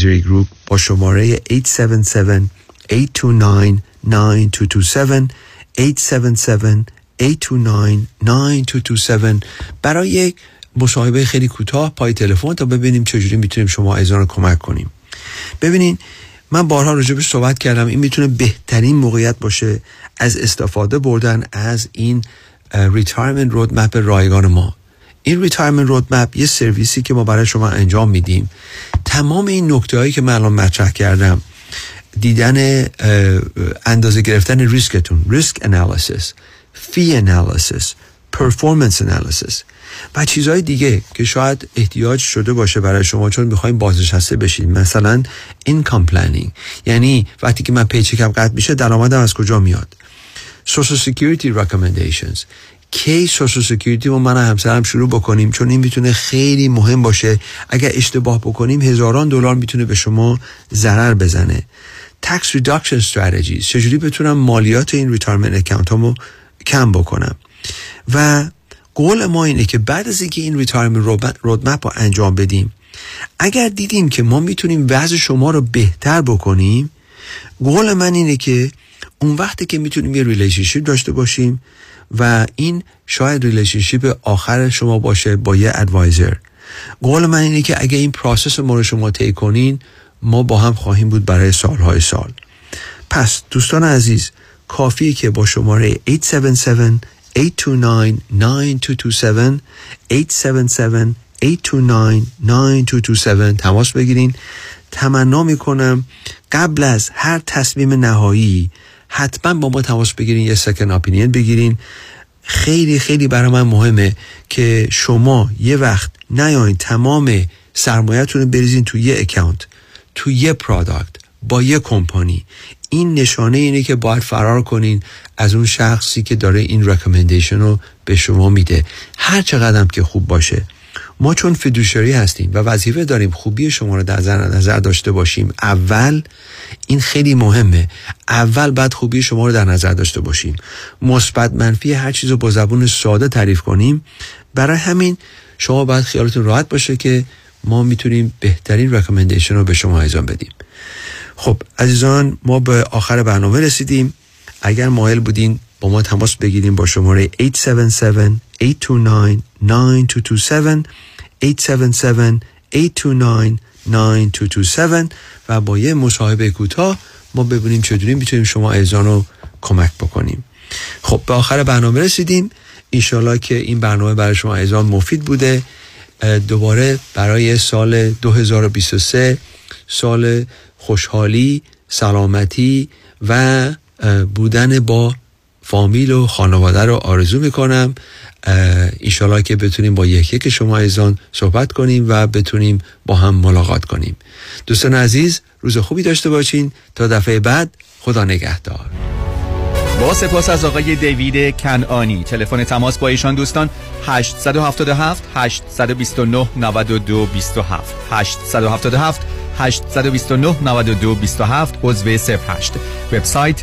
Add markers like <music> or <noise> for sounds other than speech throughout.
Advisory Group با شماره 877-829-9227 877-829-9227 برای یک مصاحبه خیلی کوتاه پای تلفن تا ببینیم چجوری می‌تونیم شما عزیزان رو کمک کنیم. ببینین من بارها راجبش صحبت کردم این می‌تونه بهترین موقعیت باشه از استفاده بردن از این retirement road map رایگان ما. این retirement road map یه سرویسی که ما برای شما انجام میدیم. تمام این نکته هایی که من الان مطرح کردم دیدن اندازه گرفتن ریسکتون risk analysis fee analysis performance analysis و چیزهای دیگه که شاید احتیاج شده باشه برای شما چون می‌خوایم بازنشسته بشید. مثلا income planning یعنی وقتی که من paycheck م قطع میشه درآمدم از کجا میاد؟ Social Security recommendations. کی Social Security و من همسرم شروع بکنیم؟ چون این می‌تونه خیلی مهم باشه. اگر اشتباه بکنیم هزاران دلار می‌تونه به شما ضرر بزنه. Tax reduction strategies. چجوری بتونم مالیات این retirement account هامو کم بکنم؟ و قول ما اینه که بعد از اینکه این retirement road map رو انجام بدیم اگر دیدیم که ما می‌تونیم وضع شما رو بهتر بکنیم قول من اینه که اون وقتی که می‌تونیم یه relationship داشته باشیم و این شاید relationship آخر شما باشه با یه advisor قول من اینه که اگه این process ما رو شما طی کنین ما با هم خواهیم بود برای سالهای سال. پس دوستان عزیز کافیه که با شماره 877 829 9227 877 829 9227 تماس بگیرین. تمنا می‌کنم قبل از هر تصمیم نهایی حتما با ما تماس بگیرین یه سکن اپینین بگیرین. خیلی خیلی برای من مهمه که شما یه وقت نیاین تمام سرمایهتون رو بریزین تو یه اکاونت تو یه پرادکت با یه کمپانی. این نشانه اینه که باید فرار کنین از اون شخصی که داره این رکمندیشن رو به شما میده. هر چقدر که خوب باشه. ما چون فدوشری هستیم و وظیفه داریم خوبی شما رو در نظر داشته باشیم اول این خیلی مهمه. اول بعد خوبی شما رو در نظر داشته باشیم. مثبت منفی هر چیز رو با زبون ساده تعریف کنیم. برای همین شما باید خیالتون راحت باشه که ما می‌تونیم بهترین رکمندیشن رو به شما ایزان بدیم. خب عزیزان ما به آخر برنامه رسیدیم. اگر مایل بودین با ما تماس بگیریم با شماره 877 829 9227 877 829 9227 و با یه مصاحبه کوتاه ما ببینیم چطوری می‌تونیم شما ایزان رو کمک بکنیم. خب به آخر برنامه رسیدیم. ایشالا که این برنامه برای شما ایزان مفید بوده. دوباره برای سال 2023 سال خوشحالی سلامتی و بودن با فامیل و خانواده رو آرزو می‌کنم ایشالا که بتونیم با یکی که شما ایزان صحبت کنیم و بتونیم با هم ملاقات کنیم. دوستان عزیز روز خوبی داشته باشین. تا دفعه بعد خدا نگهدار. با سپاس از آقای دیوید کنانی تلفن تماس با ایشان دوستان 877 829 92 27 877 829 92 27 عضو 08 وبسایت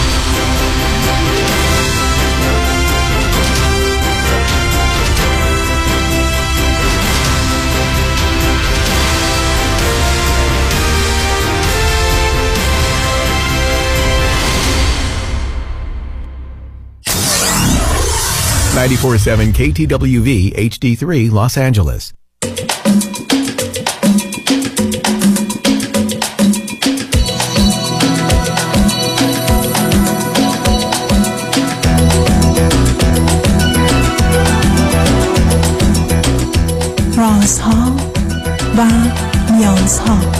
947 KTWV HD3 Los Angeles. رازها و نیازها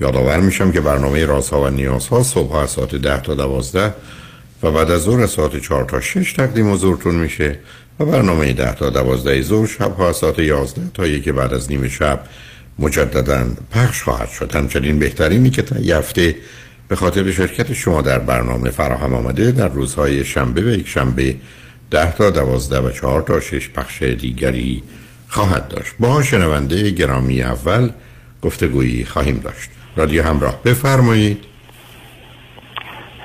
یادآور میشم که برنامه رازها و نیازها صبح از ساعت 10 تا 12 و بعد از ظهر ساعت 4 تا 6 تقدیم حضورتون میشه و برنامه 10 تا 12 ظهر شب ها ساعت 11 تا یک بعد از نیم شب مجددا پخش خواهد شد. همچنین بهترینی که تا هفته به خاطر شرکت شما در برنامه فراهم آمده در روزهای شنبه و یک شنبه 10 تا 12 و 4 تا 6 پخش دیگری خواهد داشت. با شنونده گرامی اول گفتگویی خواهیم داشت. رادیو همراه. بفرمایید.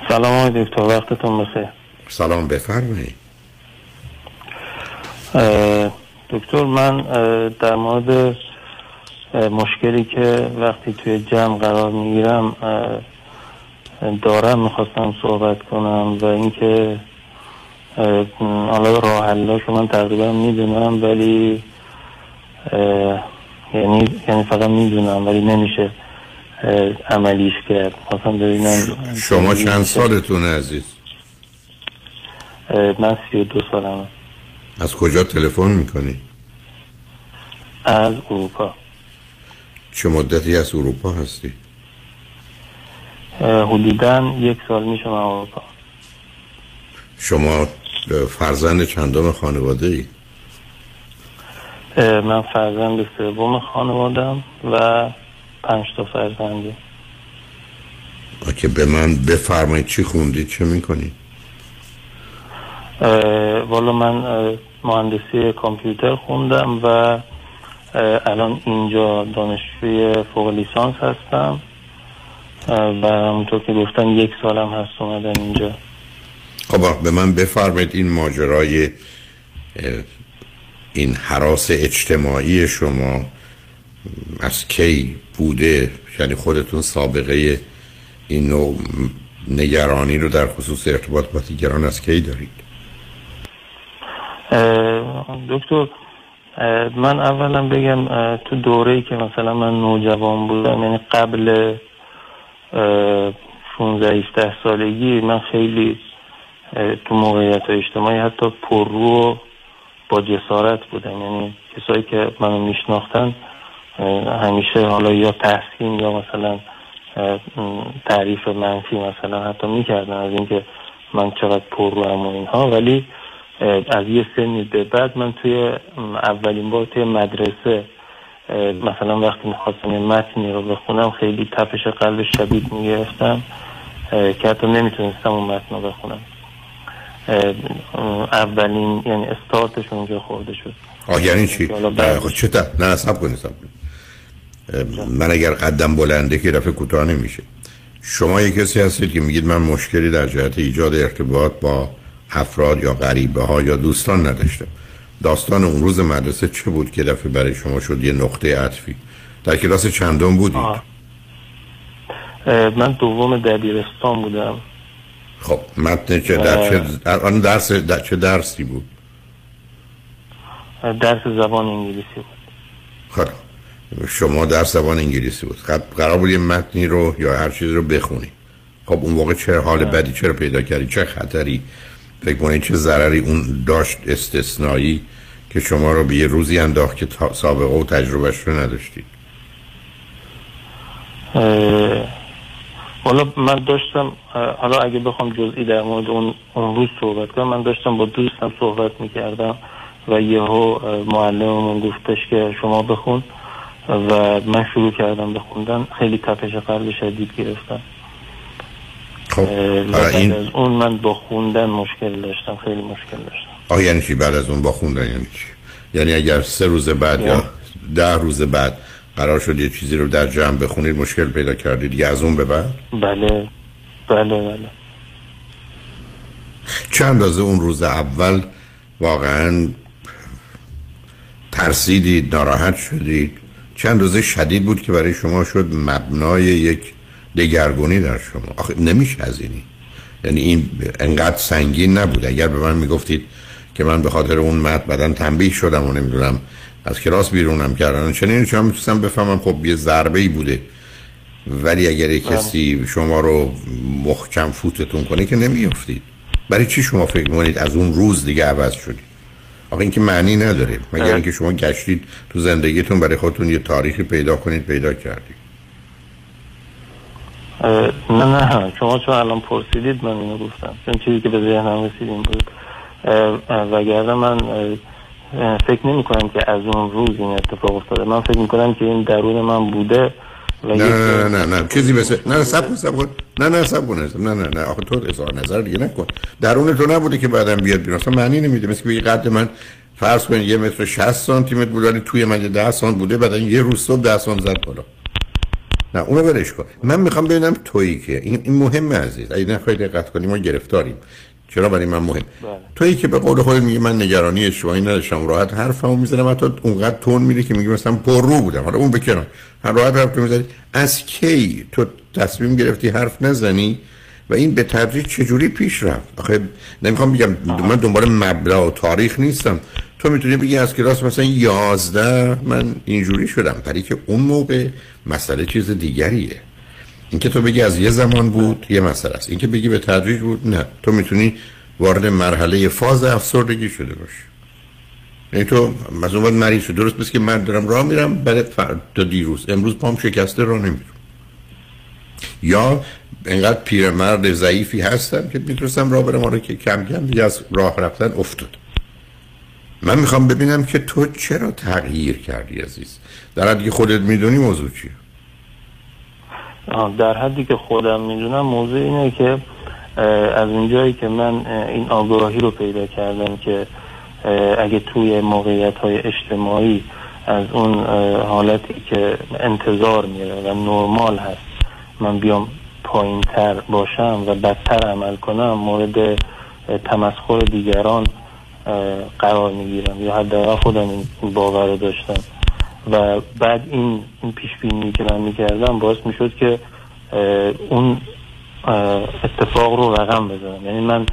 سلام آقای دکتر وقتتون بخیر. سلام بفرمایید. دکتر من در مورد مشکلی که وقتی توی جمع قرار می‌گیرم دارم می‌خواستم صحبت کنم و اینکه حالا راه حلاشو من تقریبا می‌دونم ولی یعنی یعنی فقط می‌دونم ولی نمیشه عملیش کرد خواستم ببینم شما چند سالتونه عزیز من سی و دو سالم از کجا تلفن می‌کنی؟ از اروپا چه مدتی از اروپا هستی؟ حدودا یک سال میشه من اروپا شما فرزند چندم خانواده ای؟ من فرزند سوم خانوادم و پنج تا فرزندی. که به من بفرمایید چی خوندید چه می‌کنید؟ والا من مهندسی کامپیوتر خوندم و الان اینجا دانشجوی فوق لیسانس هستم. و همونطور که گفتن یک سالم هست اومدن اینجا. خب به من بفرمایید این ماجرای این حراس اجتماعی شما از کی بوده یعنی خودتون سابقه این نوع نگرانی رو در خصوص ارتباط با دیگران از کی دارید؟ دکتر من اولا بگم تو دوره که مثلا من نوجوان بودم یعنی قبل 16 17 سالگی من خیلی تو موقعیت اجتماعی حتی پررو با جسارت بودم. یعنی کسایی که منو میشناختن همیشه حالا یا تحسین یا مثلا تعریف منفی مثلا حتی می‌کردن از اینکه من چقدر پر رو و اینها. ولی از یه سنی به بعد من توی اولین بار توی مدرسه مثلا وقتی می‌خواستم یه متنی رو بخونم خیلی تپش قلب شدید می‌گرفتم که حتی نمی‌تونستم اون متن رو بخونم. اولین یعنی استارتش اونجا خورده شد. آه یعنی چی؟ خب چه نه سب کنید سب من اگر قدم بلنده که رفع کوتاه نمیشه. شما یک کسی هستید که میگید من مشکلی در جهت ایجاد ارتباط با افراد یا غریبه ها یا دوستان نداشتم. داستان اون روز مدرسه چه بود که دفعه برای شما شد یه نقطه عطفی؟ در کلاس چندم بودید؟ من دوم دبیرستان بودم. خب متن چه در چه آن درس در چه درسی بود؟ درس زبان انگلیسی بود. خب. شما در زبان انگلیسی بود. خب قرار بود یه متنی رو یا هر چیزی رو بخونی. خب اون موقع چه حال بدی چرا پیدا کردی چه خطری؟ فکر کنید چه ضرری اون داشت استثنایی که شما رو به یه روزی انداخت که سابقه و تجربهش رو نداشتید. حالا من داشتم حالا اگه بخوام جزئی در مورد اون, اون روز صحبت کنم من داشتم با دوستم صحبت می‌کردم و یهو معلممون گفتش که شما بخون. و من شروع کردم به خوندن. خیلی تپش قلب شدید گرفتم. خب این... از اون من با خوندن مشکل داشتم. خیلی مشکل داشتم. آه یعنی چی بعد از اون با خوندن؟ یعنی چی؟ یعنی اگر سه روز بعد یا ده روز بعد قرار شد یه چیزی رو در جمع بخونید مشکل پیدا کردید یا از اون به بعد؟ بله. بله بله. چند اندازه اون روز اول واقعا ترسیدید ناراحت شدید؟ چند روزه شدید بود که برای شما شد مبنای یک دگرگونی در شما. آخه نمیشه از اینی. یعنی این انقدر سنگین نبود. اگر به من می‌گفتید که من به خاطر اون مد بدن تنبیه شدم و نمی‌دونم از کلاس بیرونم کردن چنین شما می‌تونستم بفهمم. خب یه ضربه ای بوده. ولی اگر یک بله. کسی شما رو محکم فوتتون کنه که نمیافتید. برای چی شما فکر می‌کنید از اون روز دیگه عوض شدید؟ آخه این که معنی نداره. مگر. اینکه شما گشتید تو زندگیتون برای خودتون یه تاریخی پیدا کنید پیدا کردید. نه نه شما چون الان پرسیدید من اینو گفتم. چون چیزی که به ذهنم رسید این بود. وگرنه من فکر نمی کنم که از اون روز این اتفاق افتاده. من فکر می کنم که این درون من بوده. نه نه نه نه نه. چیزی مثل نه نه سب کن سب کن. نه نه سب کن. نه نه نه. آخه تو اظهار نظر دیگه نکن. درون تو نبوده که بعدم بیاد بیرون. اصلا معنی نمیده. مثل که قد من فرض کن یه متر 60 سانتی متر بود ولی توی من یه 10 سانت بوده بعد یه روز صبح 10 سانت زد بالا. نه اونو برش کن. من می‌خوام ببینم تویی که. این, این مهمه عزیز. اگه نخواهی دقت کنیم ما گرفتاریم. چرا برای من مهم؟ تویی که به قول خودت میگه من نگرانی اجتماعی نداشتم راحت حرفمو می‌زنم حتی اونقدر تون میره که میگه مثلا پر رو بودم. حالا اون بکنم هر راحت حرف می‌زنی. از کی تو تصمیم گرفتی حرف نزنی؟ و این به تدریج چجوری پیش رفت؟ آخه نمی‌خوام بگم من دنبال مبلغ و تاریخ نیستم. تو می‌تونی بگی از کلاس مثلا یازده من اینجوری شدم. برای که اون موقع مسئله چیز دیگریه. اینکه تو بگی از یه زمان بود یه مسئله است. اینکه بگی به تدریج بود نه. تو می‌تونی وارد مرحله فاز افسردگی شده باشی. یعنی تو مثلا باید مریض شد درست بس که من دارم راه میرم بعد. تا دیروز. امروز پام شکسته راه نمیرم. یا انقدر پیرمرد ضعیفی هستم که می‌تونستم راه برم. آره که کم کم دیگه از راه رفتن افتاد. من می‌خوام ببینم که تو چرا تغییر کردی عزیز؟ در حدی خودت می‌دونی موضوع چیه. در حدی که خودم می‌دونم موضوع اینه که از اونجایی که من این آگاهی رو پیدا کردم که اگه توی موقعیت های اجتماعی از اون حالتی که انتظار میره و نرمال هست من بیام پایین تر باشم و بدتر عمل کنم مورد تمسخر دیگران قرار می‌گیرم یا حداقل خودم این باور داشتم. و بعد این این پیش بینی که من می‌کردم باعث می‌شد که اون اتفاق رو رقم بزنم. یعنی من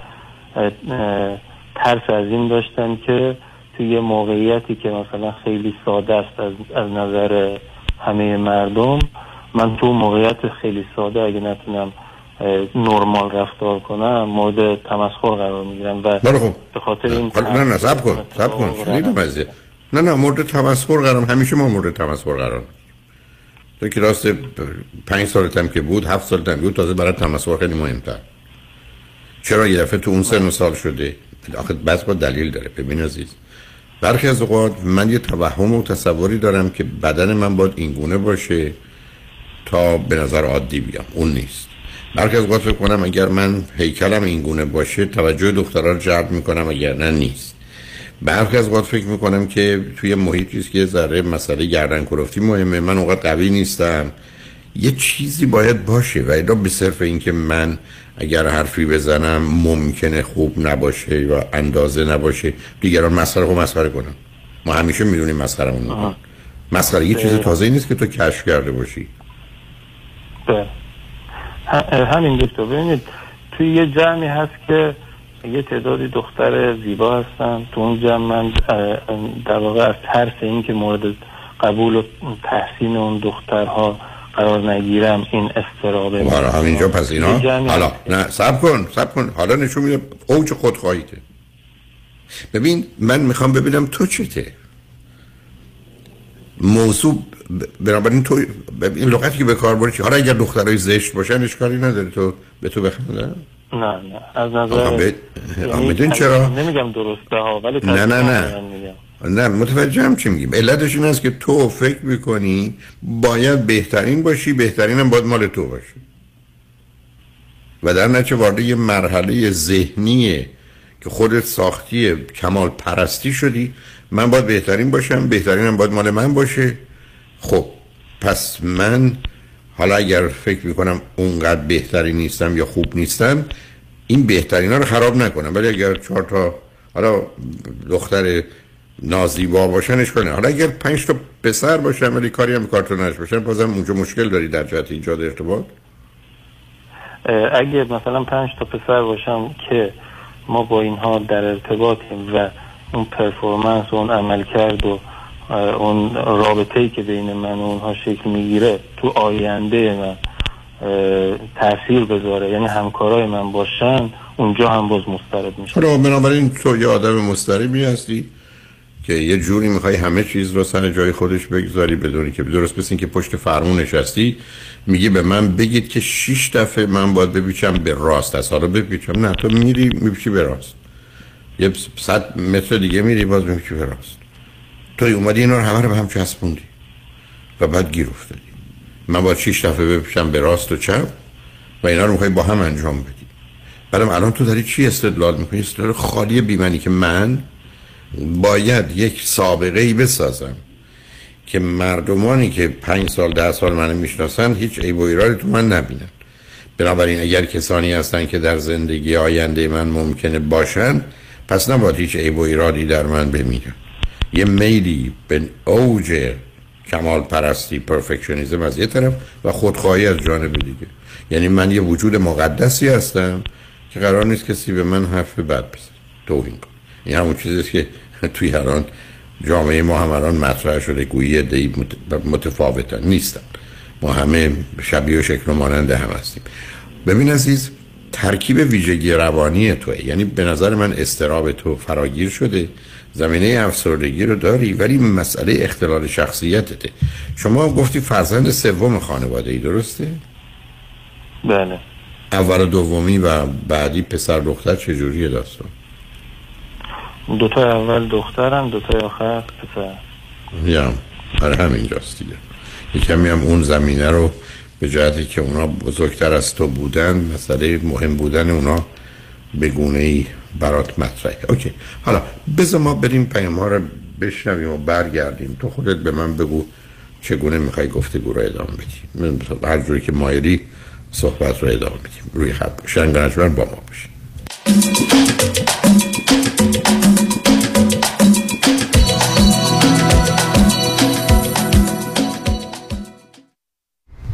ترس از این داشتم که توی یه موقعیتی که مثلا خیلی ساده است از, از نظر همه مردم من تو موقعیت خیلی ساده اگه نتونم نرمال رفتار کنم مورد تمسخر قرار می‌گیرم و خب. به خاطر این نه نه سب کن سب کن. نه نه مورد تمسخر قرار همیشه ما مورد تمسخر قرار. تو که راست پنج سالتم که بود هفت سالتم بود تازه برای تمسخر خیلی مهمتر. چرا یه دفعه تو اون سن سال شده؟ آخه بس با دلیل داره ببین عزیز. برخی از اوقات من یه توهم و تصوری دارم که بدن من باید اینگونه باشه تا به نظر عادی بیام. اون نیست. برخی از اوقات فکر کنم اگر من هیکلم اینگونه باشه توجه دخترها رو جلب می‌کنم اگر نه نیست. برخی از اوقات فکر می‌کنم که توی محیطی است که ذره مسئله گردن کلفتی مهمه. من اونقدر قوی نیستم. یه چیزی باید باشه و الا به صرف اینکه من اگر حرفی بزنم ممکنه خوب نباشه یا اندازه نباشه دیگران مسخره خب مسخره کنم ما همیشه می‌دونیم مسخره می‌کنن. مسخره یه چیز تازه نیست که تو کشف کرده باشی. همین دکتر. ببینید توی یه جمعی هست که یه تعدادی دختر زیبا هستن. تو اون جمع من در واقع از ترس این که مورد قبول و تحسین اون دخترها قرار نگیرم این استرابه حالا همینجا پس اینا. حالا. نه سب کن سب کن. حالا نشون میده اوج خودخواهیته. ببین من می‌خوام ببینم تو چته. موضوع بنابراین تو این لغتی که به کار بردی؟ حالا اگر دخترای زشت باشن اشکالی نداره تو به تو بخندن؟ نه نه از نظر به- یعنی چرا؟ نمیگم درسته ها ولی نه، نه، نه. نه متوجه هم چی میگیم. علتش این است که تو فکر می‌کنی باید بهترین باشی بهترین هم باید مال تو باشه. و در نتیجه وارد یه مرحله ذهنیه که خودت ساختی کمال پرستی شدی. من باید بهترین باشم بهترین هم باید مال من باشه. خب پس من حالا اگر فکر می‌کنم اونقدر بهتری نیستم یا خوب نیستم این بهترین ها رو خراب نکنم ولی اگر چهار تا حالا دختر نازیبا باشن اشکال. حالا اگر پنج تا پسر باشن ولی کاری هم کارتونش باشن بازم اونجا مشکل داری در جهت ایجاد ارتباط اگه مثلا پنج تا پسر باشم که ما با اینها در ارتباطیم و اون پرفورمنس و اون عمل کرد و اون رابطه ای که بین من و اونها شکل می‌گیره تو آینده من تاثیر بذاره. یعنی همکارای من باشن اونجا هم باز مسترد میشه حالا بنابراین تو یه آدم مستربی هستی که یه جوری می‌خوای همه چیز رو سر جای خودش بگذاری بدونی که درست مثل که پشت فرمون نشستی میگی به من بگید که شیش دفعه من باید بپیچم به راست از حالا بپیچم. نه تو میری میپیچی به راست. یه صد متر دیگه میری باز میپیچی به راست. تو اومدی اینا رو همه رو به هم چسبوندی و بعد گیر افتادی. من باید شیش دفعه بپیچم به راست و چپ و اینا رو می‌خوای با هم انجام بدی. بعدم الان تو داری چی استدلال می‌کنی؟ استدلال خالی بیمنی که من باید یک سابقه ای بسازم که مردمانی که پنج سال ده سال منو می‌شناسن هیچ عیب و ایرادی تو من نبینن. بنابراین اگر کسانی هستن که در زندگی آینده من ممکنه باشن پس نباید هیچ عیب و ایرادی در من بمیرن یه میلی به اوج کمال پرستی پرفکشنیزم از یه طرف و خودخواهی از جانب دیگه. یعنی من یه وجود مقدسی هستم که قرار نیست کسی به من حرف بد بزنه. توهین کنه این همون چیزیست که <laughs> توی الان جامعه ما هم الان مطرح شده گویی مت- متفاوتن. نیستن. ما همه شبیه و شکل و مانند هم هستیم. ببین عزیز ترکیب ویژگی روانی توه. یعنی به نظر من استراب تو فراگیر شده. زمینه افسردگی رو داری ولی مسئله اختلال شخصیتته شما گفتی فرزند سوم خانواده ای درسته؟ بله اول و دومی و بعدی پسر دختر چجوریه داستان؟ دوتا اول دخترم دوتا آخر پسر یا برای همینجاست دیگه یه کمی هم اون زمینه رو به جهتی که اونا بزرگتر از تو بودن مسئله مهم بودن اونا به گونه ای برات مطرحه اوکی. حالا بذار ما بریم پیام ها رو بشنویم و برگردیم. تو خودت به من بگو چگونه می‌خوای گفتگو رو ادامه بدی. من هر جوری که مایلی صحبت رو ادامه بدیم روی خط باش. شنگانشمن با ما باشیم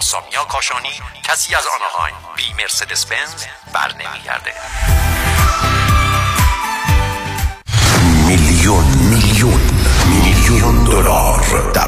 سامیا کاشانی کسی از آناهایم بی مرسدس بنز بر نمیگرده. میلیون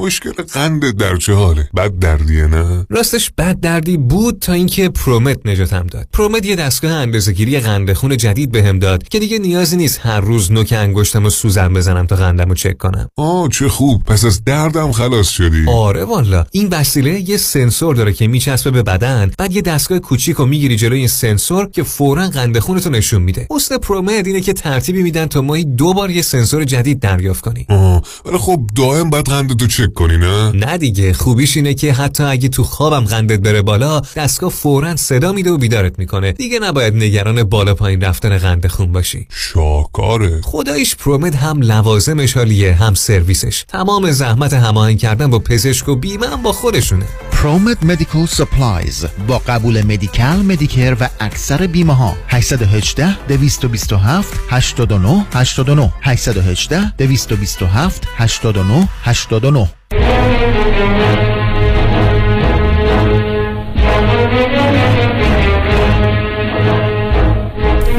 مشکل قند در چه حاله؟ بد دردیه نه؟ راستش بد دردی بود تا اینکه پرومت نجاتم داد. پرومت یه دستگاه اندازه‌گیری قند خون جدید بهم داد که دیگه نیازی نیست هر روز نوک انگشتم و سوزن بزنم تا قندم رو چک کنم. آه چه خوب. پس از دردم خلاص شدی. آره والا. این وسیله یه سنسور داره که میچسبه به بدن بعد یه دستگاه کوچیک رو می‌گیری جلوی این سنسور که فورا قند خونتو نشون میده. اصل پرومت اینه که ترتیبی میدن تا ماهی دو بار یه سنسور جدید دریافت کنی. آه ولی خب دائم باید قندتو چک چک کنی نه؟ نه دیگه خوبیش اینه که حتی اگه تو خوابم قندت بره بالا دستگاه فورا صدا میده و بیدارت می‌کنه. دیگه نباید نگران بالا پایین رفتن قند خون باشی. شاکاره خداییش ProMed هم لوازمش حالیه هم سرویسش. تمام زحمت هماهنگ کردن با پزشک و بیمه هم با خودشونه. ProMed Medical Supplies با قبول Medi-Cal Medicare و اکثر بیمه ها 818 227 89 89 818 227 89 89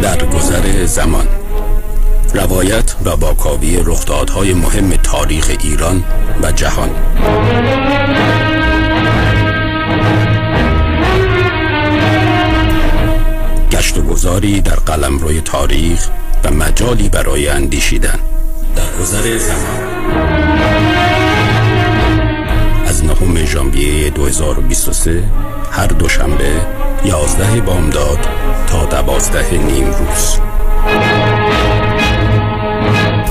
در گذر زمان روایت و واکاوی رخدادهای مهم تاریخ ایران و جهان. گشت و گذاری در قلمروی تاریخ و مجالی برای اندیشیدن. در گذر زمان. از نهم ژانویه 2023 هر دوشنبه 11 بامداد تا 12 نیم روز.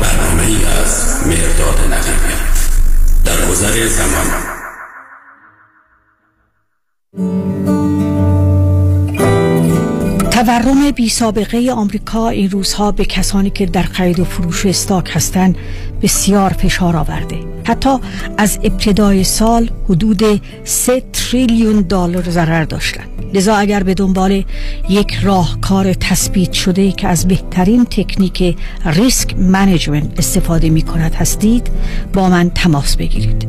برنامه ای از مرداد نقیبی. در گذر زمان. تورم بی سابقه آمریکا این روزها به کسانی که در خرید و فروش استاک هستند بسیار فشار آورده. حتی از ابتدای سال حدود 3 تریلیون دلار ضرر داشتند. لذا اگر به دنبال یک راهکار تثبیت شده که از بهترین تکنیک ریسک منیجمنت استفاده می کند هستید با من تماس بگیرید.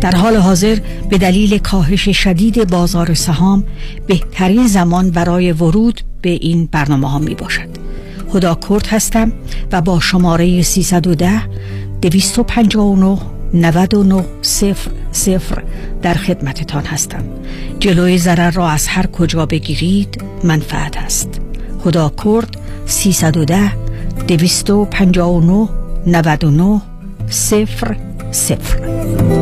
در حال حاضر به دلیل کاهش شدید بازار سهام بهترین زمان برای ورود به این برنامه ها می باشد. خدا کرد هستم و با شماره 310 259 99 صفر صفر در خدمتتان هستم. جلوی ضرر را از هر کجا بگیرید منفعت است. خدا کرد 310 259 99 صفر صفر.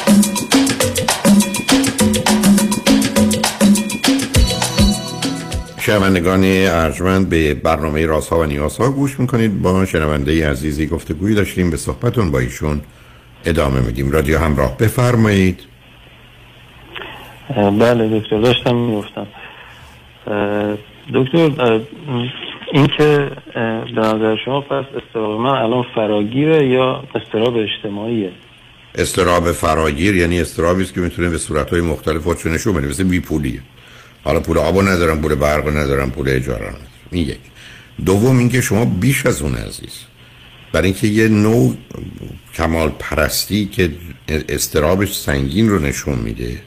شنوندگان ارجمند به برنامه رازها و نیازها گوش می‌کنید. با شنونده عزیزی گفتگوی داشتیم. به صحبتون با ایشون ادامه میدیم. رادیو همراه بفرمایید. بله دکتر داشتم میفتم دکتر این که به نظر شما پس استراب من الان فراگیره یا استراب اجتماعیه؟ استراب فراگیر یعنی استرابی است که می‌تونه به صورتهای مختلف خودشو نشون بده. مثل بیپولیه. حالا پول آبو ندارم پول برق ندارم پول اجاره ندارم. این یک. دوم اینکه شما بیش از اون عزیز. برای اینکه یه نوع کمال پرستی که استرابش سنگین رو نشون میده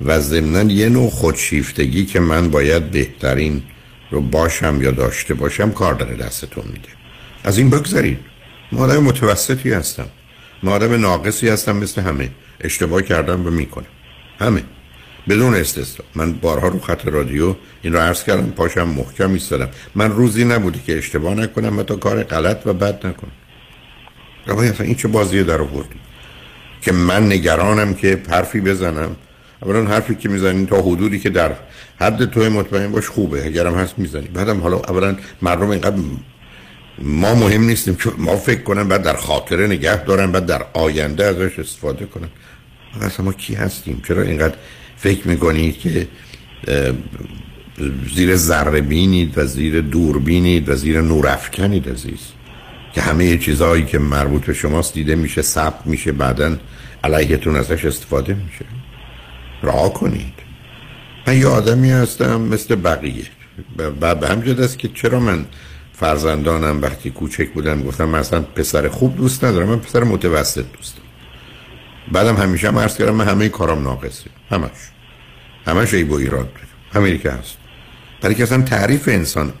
و ضمنا یه نوع خودشیفتگی که من باید بهترین رو باشم یا داشته باشم کار داره دستتون میده. از این بگذارید ما آدم متوسطی هستم. ما آدم ناقصی هستم مثل همه. اشتباه کردم و می‌کنم. همه. بدون استثنا. من بارها رو خط رادیو این رو عرض کردم پاشم محکم ایستادم. من روزی نبودی که اشتباه نکنم و تا کار غلط و بد نکنم ربایی اصلا این چه بازیه در آوردی که من نگرانم که حرفی بزنم. اولا حرفی که می‌زنین تا حدودی که در حد تو مطمئن باش خوبه. اگرم هست می‌زنی. بعدم حالا اولا مردم اینقدر ما مهم نیستیم که ما فکر کنم بعد در خاطره نگه دارن بعد در آینده ازش استفاده کنن. اصلا ما کی هستیم؟ چرا اینقدر فکر می‌کنید که زیر ذره بینید و زیر دور بینید و زیر نورافکنید عزیز. که همه چیزهایی که مربوط به شماست دیده میشه ثبت میشه بعدا علیهتون ازش استفاده میشه. راه کنید. من یه آدمی هستم مثل بقیه. و به همجد است که چرا من فرزندانم وقتی کوچک بودم گفتم من اصلا پسر خوب دوست ندارم من پسر متوسط دوست بعدم همیشه هم عرض کردم من همه کارم ناقصه. همش. همش ای با ایراد همینی که هست. برای که اصلا تعریف انسان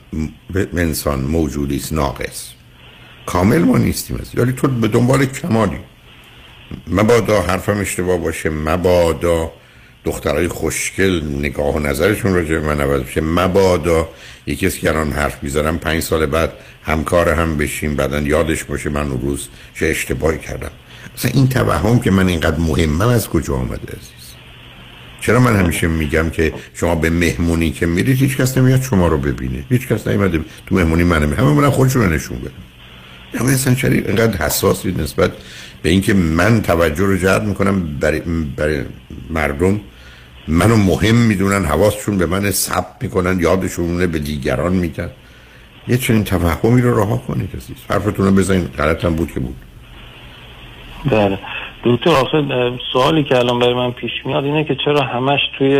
انسان موجودی است ناقص. کامل ما نیستیم از یعنی تو به دنبال کمالی. مبادا حرفم اشتباه باشه مبادا دخترای خوشگل نگاه و نظرشون راجع به من عوض بشه مبادا یکی از که الان حرف می‌زنم پنج سال بعد همکار هم بشیم بعدا یادش باشه من اون روز چه اشتباهی کردم. اصلا این توهم که من اینقدر مهمم از کجا آمده عزیز؟ چرا من همیشه میگم که شما به مهمونی که میرید هیچ کس نمیاد شما رو ببینه. هیچ کس نمیاد تو مهمونی منم همه من خودشون رو نشون بدن. اما اصلا چرا اینقدر حساسی نسبت به اینکه من توجه رو جلب می‌کنم برای, برای مردم؟ منو مهم می‌دونن حواسشون به من ثبت می‌کنن یادشون به دیگران میدن یه چنین توهمی رو رها کنید عزیز. حرفتون رو بزنید. غلط هم بود که بود. بله. دکتر آخه سوالی که الان برای من پیش میاد اینه که چرا همش توی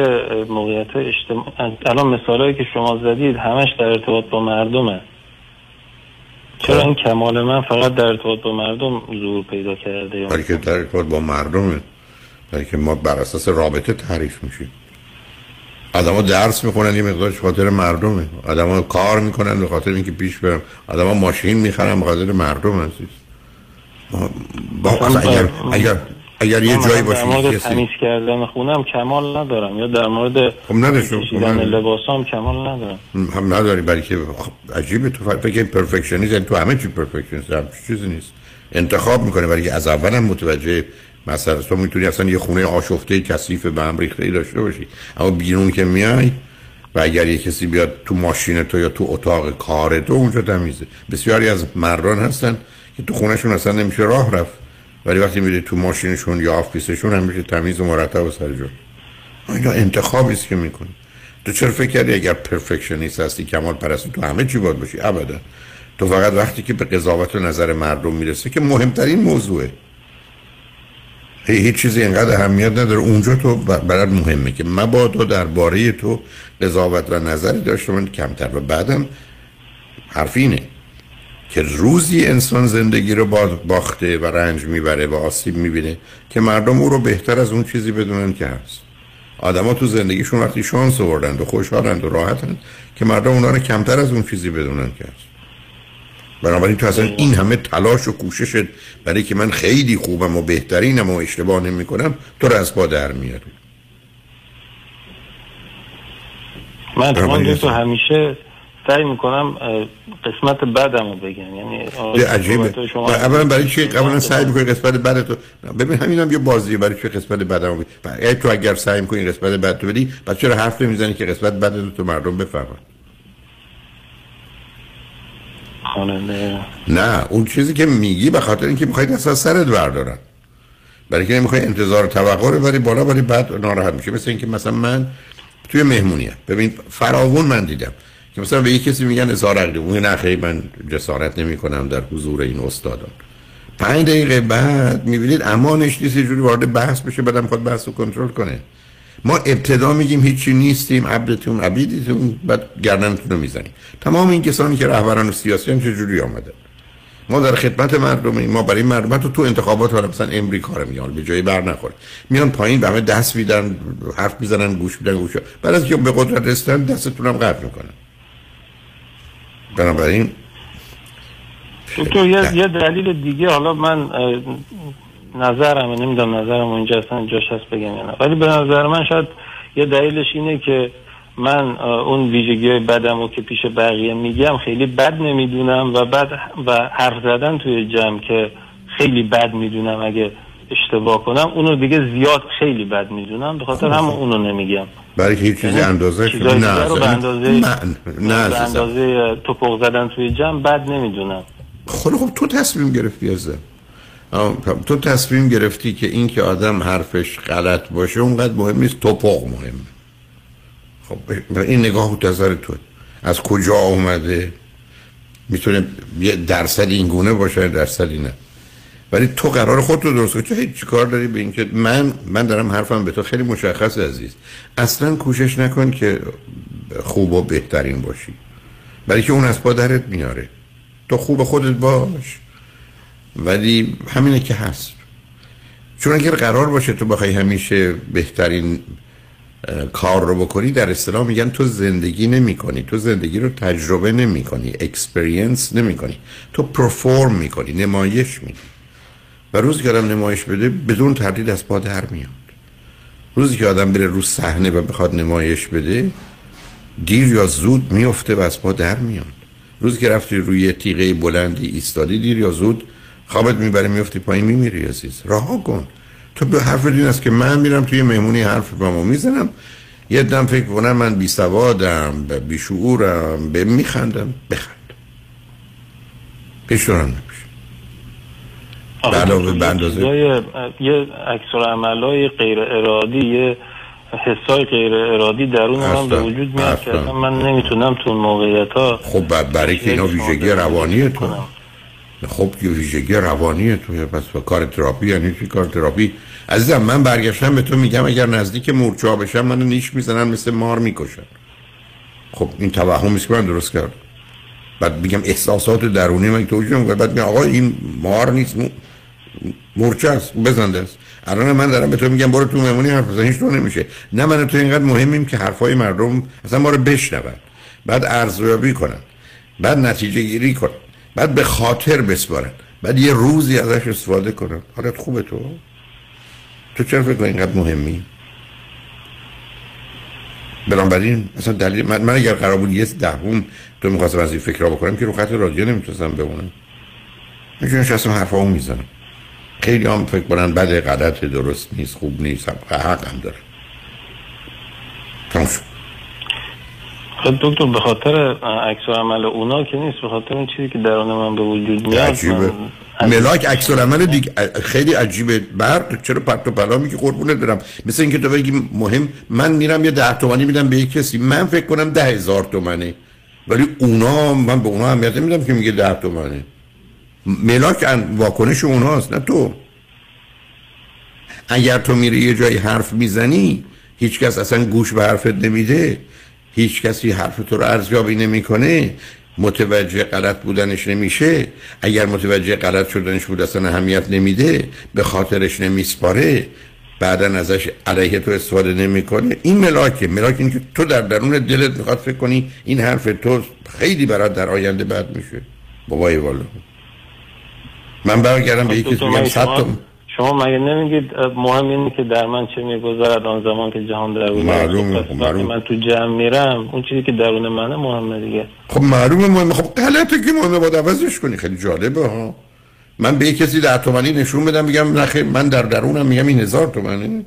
موقعیت اجتماع الان مثالهایی که شما زدید همش در ارتباط با مردمه. چرا این کمال من فقط در ارتباط با مردم ظهور پیدا کرده؟ برای که در ارتباط با مردمه. برای که ما بر اساس رابطه تعریف میشیم. آدما درس می‌خونن یه مقدارش خاطر مردمه. آدما کار می‌کنن به خاطر اینکه پیش برن. آدما ماشین می‌خرن به خاطر مردم عزیز. با اگر اگر اگر یه جایی باشه در مورد تمیز کردن خونم کمال ندارم یا در مورد خب نداشتم کشیدن لباسام کمال ندارم. هم نداری برای که عجیبه تو فکر پرفکشنیسم تو همه چی پرفکشنیست چیزی نیست. انتخاب می‌کنه برای از اول هم متوجه مثلا تو می‌تونی اصلا یه خونه آشفته کثیف به هم ریخته ای داشته باشی. اما بیرون که میای و اگر یه کسی بیاد تو ماشین تو یا تو اتاق کار تو اونجا تمیزه. بسیاری از مردان هستن که تو خونهشون اصلا نمیشه راه رفت. ولی وقتی میره تو ماشینشون یا آفیسشون همیشه تمیز و مرتب و سر جا. اینا انتخابی است که می‌کنی. تو چرا فکر کردی اگر پرفکشنیست هستی کمال پرستی تو همه چی باید باشی؟ ابدا. تو فقط وقتی که به قضاوت و نظر مردم می‌رسه که مهمترین موضوعه. هیچ چیزی اینقدر اهمیت نداره. اونجا تو برات مهمه که مبادا درباره تو قضاوت و نظری داشته من کمتر و بعدم حرف اینه. که روزی انسان زندگی رو باخته و رنج می‌بره و آسیب می‌بینه که مردم او رو بهتر از اون چیزی بدونن که هست. آدما تو زندگیشون وقتی شانس آوردند و خوشحالند و راحتند که مردم اونا رو کمتر از اون چیزی بدونن که هست. بنابراین تو اصلا این همه تلاش و کوششت برای که من خیلی خوبم و بهترینم و اشتباه نمی کنم تو رو از پا در میاری من تو همیشه سعی می‌کنم قسمت بدم رو بگم. یعنی عجیبه. اولا برای چی اولا سعی می‌کنی قسمت بد تو ببین همین هم یه بازیه برای چی قسمت بدم رو بگی تو اگر سعی می‌کنی قسمت بد تو بدی بعد چرا حرف نمی‌زنی که قسمت بد تو, تو مردم بفهمن؟ نه اون چیزی که میگی به خاطر اینکه می‌خواید اصلا سرت بردارن. برای که نمی‌خوای انتظار توقع رو بری بالا ولی بعد ناراحت میشه مثل اینکه مثلا من توی مهمونیه ببین فراوون من دیدم. که مثلا به یک کسی میگن اظهار عقیده. اون نه من جسارت نمی کنم در حضور این استادان. پنج دقیقه بعد می‌بینید امانش نیست جوری وارد بحث بشه بعدم خود بحث رو کنترل کنه. ما ابتدا میگیم هیچی نیستیم عبدتون عبیدتون بعد گردنتون رو می‌زنیم. تمام این کسانی که رهبران سیاسی هم چجوری آمده ما در خدمت مردم ما برای مردم تو تو انتخابات ها مثلا امریکا رو میان به جای بر نخوره میان پایین به همه دست میدن حرف می‌زنن گوش میدن گوش بعد از که به قدرت رسیدن دستتون هم قطع می‌کنن. بنابراین دکتر یه،, یه دلیل دیگه حالا من نظرم نمی‌دونم نظرم اونجا اصلا جاش هست بگم یا نه. ولی به نظر من شاید یه دلیلش اینه که من اون ویژگی بدم رو که پیش بقیه میگم خیلی بد نمی‌دونم و بعد و حرف زدن توی جمع که خیلی بد می‌دونم اگه اشتباه کنم اونو دیگه زیاد خیلی بد می‌دونم به خاطر هم اونو نمیگم. برای که هیچ چیزی یعنی اندازه شده نه به اندازه نه به اندازه توپق زدن توی جمع بد نمی‌دونم. خب خب تو تصمیم گرفتی ازم تو تصمیم گرفتی که این که آدم حرفش غلط باشه اونقدر مهم نیست توپق مهم. خب این نگاه و نظر تو. از کجا اومده؟ می‌تونه یه درصد این گونه باشه درصدی نه. ولی تو قرار خود رو درست کنی. چه هیچ کار داری به اینکه من من دارم حرفم به تو خیلی مشخص عزیز. اصلا کوشش نکن که خوب و بهترین باشی. برای که اون از پا درت میاره. تو خوب خودت باش. ولی همینه که هست. چون اگر قرار باشه تو بخوای همیشه بهترین کار رو بکنی در اصطلاح میگن تو زندگی نمی کنی تو زندگی رو تجربه نمی کنی اکسپریانس نمی کنی تو پرفورم می کنی نمایش میدی. و روز که نمایش بده بدون تردید از پا در میاد. روزی که آدم بره رو صحنه و بخواد نمایش بده دیر یا زود میفته و از پا در میاد. روزی که رفتی روی تیغه بلندی ایستادی دیر یا زود خوابت می‌بره میفتی پایین میمیری عزیز. رها کن. تو به حرف دین است که من میرم توی مهمونی حرف با ما می‌زنم. یه دم فکر کنم من بی سوادم بی شعورم به میخندم. بخند. پیشتران نمیشه به اندازه یه عکس عملای غیر ارادی یه حسای غیر ارادی درون من به وجود میاد که من نمی‌تونم تو موقعیت ها خب برای که اینا ویژگی روانی تو. خب یه ویژگی روانی تو. پس با کار تراپی یعنی چی کار تراپی؟ عزیزم من برگشتم به تو میگم اگر نزدیک مورچه بشم منو نیش می‌زنن مثل مار می‌کشن. خب این توهمی که من درست کردم. بعد میگم احساسات درونی من توجیه می‌کنم بعد میگم آقا این مار نیست مورچه است بزنده است الان من دارم به تو میگم برو تو مهمونی حرف بزن هیچ نمیشه. نه من تو اینقدر مهمیم که حرفای مردم اصلا ما رو بشنون. بعد ارزیابی کنن. بعد نتیجه گیری کنن. بعد به خاطر بسپارن. بعد یه روزی ازش استفاده کنن. حالت خوبه تو؟ تو چرا فکر اینقدر مهمی؟ بنابراین مثلا دلیل من, من اگر قرار بود یه دهم تو می‌خواستم از این فکر بکنم که رو خط رادیو نمی‌تونستم بمونم. میشه نشستم حرفا می‌زنم. خیلی هم فکر کنن بده غلط درست نیست خوب نیست حق هم داره. خب دکتر به خاطر عکس عمل اونا که نیست به خاطر اون چیزی که درون من به وجود میاد عجیبه. ملاک عکس عمل دیگه خیلی عجیبه. برد چرا پرت و پلا میگی؟ قربونت برم. مثل اینکه تو بگی مهم من میرم یه ده تومانی میدم به یک کسی. من فکر کنم ده هزار تومنه. ولی اونا من به اونا اهمیت میدم که میگه ده تومنه. ملاک واکنش اوناست نه تو. اگر تو میری یه جایی حرف می‌زنی هیچکس اصلا گوش به حرفت نمیده. هیچ کسی حرف تو رو ارزیابی نمی‌کنه. متوجه غلط بودنش نمیشه. اگر متوجه غلط شدنش بود اصلا اهمیت نمیده. به خاطرش نمیسپاره. بعدا ازش علیه تو استفاده نمی‌کنه. این ملاکه. ملاک این که تو در درون دلت می‌خواد فکر کنی این حرف تو خیلی برات در آینده بد میشه. بابای والا من برگردم به یکی میگم صد شما مگه نمیگید مهم اینه که در من چه میگذرد آن زمان که جهان در معلومه خب معلوم. من تو جمع میرم اون چیزی که درون منه مهمه دیگه. خب معلومه مهمه. خب غلطه که مهمه. باید عوضش کنی. خیلی جالبه ها. من به کسی در تومنی نشون بدم میگم نخیر من در درونم میگم این هزار تومنه.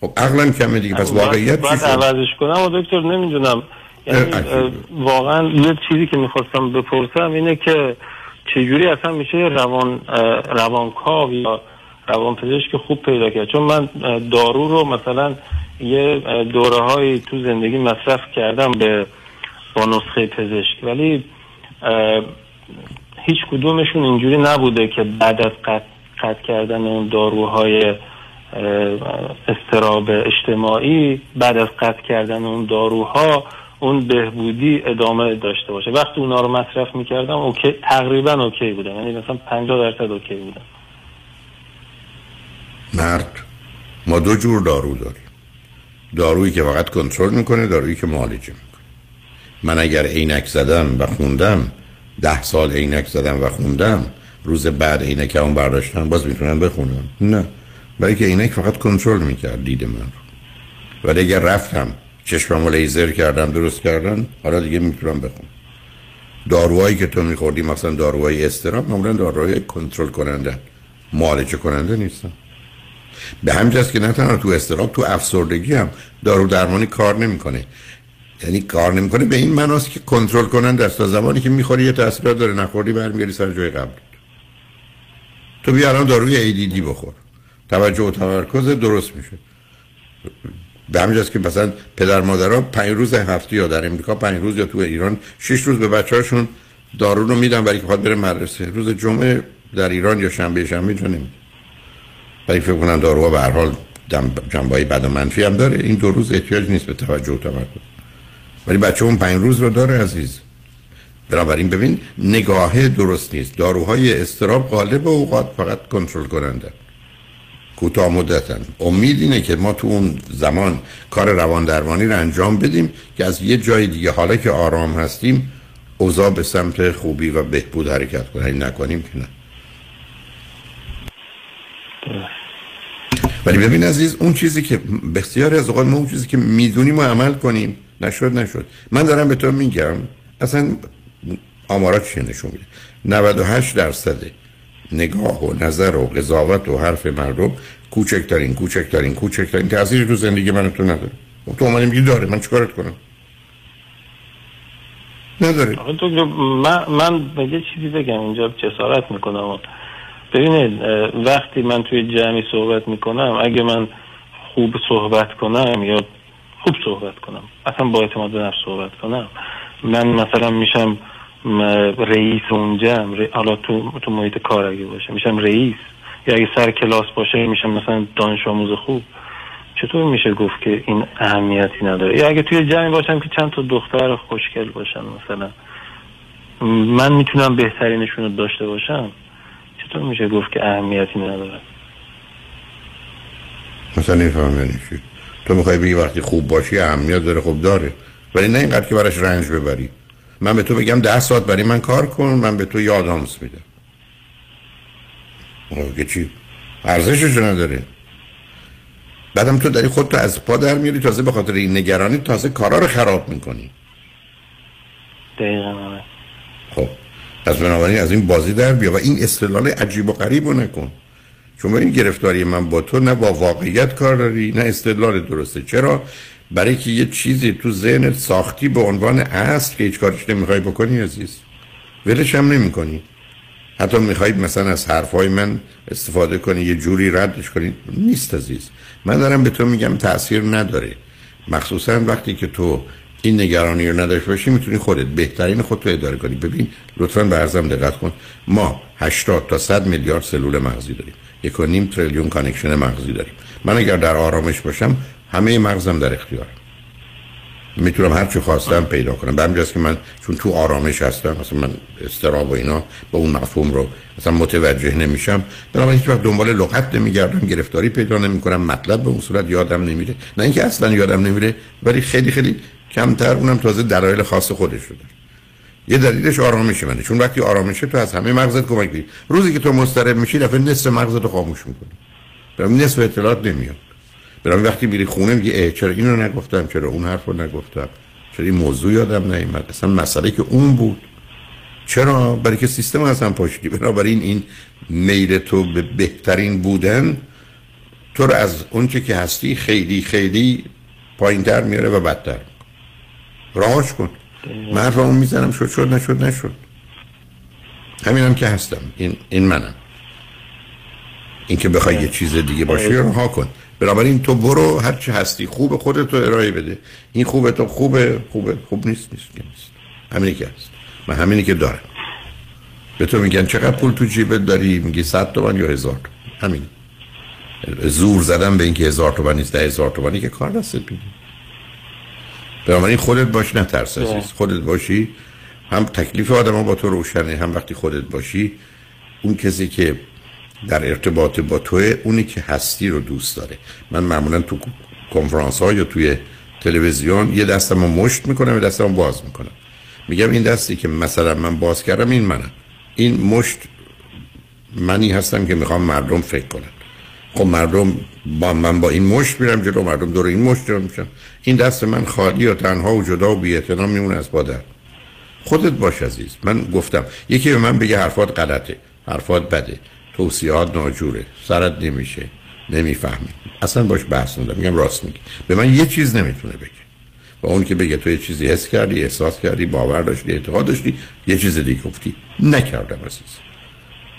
خب عقلم کمه دیگه. پس واقعیت چی عوضش کنم. و دکتر نمی‌دونم. یعنی واقعا یه چیزی که می‌خواستم بپرسم اینه که چجوری اصلا میشه روان روانکاو یا روان پزشک خوب پیدا کرد؟ چون من دارو رو مثلا یه دوره های تو زندگی مصرف کردم به با نسخه پزشک. ولی هیچ کدومشون اینجوری نبوده که بعد از قطع, قطع کردن اون داروهای اضطراب اجتماعی بعد از قطع کردن اون داروها اون بهبودی ادامه داشته باشه. وقتی اونا رو مصرف می‌کردم OK تقریبا OK بودم. یعنی مثلا 50 درصد OK بودم. مرد ما دو جور دارو داریم. دارویی که فقط کنترل می‌کنه دارویی که معالجه می‌کنه. من اگر عینک زدم و خوندم ده سال عینک زدم و خوندم روز بعد عینک اون برداشتم باز می‌تونم بخونم. نه. برای که عینک فقط کنترل می‌کرد دید من رو. ولی اگر رفتم چشممو لیزر کردم درست کردن. حالا دیگه می‌تونم بخونم داروهایی که تو میخوردی مثلا داروهای استرام معمولا داروهای کنترل کننده معالجه کننده نیستن. به همجاست که نه تنها تو استراب تو افسردگی هم دارو درمانی کار نمی‌کنه. یعنی کار نمی‌کنه به این معناست که کنترل کنن دست تا زمانی که می‌خوری یه تاثیرات داره نخوردی برمیگردی سر جای قبل. تو بیا الان داروی ADD بخور. توجه و تمرکز درست میشه. به همینجاست که مثلا پدر مادرها پنج روز هفته یا در امریکا پنج روز یا تو ایران شش روز به بچه هاشون دارو رو میدن برای که خواهد بره مدرسه. روز جمعه در ایران یا شنبه شنبه جا نمیده ولی فکر کنم داروها به هر حال جنبه بد و منفی هم داره. این دو روز احتیاج نیست به توجه و تمرکز. ولی بچه اون پنج روز رو داره عزیز. بنابراین ببین نگاهه درست نیست. داروهای استراب غالب اوقات فقط کنترل کننده. کوتاه مدتن. امید اینه که ما تو اون زمان کار روان درمانی رو انجام بدیم که از یه جای دیگه حالا که آرام هستیم اوضاع به سمت خوبی و بهبود حرکت کنه نکنیم که نه. ولی ببین عزیز اون چیزی که بسیاری از اوقات ما اون چیزی که می‌دونیم و عمل کنیم نشد نشد. من دارم به تو میگم اصلا آمارات چی نشون میده؟ 98 درصد نگاه و نظر و قضاوت و حرف مردم کوچکترین کوچکترین کوچکترین تاثیر تو زندگی من تو نداره. خب تو اومدی میگی داره من چیکارت کنم؟ نداره. من من یه چیزی بگم اینجا جسارت می‌کنم. ببینید وقتی من توی جمعی صحبت می‌کنم اگه من خوب صحبت کنم یا خوب صحبت کنم اصلا با اعتماد به نفس صحبت کنم من مثلا میشم رئیس اون جمع ر- حالا تو تو محیط کار اگه باشه میشم رئیس. یا اگه سر کلاس باشه میشم مثلا دانش آموز خوب. چطور میشه گفت که این اهمیتی نداره؟ یا اگه توی جمعی باشم که چند تا دختر خوشگل باشن مثلا. من می‌تونم بهترینشون رو داشته باشم. چطور میشه گفت که اهمیتی نداره؟ مثلا نمیفهم یعنی چی. تو می‌خوای بگی وقتی خوب باشی اهمیت داره خب داره. ولی نه اینقدر که براش رنج ببری. من به تو بگم ده ساعت برای من کار کن من به تو یه آدامس میدم. که چی؟ ارزشش نداره. بعدم تو داری خودتو از پا در میاری تازه به خاطر این نگرانی تازه کارا رو خراب می‌کنی. دقیقا آره. خب پس بنابراین از این بازی در بیا و این استدلال عجیب و غریب رو نکن. چون این گرفتاری من با تو نه با واقعیت کار داری نه استدلال درسته. چرا؟ برای که یه چیزی تو ذهنت ساختی به عنوان اصل که هیچ کارش نمی‌خوای بکنی عزیز. ولش هم نمی‌کنی. حتی می‌خوای مثلا از حرفهای من استفاده کنی یه جوری ردش کنی. نیست عزیز. من دارم به تو میگم تاثیر نداره. مخصوصا وقتی که تو این نگرانی رو نداشته باشی می‌تونی خودت بهترین خودتو اداره کنی. ببین لطفا به عرضم دقت کن. ما 80 تا 100 میلیارد سلول مغزی داریم. یک و نیم تریلیون connection مغزی داریم. من اگر در آرامش باشم همه مغزم در اختیارم می‌تونم هر چی خواستم پیدا کنم. به همینجاست که من چون تو آرامش هستم مثلا من اضطراب و اینا با اون مفهوم رو مثلا متوجه نمیشم. بنابراین هیچ وقت دنبال لغت نمیگردم گرفتاری پیدا نمی‌کنم مطلب به اون صورت یادم نمیره. نه اینکه اصلا یادم نمیره ولی خیلی خیلی کمتر اونم تازه دلایل خاص خودش رو یه دلیلش آرامش منه. چون وقتی آرامشه تو از همه مغزت کمک می‌گیری روزی که تو مضطرب میشی دفعه نصف مغزت رو خاموش می‌کنی. نصف اطلاعات نمیاد. برام وقتی میری خونه میگی اه چرا اینو نگفتم؟ چرا اون حرف رو نگفتم؟ چرا این موضوع یادم نیومد؟ اصلا مسئله که اون بود. چرا؟ برای که سیستم اصلا پاشیدی بنابراین این میل تو به بهترین بودن تو رو از اونچه که هستی خیلی خیلی پایین تر میاره و بدتر. راهاش کن. من حرفمو می‌زنم شد شد نشد نشد. همینم که هستم. این, این منم. این که بخوای یه چیز دیگه باشی رها کن. بنابراین تو برو هر چی هستی. خوب خودت رو ارائه بده. این خوبه تو خوبه خوبه خوب نیست نیست که نیست. همینی که هست. من همینی که دارم. به تو میگن چقدر پول تو جیبت داری؟ میگی صد تومن یا هزار تومن؟ همین. زور زدن به اینکه هزار تومن نیست ده هزار تومنی که کار دستت میده بنابراین خودت باش نترس عزیز. خودت باشی. هم تکلیف آدم با تو روشنه هم وقتی خودت باشی اون کسی که در ارتباط با توه اونی که هستی رو دوست داره. من معمولا تو کنفرانس ها یا توی تلویزیون یه دستم رو مشت می‌کنم یه دستم رو باز می‌کنم. میگم این دستی که مثلا من باز کردم این منم این مشت منی هستم که می‌خوام مردم فکر کنن. خب مردم با من با این مشت میرم جلو مردم دور این مشت جلو میشن. این دست من خالی و تنها و جدا و بی‌اعتنا میمونه از بادر خودت باش عزیز. من گفتم یکی به من بگه حرفات غلطه حرفات بده. توصیهات ناجوره. سرت نمیشه. نمی‌فهمی. اصلا باش بحث ندارم میگم راست میگی. به من یه چیز نمی‌تونه بگه. و اون که بگه تو یه چیزی حس کردی احساس کردی باور داشتی اعتقاد داشتی یه چیز دیگه گفتی. نکردم عزیز.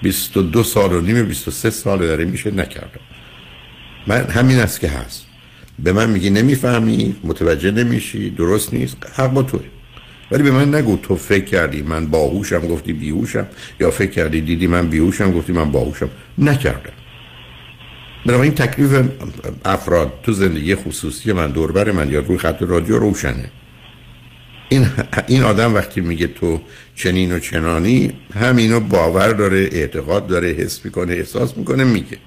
22 سال و نیم 23 سال داره میشه نکردم. من همین است که هست. به من میگی نمی‌فهمی متوجه نمیشی درست نیست حق با توه. ولی به من نگو تو فکر کردی من باهوشم گفتی بیهوشم یا فکر کردی دیدی من بیهوشم گفتی من باهوشم. نکردم. بنابراین تکلیف افراد تو زندگی خصوصی من دوربر من یا روی خط رادیو روشنه. این این آدم وقتی میگه تو چنین و چنانی همینو باور داره اعتقاد داره حس می‌کنه احساس می‌کنه میگه.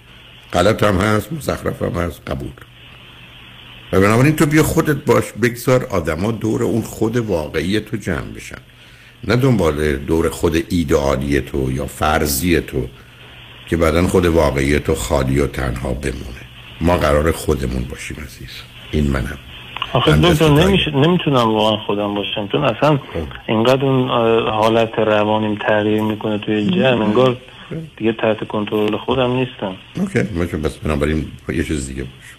غلط هم هست مزخرف هم هست قبول. و بنابراین تو بیا خودت باش بگذار آدما دور اون خود واقعی تو جمع بشن. نه دنبال دور خود ایدئالی تو یا فرضی تو که بعدا خود واقعی تو خالی و تنها بمونه. ما قرار خودمون باشیم عزیز. این منم. آخه دکتر نمیشه نمی‌تونم واقعا خودم باشم. چون اصلا اینقدر اون حالت روانیم تغییر می‌کنه توی جمع انگار دیگه تحت کنترل خودم نیستم. اوکی. بس بنابراین یه چیز دیگه باش.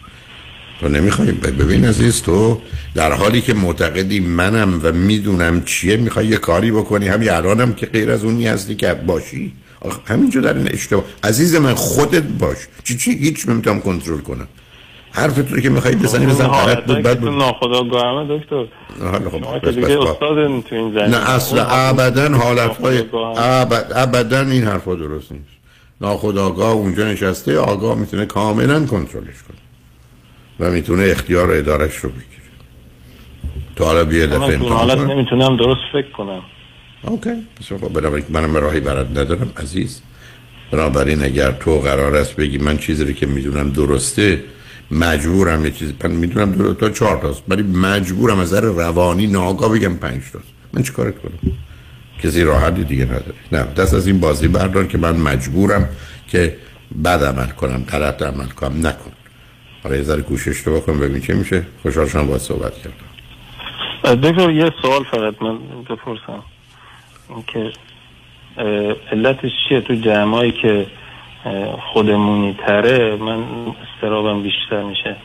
تو نمی‌خوای ببین عزیز تو در حالی که معتقدی منم و می‌دونم چیه می‌خوای یه کاری بکنی. همین الانم که غیر از اونی هستی که باشی. همینجا در این اشتباه. عزیز من خودت باش. چی چی؟ هیچ نمی‌تونم کنترل کنم. حرف تو که می‌خوای بزنی بزن غلط بود بد تو بود. ناخداگاهمه دکتر. حالا خب دیگه استاد تو این زمینه نه اصلا ابدا حالت های ناخودآگاه. ابد ابدا این حرفا درست نیست. ناخداگاه اونجا نشسته آگاه می‌تونه کاملا کنترلش کنه. و می‌تونه اختیار ادارش رو بگیره. تو حالا بیا دفعه امتحان حالت. نمی‌تونم درست فکر کنم. اوکی. بنابراین منم راهی برات ندارم عزیز. بنابراین اگر تو قرار است بگی من چیزی رو که می‌دونم درسته مجبورم یه چیزی من می‌دونم دو تا چهار تاست ولی مجبورم از نظر روانی ناگاه بگم پنج تاست. من چی کارت کنم؟ کسی راحتی دیگه نداره. نه دست از این بازی بردار که من مجبورم که بد عمل کنم غلط عمل کنم. نکن. حالا یه ذره کوشش رو بکن ببین چه میشه. خوشحال شدم باهات صحبت کردم. دکتر یه سوال فقط من بپرسم. اه، علتش چیه؟ تو جمعایی که خودمونی تره من استرابم بیشتر میشه.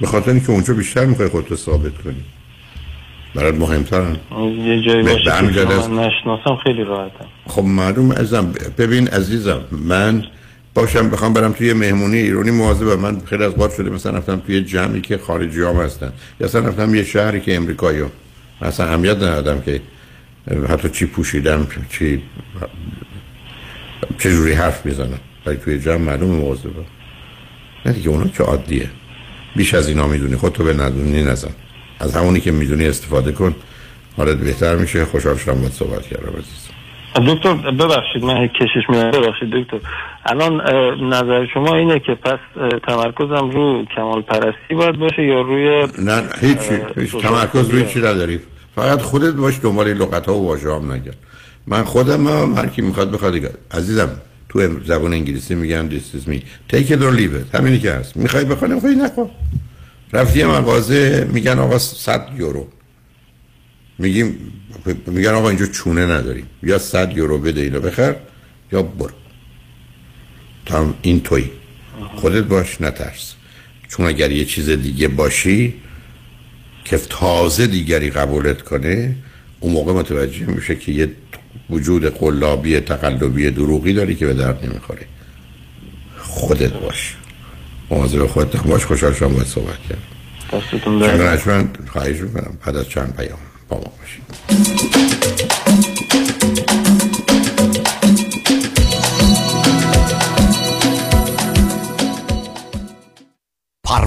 به خاطر اینکه اونجا بیشتر می‌خوای خودتو ثابت کنی. برات مهمترن. یه جایی باشه که من نشناسم خیلی راحتم. خب معلوم ازم ببین عزیزم من باشم بخوام برم توی مهمونی ایرانی مواظبم من خیلی از بار شده مثلا رفتم توی جمعی که خارجی هم هستن. یا اصلا رفتم یه شهری که امریکایی هم اصلا اهمیت ندادم که حتی چی پوشیدم چی چه جوری حرف می‌زنم ولی توی جمع معلوم مواظبم نه دیگه اونا که عادیه. بیش از اینا می‌دونی. خودتو به ندونی نزن. از همونی که می‌دونی استفاده کن. حالت بهتر میشه. خوشحال شدم باهات صحبت کردم عزیز. دکتر ببخشید من کشش میاد ببخشید دکتر. الان نظر شما اینه که پس تمرکزم رو کمال پرستی باید باشه یا روی نه هیچ تمرکز روی چی نداری؟ فقط خودت باش دنبال این لغت ها و واژه هم نگرد. من خودم هم هر کی می‌خواد بخواد عزیزم تو زبان انگلیسی میگن this is me. Take it or leave it. همینی که هست. می‌خوای بخوای نمی‌خوای نکن رفتی مغازه میگن آقا 100 یورو. میگیم میگن آقا اینجا چونه نداریم. یا 100 یورو بده اینو بخر یا برو. تا این توی. خودت باش نترس. چون اگر یه چیز دیگه باشی که تازه دیگری قبولت کنه اون موقع متوجه میشه که یه وجود قلابی تقلبی دروغی داری که به درد نمی‌خوره. خودت باش. مواظب خودت باش. خوشحال شدم باید صحبت کرد دستتون خواهش می‌کنم. بعد از چند پیام. با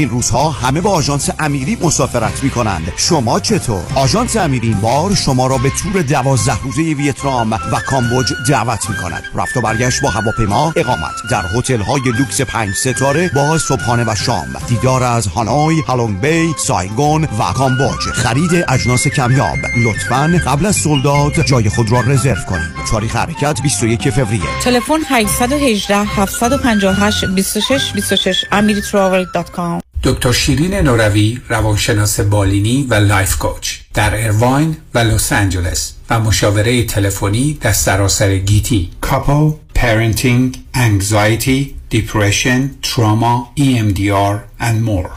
این روزها همه با آژانس امیری مسافرت می کنند شما چطور؟ آژانس امیری این بار شما را به تور دوازده روزه ویتنام و کامبوج دعوت می کند رفت و برگشت با هواپیما اقامت. در هتل های لوکس پنج ستاره با صبحانه و شام. دیدار از هانوی، Halong Bay، سایگون و کامبوج. خرید اجناس کمیاب. لطفا قبل از sold out جای خود را رزرو کنید. تاریخ حرکت 21 فوریه. تلفن 818 758 26 26 amiritravel.com دکتر شیرین نوروی روانشناس بالینی و life coach در ارواین و لس آنجلس و مشاوره تلفنی در سراسر گیتی. couple parenting anxiety depression trauma EMDR and more.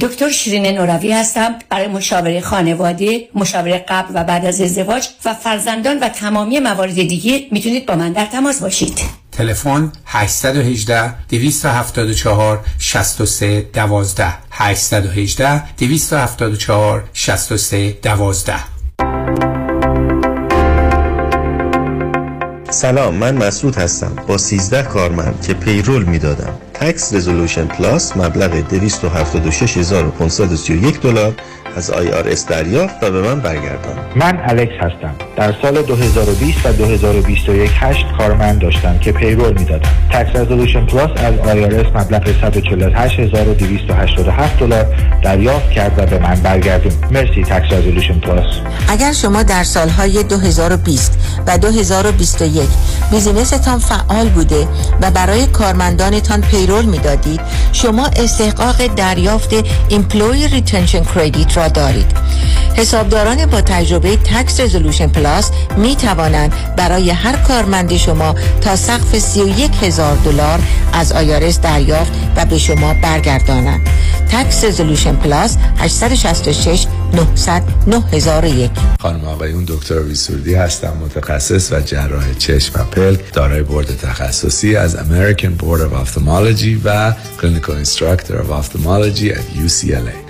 دکتر شیرین نوروی هستم. برای مشاوره خانواده مشاوره قبل و بعد از ازدواج و فرزندان و تمامی موارد دیگه می‌تونید با من در تماس باشید. تلفن 818 274 63 12 818 274 63 12 سلام من مسعود هستم. با 13 کارمند که پیرول می‌دادم. تکس رزولوشن پلاس مبلغ 276531 دلار از IRS دریافت و به من برگردان. من الکس هستم. در سال 2020 و 2021 هشت کارمند داشتم که payroll می‌دادم. Tax Resolution Plus از IRS مبلغ 148287 دلار دریافت کرد و به من برگردون. مرسی Tax Resolution Plus اگر شما در سالهای 2020 و 2021 business تان فعال بوده و برای کارمندانتان payroll می‌دادید شما استحقاق دریافت Employee Retention Credit را دارید. حسابداران با تجربه Tax Resolution Plus می توانند برای هر کارمند شما تا سقف 31 هزار دلار از IRS دریافت و به شما برگردانند. Tax Resolution Plus 866 900 9001 خانم آقایون دکتر سرودی هستم متخصص و جراح چشم و پلک دارای بورد تخصصی از American Board of Ophthalmology و Clinical Instructor of Ophthalmology at UCLA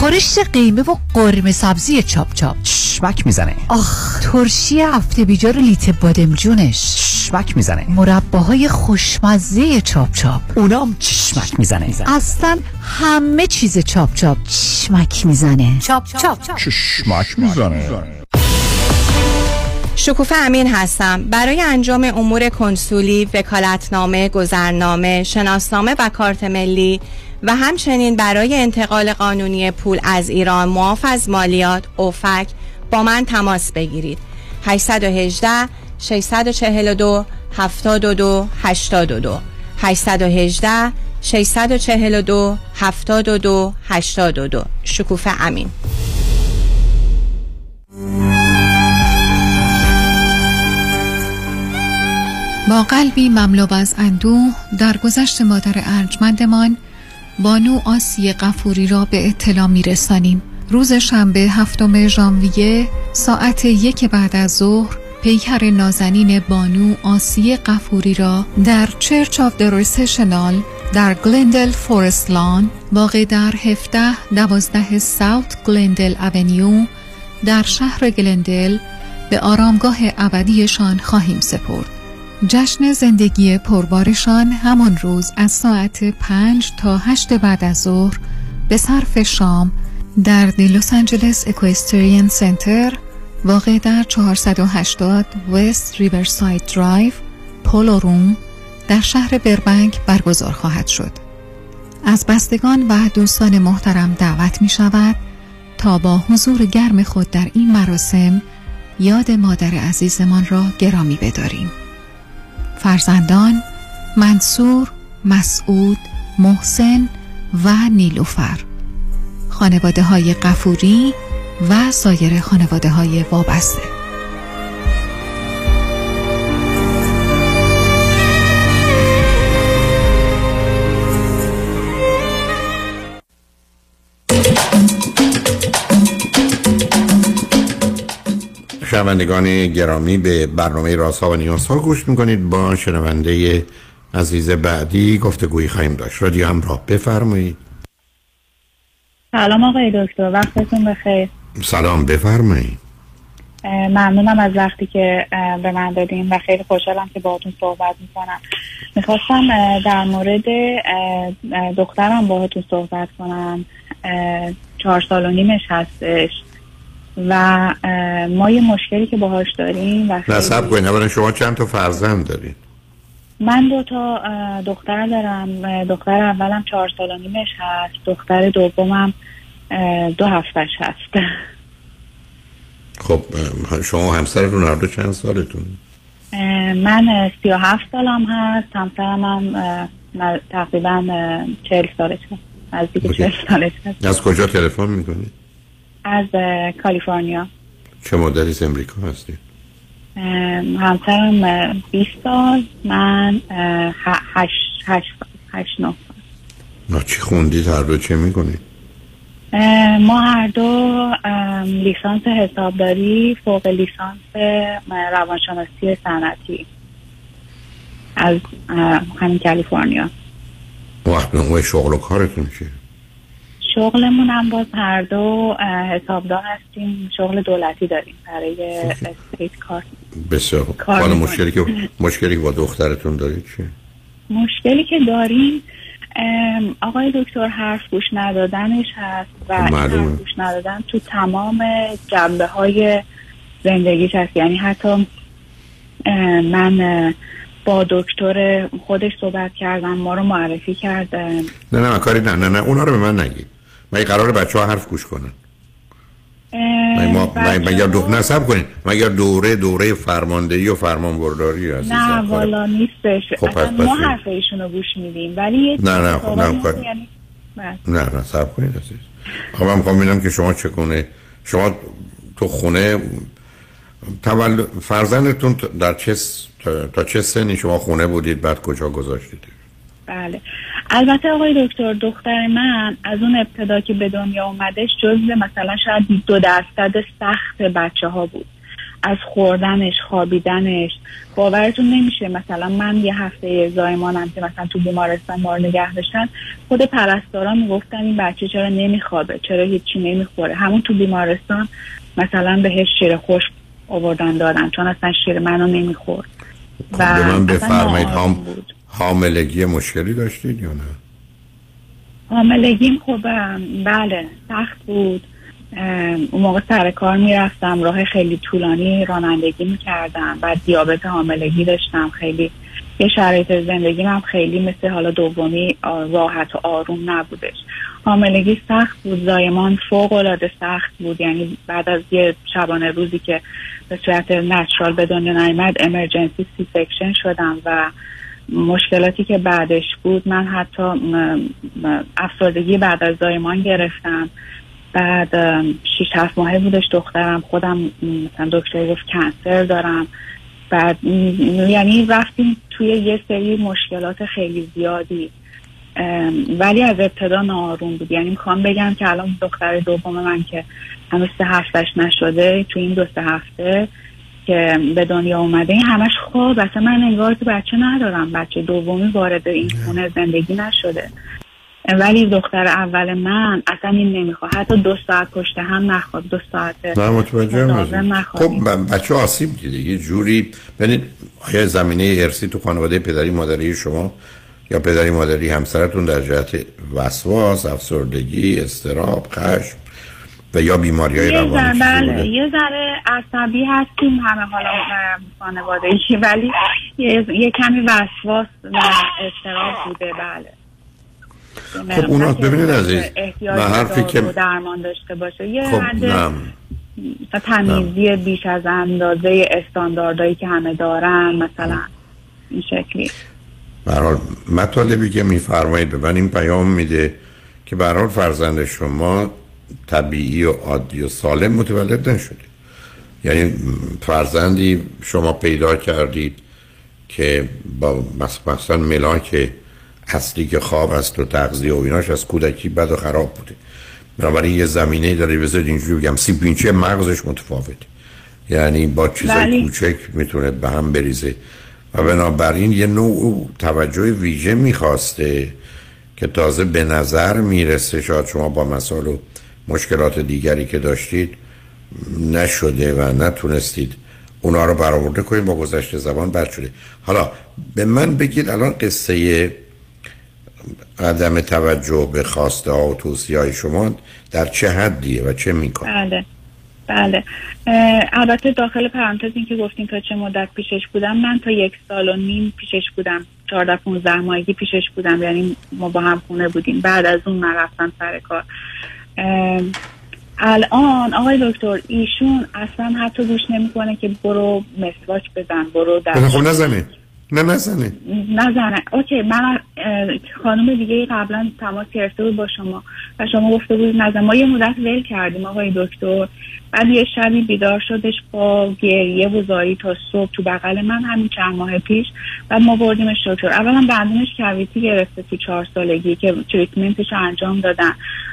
خورشت قیمه و قرمه سبزی چاپ چاپ. چشمک می‌زنه. آخ ترشی هفته بیجار لیته بادمجونش چشمک می‌زنه. مرباهای خوشمزه چاپ چاپ. اونام چشمک می‌زنه. اصلا همه چیز چاپ چاپ. چشمک می‌زنه. چاپ چاپ. چشمک می‌زنه. شکوفه امین هستم. برای انجام امور کنسولی، وکالتنامه، گذرنامه، شناسنامه و کارت ملی و همچنین برای انتقال قانونی پول از ایران معاف از مالیات اوفک با من تماس بگیرید. 818 642 72 82 818 642 72 82 شکوفه امین. با قلبی مملو از اندوه در گذشت مادر ارجمندمان بانو آسی قفوری را به اطلاع می رسانیم. روز شنبه هفتم ژانویه ساعت یک بعد از ظهر پیکر نازنین بانو آسی غفوری را در Church of the Recessional در گلندل Forest Lawn واقع در 17 دوازده South Glendale Avenue در شهر گلندل به آرامگاه ابدیشان خواهیم سپرد. جشن زندگی پربارشان همان روز از ساعت پنج تا هشت بعد از ظهر به صرف شام در the Los Angeles Equestrian Center واقع در 480 West Riverside Drive Polo Room در شهر بربنک برگزار خواهد شد. از بستگان و دوستان محترم دعوت می شود تا با حضور گرم خود در این مراسم یاد مادر عزیزمان را گرامی بداریم. فرزندان منصور، مسعود، محسن و نیلوفر. خانواده های قفوری و سایر خانواده های وابسته. شنوندگان گرامی به برنامه رازها و نیازها گوش می‌کنید. با شنونده عزیز بعدی گفتگویی خواهیم داشت. رادیو همراه بفرمایید. سلام آقای دکتر. وقتتون بخیر. سلام بفرمایید. ممنونم از وقتی که به من دادیم و خیلی خوشحالم که باهاتون صحبت می‌کنم. می‌خواستم در مورد دخترم باهاتون صحبت کنم. چهار سال و نیمش هستش. و ما یه مشکلی که باهاش داریم و نه سب کنید اولا شما چند تا فرزند دارید من دو تا دختر دارم. دختر اولم چهار سال و نیمش هست. دختر دومم دو هفتش هست. <laughs> خب شما همسرتون هر دو چند سالتون؟ من سی و هفت سالم هست. همسرم هم تقریبا چهل سالش هست. نزدیک اوکی. چهل سالش هست. از کجا تلفن می‌کنید از کالیفرنیا. چه مدتی از امریکا هستید همسرم اه، 20 سال من اه، ه- هشت هشت سال هشت نه نه چی خوندید؟ هر دو چه می‌کنید ما هر دو لیسانس حسابداری فوق لیسانس روانشناسی صنعتی از همین کالیفرنیا. وقت نوع شغل و کارتون چیه؟ شغلمون هم باز هر دو حسابدار هستیم. شغل دولتی داریم برای استیت کار. بسیار حالا. مشکلی که مشکلی با دخترتون دارید چیه مشکلی که داریم آقای دکتر حرف گوش ندادنش هست و معلومه. حرف گوش ندادن تو تمام جنبه های زندگیش هست. یعنی حتی من با دکتر خودش صحبت کردم ما رو معرفی کرد نه نه کاری نه نه نه اونا رو به من نگید. من قرار بچه ها حرف گوش کنن؟ مگه ما مگه دو... نصب کنید مگر دوره دوره فرماندهی و فرمانبرداری عزیزم؟ نه والا نیستش. خب، اصلا ما حرف ایشون رو گوش میدیم ولی نه، نه، خب، نه، خب. یعنی-. نه. نه صبر کنید عزیز. خب من می‌خوام ببینم که شما چگونه شما تو خونه تولد فرزندتون در چه تا چه سنی شما خونه بودید؟ بعد کجا گذاشتید؟ بله. البته آقای دکتر دختر من از اون ابتدا که به دنیا اومدش جزو مثلا شاید دو درصد سخت بچه ها بود. از خوردنش خوابیدنش. باورتون نمیشه مثلا من یه هفته زایمانم که مثلا تو بیمارستان ما رو نگه داشتن خود پرستارا می‌گفتن این بچه چرا نمیخوابه چرا هیچی نمی‌خوره. همون تو بیمارستان مثلا بهش شیر خوش آوردن دادن چون اصلا شیر منو نمی‌خورد. خب به من بفرمایید هم حاملگی مشکلی داشتید یا نه؟ حاملگیم خب بله سخت بود. اون موقع سر کار می‌رفتم راه خیلی طولانی رانندگی می‌کردم بعد دیابت حاملگی داشتم. خیلی یه شرایط زندگی هم خیلی مثل حالا دومی راحت و آروم نبودش. حاملگی سخت بود زایمان فوق العاده سخت بود. یعنی بعد از یه شبانه روزی که به صورت natural به دنیا نیامد emergency C-section شدم و مشکلاتی که بعدش بود من حتی افسردگی بعد از زایمان گرفتم. بعد شیش هفت ماهه بودش دخترم. خودم مثلا دکتر گفت cancer دارم. بعد یعنی رفتیم توی یه سری مشکلات خیلی زیادی. ولی از ابتدا ناآروم بود. یعنی می‌خوام بگم که الان دختر دوم من که هنوز سه هفتش نشده تو این دو سه هفته که به دنیا اومده این همش خواب اصلا من انگار که بچه ندارم. بچه دومی وارد این خونه زندگی نشده. ولی دختر اول من اصلا این نمی‌خواد. حتی دو ساعت پشت هم نخواد دو ساعت نه متوجه خب بچه آسیب دیده. یه جوری ببینید آیا زمینه ارسی تو خانواده پدری مادری شما یا پدری مادری همسرتون در جهت وسواس افسردگی استراب خشم؟ و یا بیماری های روانی بله؟ یه ذره عصبی هستیم همه حالا خانواده ولی یه, یه کمی وسواس و استراب بوده بله. خب اونا ببینید عزیز من حرفی که و درمان داشته باشه یه خب حد تمیزی بیش از اندازه استانداردهایی که همه دارن مثلا این شکلی. به هر حال مطالبی که میفرمایید به من این پیام میده که به هر حال فرزند شما طبیعی و عادی و سالم متولد نشده یعنی فرزندی شما پیدا کردید که با مثلا ملاک اصلی که خواب است و تغذیه و ایناش از کودکی بد و خراب بوده. بنابراین یه زمینه داره بذارید اینجوری بگم سی پینچه مغزش متفاوته. یعنی با چیزای بله. کوچک می‌تونه به هم بریزه. و بنابراین یه نوع توجه ویژه می‌خواسته که تازه به نظر می‌رسه شاید شما با مسائل و مشکلات دیگری که داشتید نشده و نتونستید اونا رو برآورده کنید با گذشت زبان بد شده. حالا به من بگید الان قصه عدم توجه به خواسته ها و توصیه های شما در چه حدیه و چه می‌کنه؟ بله بله. البته داخل پرانتز این که گفتین تا چه مدت پیشش بودم من تا یک سال و نیم پیشش بودم. چهارده پونزده ماهگی پیشش بودم یعنی ما با هم خونه بودیم. بعد از اون من رفتم سر کار. الان آقای دکتر ایشون اصلا حتی گوش نمی‌کنه که برو مسواک بزن برو در خب نزنه. نه نزنه. نزنه. اوکی من خانم دیگه قبلا تماس گرفته بود با شما و شما گفته بود نزن. ما یه مدت ول کردیم آقای دکتر. بعد یه شبی بیدار شدش با گریه و زاری تا صبح تو بغل من همین چند ماه پیش. بعد ما بردیمش دکتر اولا دندونش کویتی گرفته تو چهار سالگی که تریتمنتش رو انجام دادن.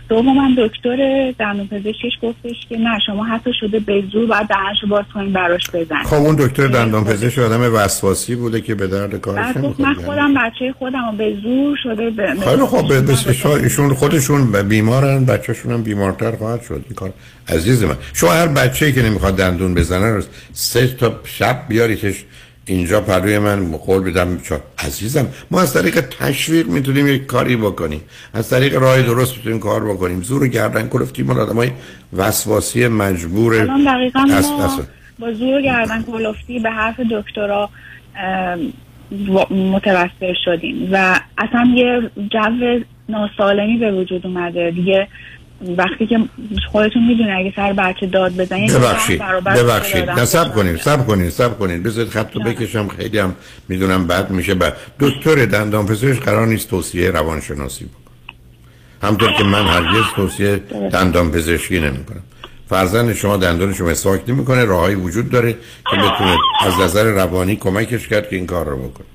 دوم من دکتر دندون پزشکش گفتش که نه شما حتی شده به زور باید دهنشو باز کنین براش بزن خب اون دکتر دندان پزشک آدم وسواسی بوده که به درد کارش بعد گفت من خودم بچه خودم رو به زور شده به خیلی خب شا- ایشون خودشون بیمارن بچهشون هم بیمارتر خواهد شد. این کار عزیز من. شما هر بچه‌ای که نمی‌خواد دندون بزنه رو سه تا شب بیاریدش اینجا پلوی من قول بدم. چا عزیزم ما از طریق تشویق می‌تونیم یک کاری بکنیم. از طریق راه درست می‌تونیم کار بکنیم. زور و گردن کلفتی ما آدمای وسواسی مجبور الان دقیقا ما با زور گردن کلفتی به حرف دکترا و- متوسل شدیم. و اصلا یه جو ناسالمی به وجود اومده. دیگه وقتی که خودتون می‌دونه اگه سر بچه داد بزنید ببخشید ببخشید. نه سب کنید سب کنید سب کنید بذارید خط رو بکشم خیلی هم می‌دونم بد میشه. بعد دکتر دندان پزشک قرار نیست توصیه روانشناسی بکنه. همطور که من هرگز توصیه دندان پزشکی نمی کنم فرزند شما دندونش رو مسواک نمی‌کنه راههایی وجود داره که بتونه از نظر روانی کمکش کرد که این کار رو بکنه.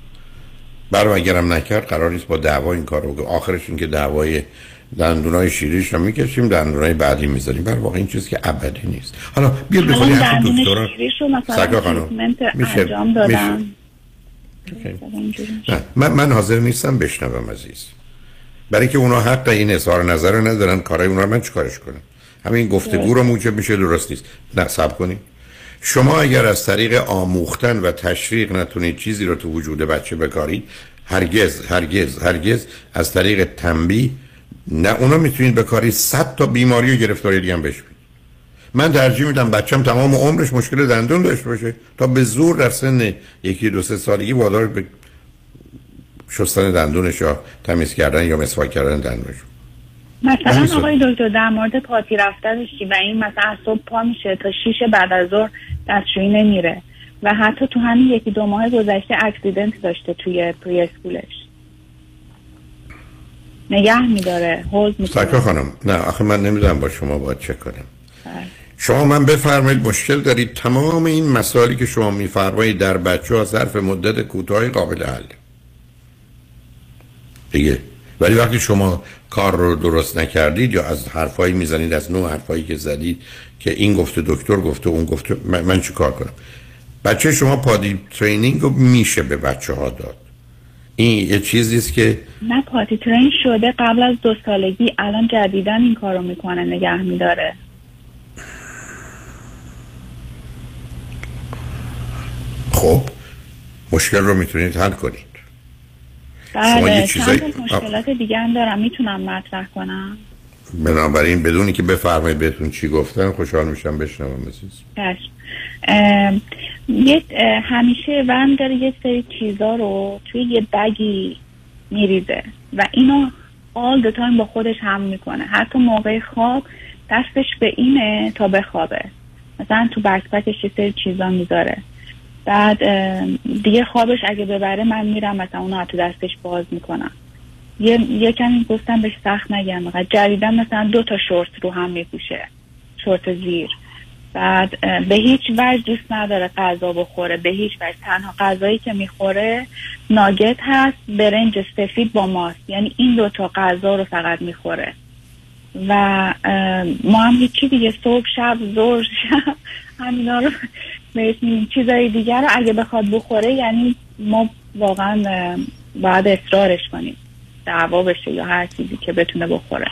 برای اگرم نکرد قرار نیست با دعوا این کار رو بکنه. آخرش این که دعوای دندونای شیریش رو می‌کشیم دندونای بعدی می‌ذاریم. بر واقع این چیزی که ابدی نیست. حالا بیاد بخونی الان حرف دکترا مثلا سکا خانم. میشه- میشه. نه من, من حاضر نیستم بشنوم عزیز. برای که اونا حق این اظهار نظر رو ندارن کارای اونا رو من چیکارش کنم؟ همین گفتگو رو موجب میشه درست نیست. نه سب کنید شما اگر از طریق آموختن و تشویق نتونید چیزی رو تو وجود بچه بکارید هرگز هرگز هرگز از طریق تنبیه نه اونا می‌تونید بکارید صد تا بیماری و گرفتاری دیگه هم بهش. من ترجیح میدم بچم تمام عمرش مشکل دندون داشته باشه تا به زور در سن یکی دو سه سالگی وادار به شستن دندونش یا تمیز کردن یا مسواک کردن دندونش. مثلا آقای دکتر در مورد پاتی رفتنش و این مثلا صبح پا میشه تا شیش بعد از ظهر دستشویی نمیره. و حتی تو همین یکی دو ماه گذشته اکسیدنت داشته توی پری اسکولش. نگه میداره حوض سکا می‌کنه خانم نه آخه من نمی‌دونم با شما باید چه کنم شما من بفرمایید مشکل دارید تمام این مسائلی که شما میفرمایید در بچه ها ظرف مدت کوتاهی قابل حل. دیگه. ولی وقتی شما کار رو درست نکردید یا از حرفایی می‌زنید از نوع حرفایی که زدید که این گفته دکتر گفته اون گفته من, من چی کار کنم؟ بچه شما پادی ترینینگ رو میشه به بچه ها داد. این یه چیزی است که نه پاتی ترین شده قبل از دو سالگی الان جدیدن این کارو می‌کنه نگه میداره. خب مشکل رو می‌تونید حل کنید. شما یه بله چیزایی- چند مشکلات دیگه هم دارم می‌تونم مطرح کنم. بنابراین بدونی که بفرمایید بهتون چی گفتن خوشحال میشم بشنوم عزیز. اه، همیشه ون داره یه سری چیزا رو توی یه بگی میریزه و اینو all the time با خودش هم می‌کنه. حتی موقع خواب دستش به اینه تا بخوابه. مثلا تو بکپکش یه سری چیزا می‌ذاره. بعد دیگه خوابش اگه ببره من میرم مثلا اونو تو دستش باز می‌کنم. یه یه کمی گفتم بهش سخت نگم. جدیدا مثلا دو تا شورت رو هم میپوشه. شورت زیر. بعد به هیچ وجه دوست نداره غذا بخوره به هیچ وجه. تنها غذایی که می‌خوره ناگت هست برنج سفید با ماست. یعنی این دوتا غذا رو فقط می‌خوره. و ما هم هیچی دیگه صبح شب زور شب همینا رو بهش میدیم چیزای دیگر رو اگه بخواد بخوره یعنی ما واقعا باید اصرارش کنیم. دعوا بشه یا هر چیزی که بتونه بخوره.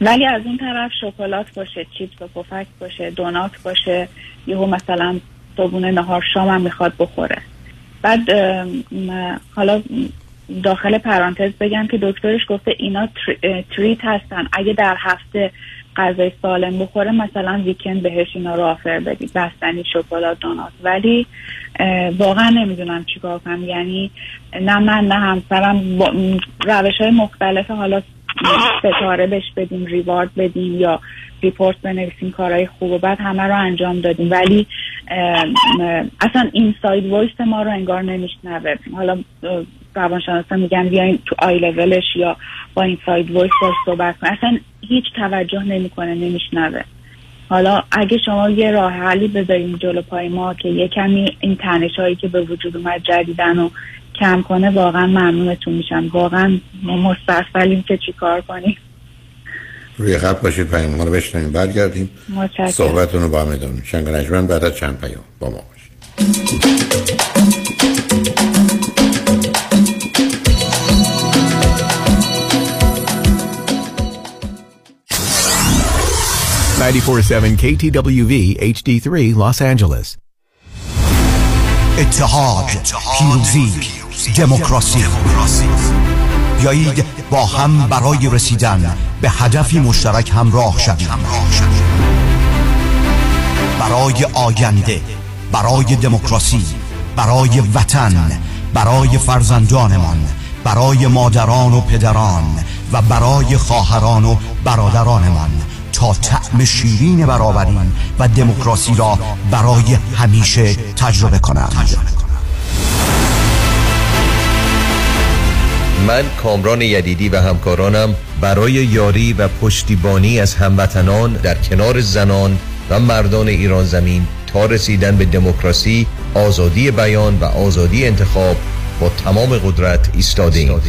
ولی از اون طرف شکلات باشه چیپس و پفک باشه دونات باشه یهو مثلا صبحونه نهار شام هم می‌خواد بخوره. بعد حالا داخل پرانتز بگم که دکترش گفته اینا تریت هستن. اگه در هفته غذای سالم بخوره مثلا ویکند بهش اینا رو آفر بدید. بستنی شکلات دونات. ولی واقعا نمی‌دونم چیکار کنم. یعنی نه من نه همسرم روش های مختلف حالا ستاره بهش بدیم ریوارد بدیم یا ریپورت بنویسیم کارهای خوب و بعد همه رو انجام دادیم. ولی اصلا inside voice ما رو انگار نمیشنوه. حالا روانشناسا میگن بیاین تو آی لولش یا با inside voice باش صحبت کن اصلا هیچ توجه نمی‌کنه نمیشنوه. حالا اگه شما یه راه حلی بذاریم جلو پای ما که یه کمی این تنش هایی که به وجود اومد جدیدا و کم کنه واقعا ممنونتون میشم. واقعا ما مستأصلیم که چی کار کنیم. روی خط باشید پیام ما رو بشنیم برگردیم. صحبتون رو با هم ادامه شنگ بعد از چند پیام با ما باشید. 947 KTWV HD3 Los Angeles. اتحاد. پیروزی. دموکراسی. بیایید با هم برای رسیدن به هدفی مشترک همراه شویم. برای آینده برای دموکراسی برای وطن برای فرزندانمان برای مادران و پدران و برای خواهران و برادرانمان تا طعم شیرین برابری و دموکراسی را برای همیشه تجربه کنند. من کامران یدیدی و همکارانم برای یاری و پشتیبانی از هموطنان در کنار زنان و مردان ایران زمین تا رسیدن به دموکراسی، آزادی بیان و آزادی انتخاب با تمام قدرت ایستاده ایم.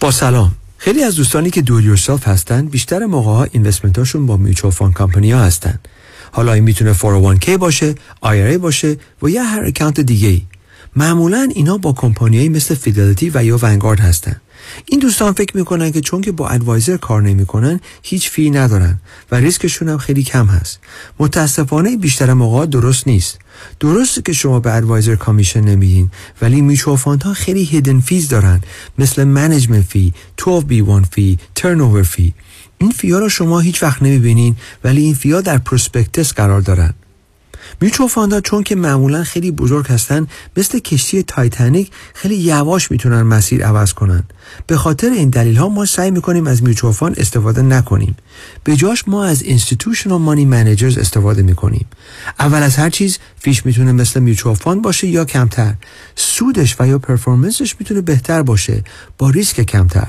با سلام خیلی از دوستانی که دور یورسلف هستن بیشتر موقع ها هاشون با mutual fund company ها هستن حالا این می‌تونه 401k باشه IRA باشه و یا هر account دیگه ای معمولا اینا با کمپانیایی مثل Fidelity و یا Vanguard هستن. این دوستان فکر می‌کنن که چون که با advisor کار نمی‌کنن هیچ fee ندارن و ریسکشون هم خیلی کم هست. متاسفانه بیشتر موقع درست نیست. درسته که شما به advisor commission نمیدین ولی میچو ها خیلی hidden fees دارن. مثل management fee 12B1 fee turn fee این fee ا رو شما هیچ وقت نمی‌بینین ولی این fee ا در prospectus قرار دارن. mutual fund ا چون که معمولا خیلی بزرگ هستن مثل کشتی تایتانیک خیلی یواش می‌تونن مسیر عوض کنن. به خاطر این دلیل ها ما سعی می‌کنیم از fund استفاده نکنیم. به جاش ما از institutional money managers استفاده می‌کنیم. اول از هر چیز fee ش می‌تونه مثل fund باشه یا کمتر. سودش و یا performance ش می‌تونه بهتر باشه با ریسک کمتر.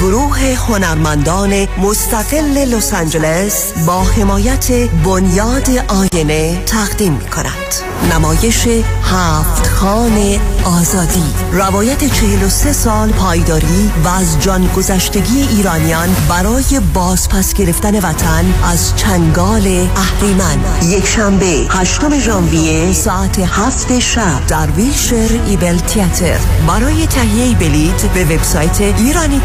گروه هنرمندان مستقل لس آنجلس با حمایت بنیاد آینه تقدیم می کند نمایش هفت خان آزادی. روایت 43 سال پایداری و از جان گذشتگی ایرانیان برای بازپس گرفتن وطن از چنگال اهریمن. یک شنبه هشتم ژانویه ساعت هفت شب در ویلشر ایبل تیاتر. برای تهیه بلیت به وبسایت ایرانی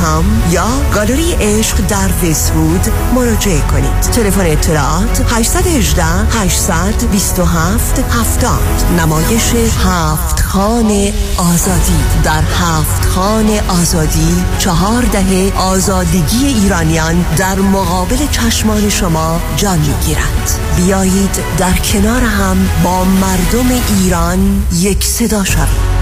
کام یا گالری عشق در ویسوود مراجعه کنید. تلفن اطلاعات 818 827 70 نمایش هفت خان آزادی. در هفت خان آزادی چهار دهه آزادگی ایرانیان در مقابل چشمان شما جان می‌گیرد بیایید در کنار هم با مردم ایران یک صدا شویم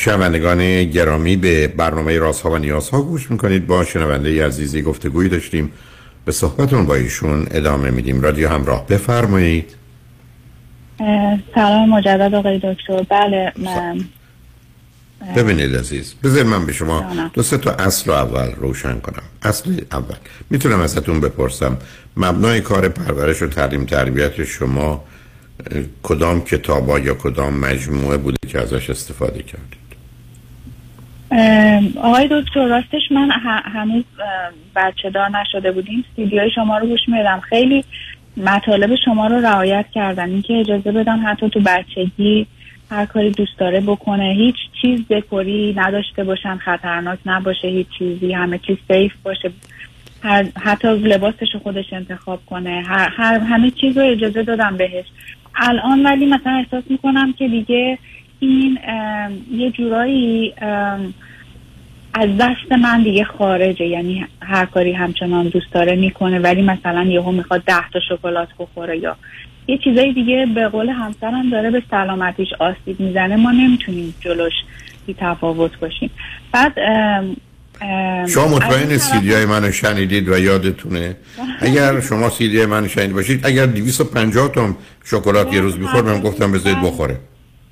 شنوندگان گرامی به برنامه رازها و نیازها گوش می‌کنید. با شنونده عزیزی گفتگویی داشتیم. به صحبتمون با ایشون ادامه میدیم. رادیو همراه بفرمایید. سلام مجدد آقای دکتر. بله من ببینید عزیز بذار من به شما دو سه تا اصل رو اول روشن کنم. اصل اول. می‌تونم ازتون بپرسم مبنای کار پرورش و تعلیم تربیت شما کدام کتابا یا کدام مجموعه بوده که ازش استفاده کردید؟ آقای دکتر راستش من هنوز بچه دار نشده بودیم. سیدی شما رو گوش میدم. خیلی مطالب شما رو رعایت کردن. اینکه اجازه بدم حتی تو بچگی هر کاری دوست داره بکنه. هیچ چیز دکوری نداشته باشن. خطرناک نباشه هیچ چیزی. همه چیز سیف باشه. هر حتی لباسش خودش انتخاب کنه. هر, هر همه چیز رو اجازه دادم بهش. الان ولی مثلا احساس می‌کنم که دیگه این یه جورایی از دست من دیگه خارجه. یعنی هر کاری همچنان دوست داره می‌کنه ولی مثلا یهو می‌خواد ده تا شکلات بخوره یا یه چیزای دیگه به قول همسرم داره به سلامتیش آسیب می‌زنه. ما نمی‌تونیم جلوش بی تفاوت باشیم. بعد شما مطمئن سیدی های منو شنیدید و یادتونه؟ <laughs> اگر شما سیدی های منو شنید باشید اگر 250 تا شکلات یه روز می‌خورد من گفتم بذارید بخوره.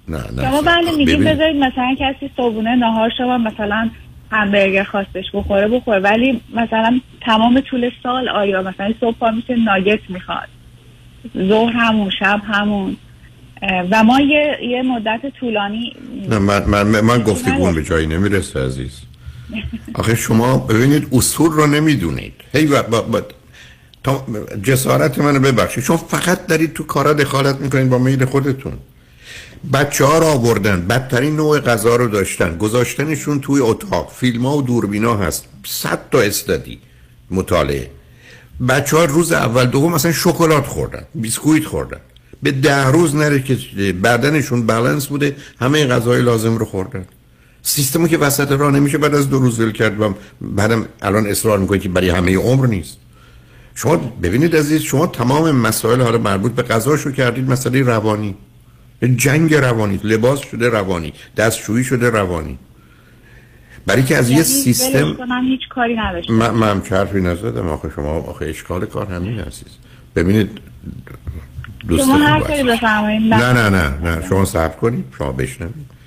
نه نه. شما بله میگیم بذارید مثلا کسی صبحونه نهار شما مثلا همبرگر خواستش بخوره بخوره. ولی مثلا تمام طول سال آیا مثلا صبح پا میشه ناگت می‌خواد. ظهر همون شب همون. و ما یه, یه مدت طولانی نه من, من, من گفتگون به جایی نمی‌رسه عزیز. آخه شما ببینید اصول رو نمی‌دونید. هی با, با, با تا جسارت منو ببخشید. شما فقط دارید تو کارا دخالت می‌کنید با میل خودتون. بچه ها رو آوردن. بدترین نوع غذا رو داشتن. گذاشتنشون توی اتاق. فیلم ها و دوربینا هست. صد تا استادی مطالعه. بچه ها روز اول دوم مثلا شکلات خوردن. بیسکویت خوردن. به ده روز نره که بدنشون بالانس بوده. همه غذای لازم رو خوردن. سیستمو که وسط راه نمیشه بعد از دو روز ول کرد. و بعدم الان اصرار می‌کنه که برای همه عمر نیست. شما ببینید عزیز شما تمام مسائل حالا مربوط به غذاشو کردید. مسئله روانی. جنگ روانی لباس شده روانی دستشویی شده روانی. برای که از یه سیستم هیچ کاری نداشتم. من, من حرفی نزدم آخه شما آخه اشکال کار همین عزیز. ببینید دوست شما هر کاری بفرمایید نه نه نه نه. شما صبر کنید شما بشنوید.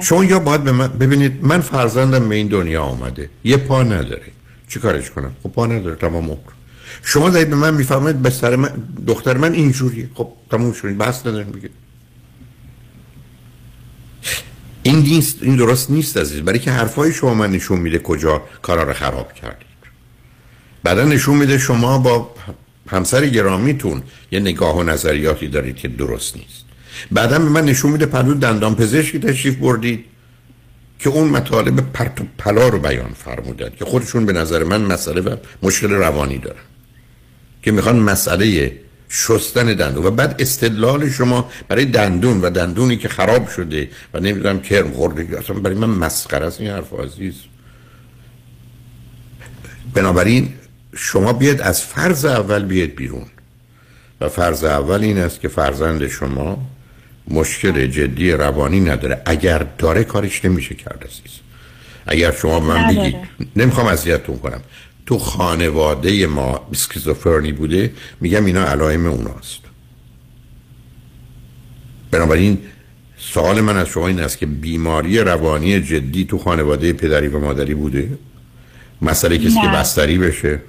شما یا باید به من ببینید من فرزندم به این دنیا آمده. یه پا نداره. چی کارش کنم؟ خب پا نداره تمام عمر. شما دارید به من می‌فهمید به سر من دختر من اینجوریه. خب تموم شدید بحث نداریم بگید این نیست این درست نیست عزیز. برای که حرفای شما من نشون میده کجا کارا رو خراب کردید. بعدا نشون میده شما با همسر گرامیتون یه نگاه و نظریاتی دارید که درست نیست. بعدا به من نشون میده پلو دندان پزشکی تشریف بردید که اون مطالب پرت و پلا رو بیان فرمودن که خودشون به نظر من مسئله و مشکل روانی دارن که می‌خوان مسئله شستن دندون و بعد استدلال شما برای دندون و دندونی که خراب شده و نمی‌دونم کرم خورده اصلا برای من مسخره است این حرف عزیز. بنابراین شما بیاد از فرض اول بیاد بیرون و فرض اول این است که فرزند شما مشکل جدی روانی نداره. اگر داره کارش نمیشه کرد عزیز. اگر شما به من. بگید نمی‌خوام اذیتتون کنم. تو خانواده ما اسکیزوفرنی بوده میگم اینا علائم اوناست. بنابراین سوال من از شما این است که بیماری روانی جدی تو خانواده پدری و مادری بوده؟ مسئله کسی که نه. بستری بشه؟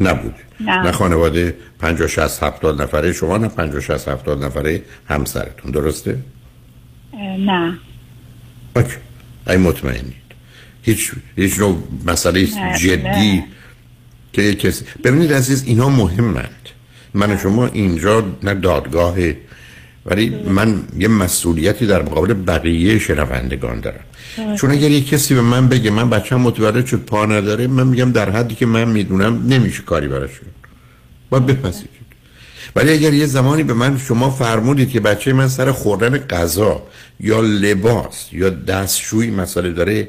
نبوده نه. نه خانواده 50 60 70 نفره شما نه 50 60 70 نفره همسرتون. درسته؟ نه. اوکی. ای مطمئنید هیچ هیچ نوع مسئله نه، جدی نه. که یک کسی ببینید عزیز اینا مهمند. من و شما اینجا نه دادگاهه ولی من یه مسئولیتی در مقابل بقیه شنوندگان دارم. چون اگر یک کسی به من بگه من بچه متولد شد پا نداره من میگم در حدی که من می‌دونم نمیشه کاری براش کرد. باید بپذیرید. ولی اگر یه زمانی به من شما فرمودید که بچه من سر خوردن غذا یا لباس یا دستشویی مسئله داره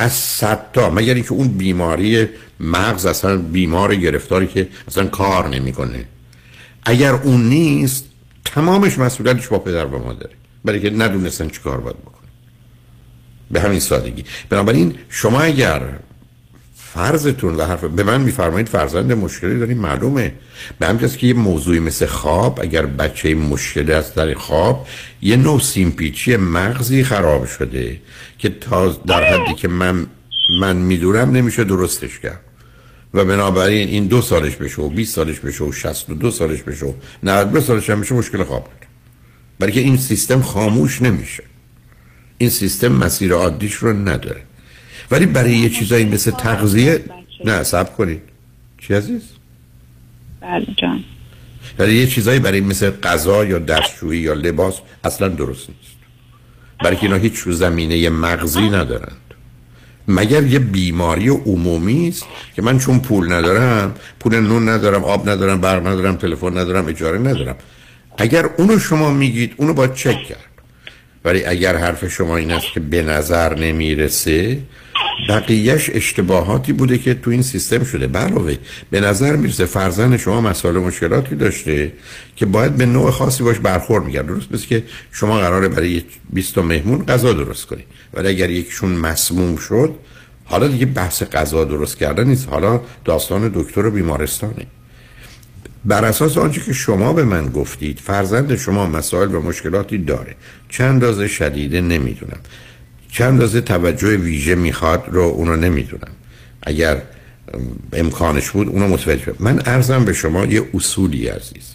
از صد تا مگر اینکه اون بیماری مغز اصلا بیمار گرفتاری که اصلا کار نمی‌کنه. اگر اون نیست تمامش مسئولیتش با پدر و مادره. برای که ندونستن چی کار باید بکنه. به همین سادگی. بنابراین شما اگر فرضتون و حرف به من میفرمایید فرزند مشکلی داریم معلومه. به جاست که یه موضوعی مثل خواب اگر بچه مشکلی از در خواب یه نوع سیمپیچی مغزی خراب شده که تا در حدی که من من می‌دونم نمیشه درستش کرد. و بنابراین این دو سالش بشه و 20 سالش بشه و 62 سالش بشه و 92 سالش هم بشه مشکل خواب داره برای که این سیستم خاموش نمیشه. این سیستم مسیر عادیش رو نداره. ولی برای یه چیزایی مثل تغذیه نه سب کنید. چی عزیز؟ بله جان. برای یه چیزایی برای مثل غذا یا دستشویی یا لباس اصلا درست نیست. برای که اینا هیچ زمینه مغزی ندارند. مگر یه بیماری عمومی است که من چون پول ندارم پول نون ندارم آب ندارم برق ندارم تلفن ندارم اجاره ندارم. اگر اونو شما میگید اونو باید چک کرد. ولی اگر حرف شما این است که به نظر نمی‌رسه بقیهش اشتباهاتی بوده که تو این سیستم شده. علاوه به نظر می‌رسه فرزند شما مسائل مشکلاتی داشته که باید به نوع خاصی باش برخورد می‌کرد. درست مثل که شما قراره برای 20 تا مهمون غذا درست کنید ولی اگر یکشون مسموم شد حالا دیگه بحث غذا درست کردن نیست. حالا داستان دکتر و بیمارستانه. بر اساس آنچه که شما به من گفتید فرزند شما مسائل و مشکلاتی داره. چند اندازه شدیده نمی‌دونم. چند اندازه توجه ویژه می‌خواد رو اونو نمی‌دونم اگر ام، امکانش بود اونو متوجه. من ارزم به شما یه اصولی عزیز.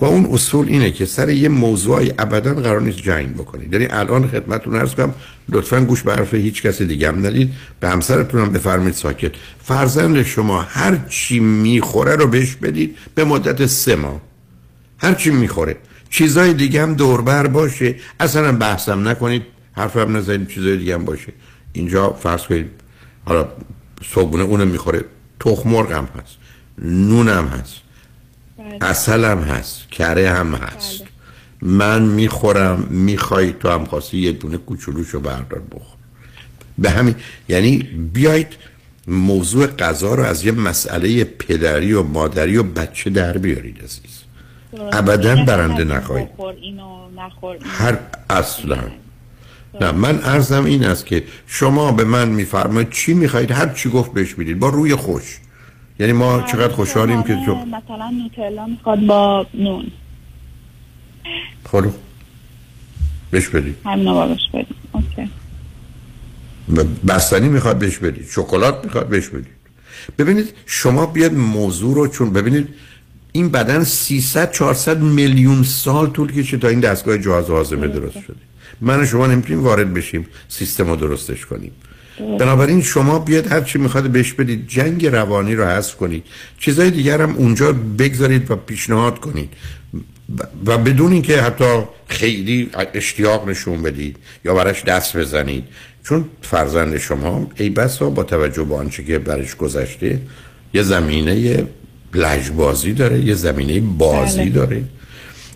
و اون اصول اینه که سر یه موضوعی ابدا قرار نیست جنگ بکنید. یعنی الان خدمتتون عرض کنم لطفا گوش به حرف هیچ کس دیگه هم ندید. به همسرتون هم بفرمایید ساکت. فرزند شما هر چی می‌خوره رو بهش بدید به مدت سه ماه. هر چی می‌خوره. چیزای دیگه هم دوربر باشه. اصلا بحثم نکنید. حرفم نزنید چیزای دیگه هم باشه. اینجا فرض کنید حالا صبحونه اونم می‌خوره تخم مرغ هم هست نون هم هست اصل هم هست کره هم هست. من می‌خورم می‌خوای تو هم خواستی یه دونه کوچولوشو بردار بخور. به همین یعنی بیایید موضوع غذا رو از یه مسئله پدری و مادری و بچه در بیارید عزیز. ابدا برنده نخواهید. هر اصلا. نه من ارزم این است که شما به من میفرمایید چی می‌خواهید هر چی گفت بهش می‌دید با روی خوش. یعنی ما چقدر خوشحالیم که تو مثلا نوتلا می‌خواد با نون. خب بهش بدید. همین رو بهش بدیم اوکی. بستنی می‌خواد بهش بدید شکلات می‌خواد بهش بدید. ببینید شما بیاد موضوع رو چون ببینید این بدن 300 400 میلیون سال طول کشید تا این دستگاه جهاز هاضمه درست شده. من و شما نمی‌تونیم وارد بشیم سیستم رو درستش کنیم. بنابراین شما بیاد هر چی می‌خواد بهش بدید جنگ روانی رو حذف کنید. چیزای دیگر هم اونجا بگذارید و پیشنهاد کنید. و- بدون اینکه حتی خیلی اشتیاق نشون بدید یا براش دست بزنید. چون فرزند شما ای بسا با توجه به آنچه که برش گذشته یه زمینه لجبازی داره یه زمینه بازی بله. داره.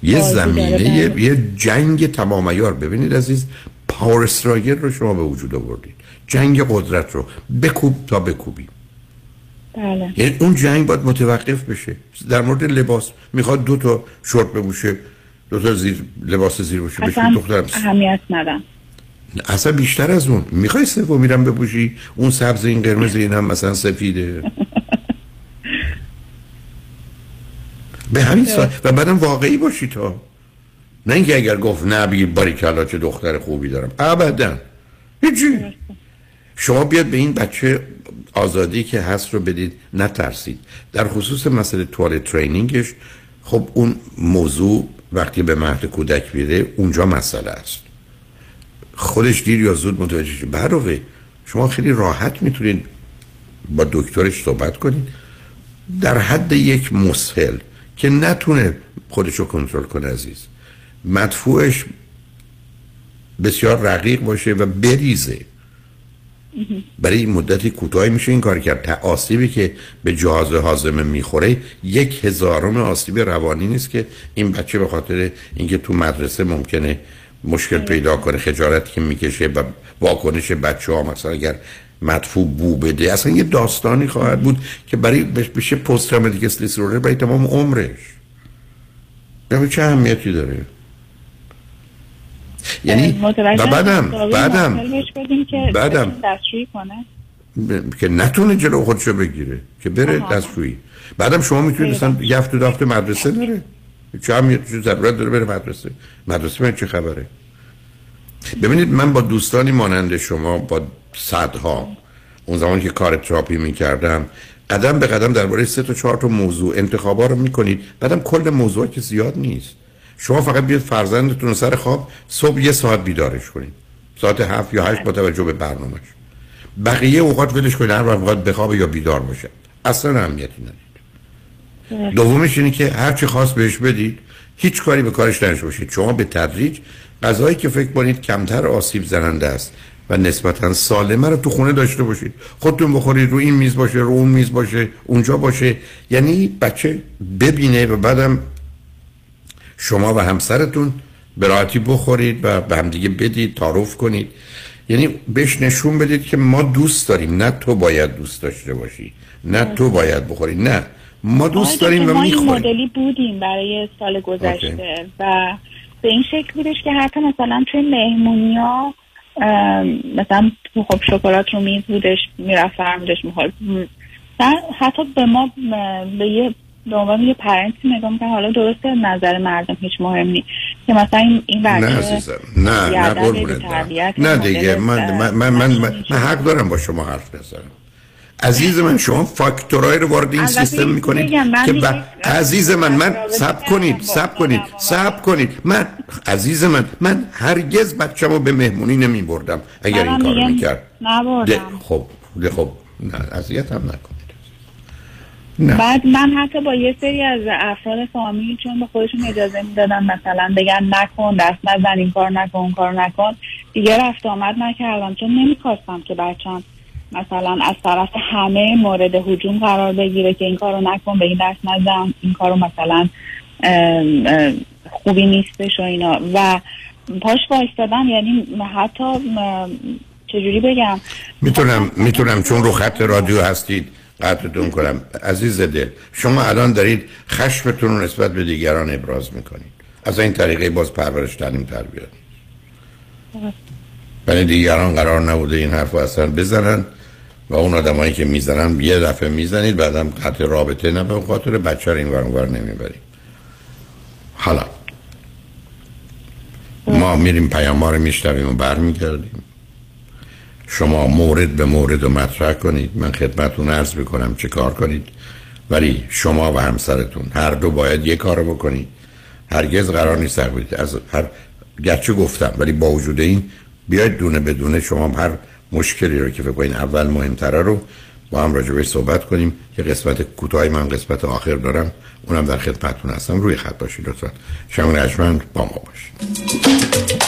یه زمینه بله. یه جنگ تمام عیار ببینید عزیز پاور استراگل رو شما به وجود آوردید. جنگ قدرت رو. بکوب تا بکوبی. بله. یعنی اون جنگ باید متوقف بشه. در مورد لباس می‌خواد دو تا شورت بپوشه دو تا زیر لباس زیر بشه. اصلا دخترم اهمیت ندم اصلا بیشتر از اون. می‌خوای سوم میرم بپوشی؟ اون سبز این قرمز این هم مثلا سفیده. <laughs> به همین سا... و بعدم واقعی باشی تا. نه اینکه اگر گفت نه بگی باریکلا چه دختر خوبی دارم. ابدا. هیچی. شما بیاد به این بچه آزادی که هست رو بدید نترسید. در خصوص مسئله توالت ترینینگش خب اون موضوع وقتی به مهد کودک میره اونجا مسئله است. خودش دیر یا زود متوجه شه. برای شما خیلی راحت می‌تونید با دکترش صحبت کنید. در حد یک مسهل که نتونه خودش رو کنترل کنه عزیز. مدفوعش بسیار رقیق باشه و بریزه. برای این مدتی کوتاهی میشه این کار کرد. تا آسیبی که به جهاز هاضمه می‌خوره یک هزارم آسیب روانی نیست که این بچه به خاطر اینکه تو مدرسه ممکنه مشکل پیدا کنه خجالتی که می‌کشه و واکنش بچه ها مثلا اگر مدفوع بو بده. اصلا یه داستانی خواهد بود که برای بشه پست تروماتیک استرس برای تمام عمرش. یعنی چه اهمیتی داره؟ یعنی و بعدم بعدم. بعدم. که نتونه جلو خودشو بگیره که بره دستشویی. بعدم شما می‌تونید مثلا یه هفته دو هفته مدرسه نره چه هم ضرورت داره بره مدرسه. مدرسه من چه خبره؟ ببینید من با دوستانی مانند شما با صدها. اون زمان که کار تراپی می‌کردم قدم به قدم درباره سه تا چهار تا موضوع انتخابا رو می‌کنید. بعدم کل موضوع که زیاد نیست. شما فقط بیاد فرزندتون سر خواب صبح یه ساعت بیدارش کنید. ساعت هفت یا هشت با توجه به برنامهش. بقیه اوقات ولش کنید. هر وقت بخواب یا بیدار باشه. اصلا اهمیتی ندید دومش اینه که هر چی خواست بهش بدید هیچ کاری به کارش نشه باشید. شما به تدریج غذایی که فکر کنید کمتر آسیب زننده است. و نسبتا سالمه رو تو خونه داشته باشید. خودتون بخورید رو این میز باشه رو اون میز باشه اونجا باشه. یعنی بچه ببینه و بعدم شما و همسرتون به راحتی بخورید و به همدیگه بدید تعارف کنید. یعنی بهش نشون بدید که ما دوست داریم. نه تو باید دوست داشته باشی. نه تو باید بخوری. نه. ما دوست داریم و ما می‌خوریم. این مدلی بودیم برای سال گذشته و به این شکل بودش که حتی مثلا توی مهمونی ها مثلا خب شکلات رو میز بودش می‌رفت فرمودش می‌خورد حتی به ما به یه به عنوان یه پرنسی نگاه می‌کنم حالا درسته نظر مردم هیچ مهم نیست. که مثلا این این نه عزیزم نه نه. نه دیگه من من, من, من, من, من حق دارم با شما حرف بزنم. عزیز من شما فاکتورهای رو وارد این سیستم می‌کنید که دیگه- ب... عزیز من من سب کنید سب کنید سب کنید. من عزیز من من هرگز بچه‌مو به مهمونی نمی بردم اگر این میگم می‌کرد. ده خب ده خب نه اذیت هم نکن نه. بعد من حتی با یه سری از افراد فامیل چون به خودشون اجازه می‌دادن مثلا بگن نکن دست نزن این کار نکن اون کار نکن دیگه رفت آمد نکردم چون نمی‌خواستم که بچم مثلا از طرف همه مورد هجوم قرار بگیره که این کارو نکن به این دست نزن. این کارو مثلا خوبی نیستش و اینا. و پاش وایستادم یعنی حتی چجوری بگم؟ می‌تونم می‌تونم چون رو خط رادیو هستید قطعتون کنم. عزیز دل شما الان دارید خشمتون رو نسبت به دیگران ابراز می‌کنید. از این طریقه باز پرورش تعلیم تربیت یعنی دیگران قرار نبوده این حرف اصلا بزنن. و اون آدمایی که می‌زنن یه دفعه می‌زنید بعدم قطع رابطه نه به خاطر بچه رو این ور نمی‌برید. حالا ما میریم پیام رو میشنویم و برمیگردیم. شما مورد به مورد رو مطرح کنید. من خدمتون عرض می‌کنم چه کار کنید. ولی شما و همسرتون هر دو باید یه کار بکنید. هرگز قرار نیست از هر گرچه گفتم ولی با وجود این بیاید دونه بدونه شما هر مشکلی رو که فکر اول مهمتره رو با هم راجع بهش صحبت کنیم. که قسمت کوتاهی من قسمت آخر دارم. اونم در خدمتتون هستم. روی خط باشید لطفا. شما رجمند با ما باشید.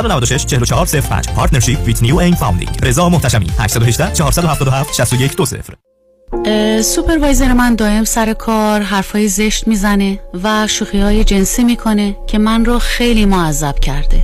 196 4405 Partnership with New Aim Founding. رضا محتشمی. 818 477 6120 اه، سوپروایزر من دائم سر کار حرفای زشت می‌زنه و شوخی های جنسی می‌کنه که من رو خیلی معذب کرده.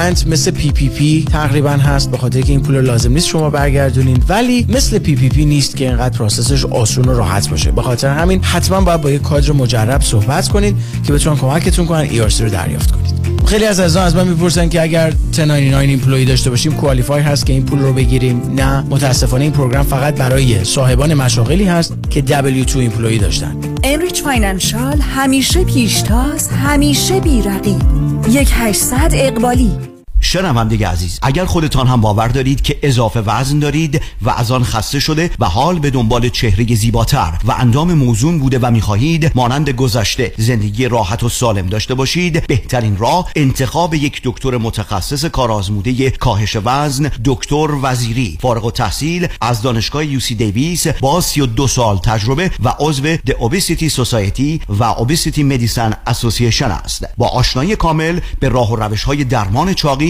grant مثل PPP تقریبا هست به خاطر که این پول لازم نیست شما برگردونین. ولی مثل PPP نیست که اینقدر process ش آسون و راحت باشه. به خاطر همین حتما باید با یک کادر مجرب صحبت کنید که بتونن کمکتون کنن ERC رو دریافت کنید خیلی از عزیزان از من می‌پرسن که اگر 1099 employee داشته باشیم qualify هست که این پول رو بگیریم؟ نه. متاسفانه این program فقط برای صاحبان مشاغلی هست که W2 employee داشتن. امریچ Financial همیشه پیشتاز همیشه بیرقیب. یک هشتصد اقبالی. شنونده عزیز اگر خودتان هم باور دارید که اضافه وزن دارید و از آن خسته شده و حال به دنبال چهره زیباتر و اندام موزون بوده و می‌خواهید مانند گذشته زندگی راحت و سالم داشته باشید بهترین راه انتخاب یک دکتر متخصص کارآزموده کاهش وزن دکتر وزیری. فارغ التحصیل از دانشگاه UC Davis با 32 سال تجربه و عضو The Obesity Society و Obesity Medicine Association است. با آشنایی کامل به راه و روش های درمان چاقی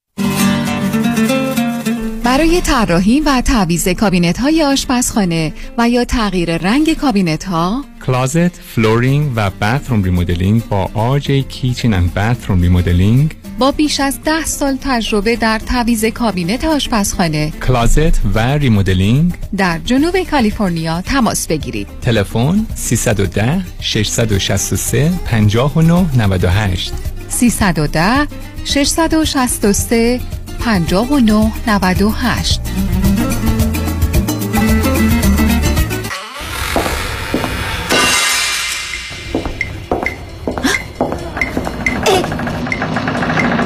برای طراحی و تعویض کابینت های آشپزخانه و یا تغییر رنگ کابینت ها closet، flooring و bathroom remodeling با RJ Kitchen and Bathroom Remodeling با بیش از ده سال تجربه در تعویض کابینت آشپزخانه. closet و remodeling در جنوب کالیفرنیا تماس بگیرید. تلفن 310 663 59 98 310 663 59 98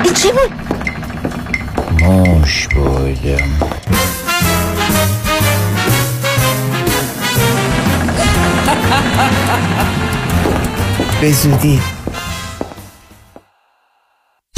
این چی بود؟ موش بودم. به زودی.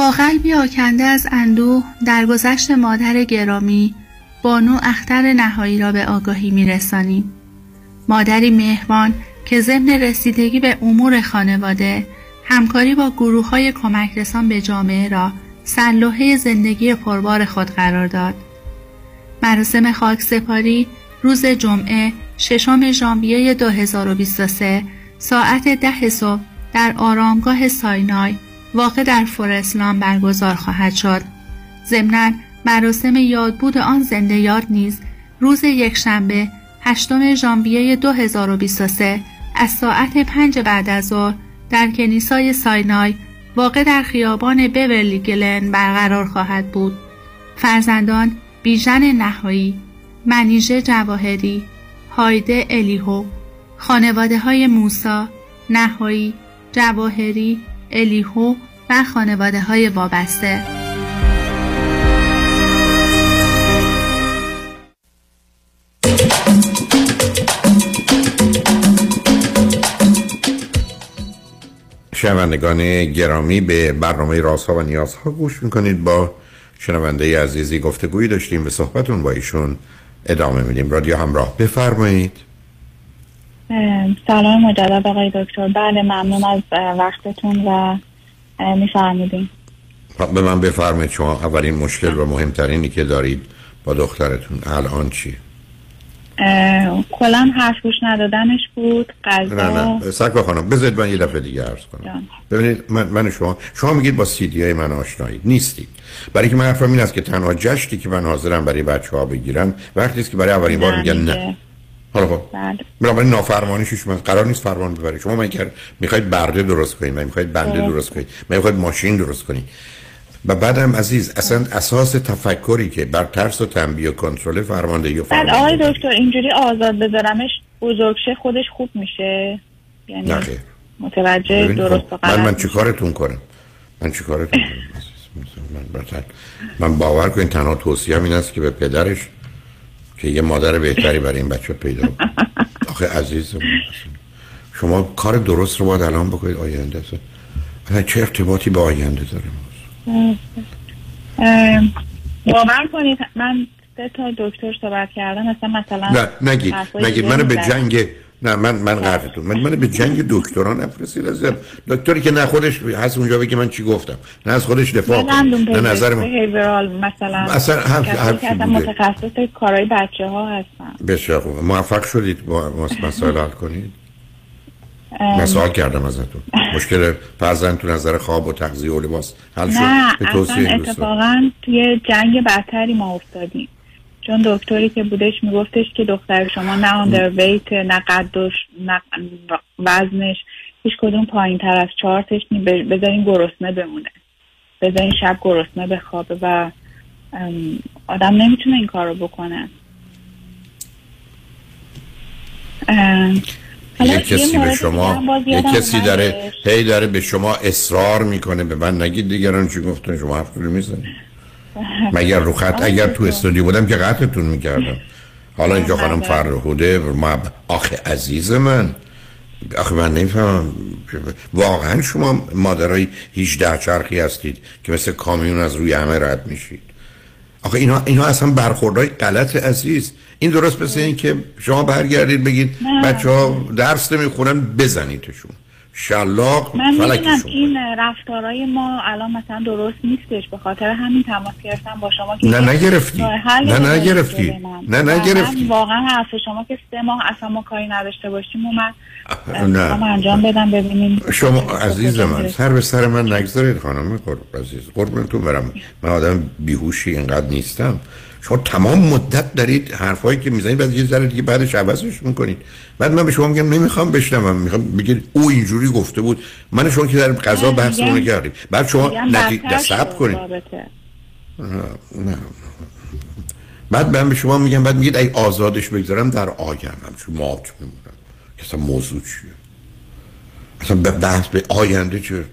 با قلبی آکنده از اندوه درگذشت مادر گرامی بانو اختر نهایی را به آگاهی میرسانیم. مادری مهربان که ضمن رسیدگی به امور خانواده همکاری با گروه های کمک رسان به جامعه را سلوحه زندگی پربار خود قرار داد. مراسم خاک سپاری روز جمعه ششم ژانویه 2023 ساعت ده صبح در آرامگاه ساینای واقع در فورسلان برگزار خواهد شد. ضمناً مراسم یادبود آن زنده یاد نیز روز یکشنبه هشتم ژانویه 2023 از ساعت پنج بعد از ظهر در کنیسای ساینای واقع در خیابان بورلی گلن برقرار خواهد بود. فرزندان بیژن نهایی، منیژه جواهری، هایده الیهو، خانواده های موسا، نهایی، جواهری، الیهو و خانواده های وابسته. شنوندگان گرامی به برنامه رازها و نیازها گوش می‌کنید. با شنونده عزیزی گفتگویی داشتیم به صحبتون با ایشون ادامه میدیم. رادیو همراه بفرمایید. سلام مجدد آقای دکتر. بله ممنون از وقتتون و میفرمودیم خب، به من بفرمایید. شما اولین مشکل و مهمترینی که دارید با دخترتون الان چی؟ کلا حرف گوش ندادنش بود. قضا نه نه. سکا خانم بذارید من یه دفعه دیگه عرض کنم. ببینید من, من شما شما میگید با سی دی من آشنایید. نیستید. برای که من حرفم این است که تنها جشتی که من حاضرم برای بچه ها بگیرم وقتی است که برای اولین بار میگن نه. حالا خب. بله. بنابراین نافرمانیش من قرار نیست فرمان ببرید. شما من می‌خواید برده درست کنید من می‌خواید بنده درست. کنید من می‌خواید ماشین درست کنید. و بعدم عزیز اصلا اساس تفکری که بر ترس و تنبیه و کنترل فرماندهی و فرماندهی آقای دکتر اینجوری آزاد بذارمش بزرگشه خودش خوب میشه. یعنی متوجه درست خب، من من چیکارتون کنم؟ من چیکارتون کنم؟ <laughs> من, من باور کنید تنها توصیه این است که به پدرش که یه مادر بهتری برای این بچه پیدا آخه عزیز شما کار درست رو باید الان بکنید آینده چه ارتباطی به آینده داره باور کنید من سه تا دکتر صحبت کردم مثلا مثلا نه نگید نگید. منو به جنگ نه من من قرفتون من من به جنگ دکتران نفرستید ازم دکتری که نه خودش هست اونجا بگه من چی گفتم. نه از خودش دفاع کنه. نه نظر من مثلا اصلا حرفی بوده. متخصص کارهای بچه ها هستم بسیار خوب. موفق شدید با مسائل حل کنید. من سوال کردم ازتون. مشکل تو نظر خواب و تغذیه و لباس حل شد؟ به توصیه اتفاقا توی جنگ بدتری ما افتادیم. چون دکتری که بودش میگفتش که دختر شما نه آندرویت نه قدش نه وزنش هیچ کدوم پایین تر از چارتش بذارین گرسنه بمونه. بذارین شب گرسنه بخوابه و آدم نمی‌تونه این کار رو بکنه یک کسی به شما یک کسی داره هی داره به شما اصرار می‌کنه به من نگید دیگران چی گفتن شما حرف رو می‌زنید. مگر رو خط اگر تو استودیو بودم که قطعتون می‌کردم. حالا اینجا خانم فرهوده ما آخه عزیز من. آخه من نمی‌فهمم. واقعا شما مادرای 18 چرخی هستید که مثل کامیون از روی همه رد میشید. آخه اینا, اینا اصلا برخوردهای غلط عزیز. این درست مثل این که شما برگردید بگید بچه ها درس نمی‌خونن بزنیدشون. شلاق من می‌دونم این رفتارهای ما الان مثلا درست نیستش. به خاطر همین تماس گرفتم با شما که نه نگرفتی. نه نگرفتی. نه نگرفتی. واقعا حرف شما که سه ماه اصلا ما کاری نداشته باشیم و من نه. انجام بدم ببینیم شما عزیز من سر به سر من نگذارید خانم قرب عزیز. قربونتون برم. من آدم بیهوشی اینقدر نیستم. شما تمام مدت دارید حرفایی که می‌زنید بعد یه ذره دیگه بعدش عوضش می‌کنید. بعد من به شما میگم نمی‌خوام بشنوم می‌خوام بگید او اینجوری گفته بود. من شما که در قضا بحثمون کردیم بعد شما نتیجه صبر کنید. نه بعد من به شما میگم بعد میگید ای آزادش بگذارم در آگرم چون مات میمونم. اصلا موضوع چیه؟ اصلا بحث به آینده چه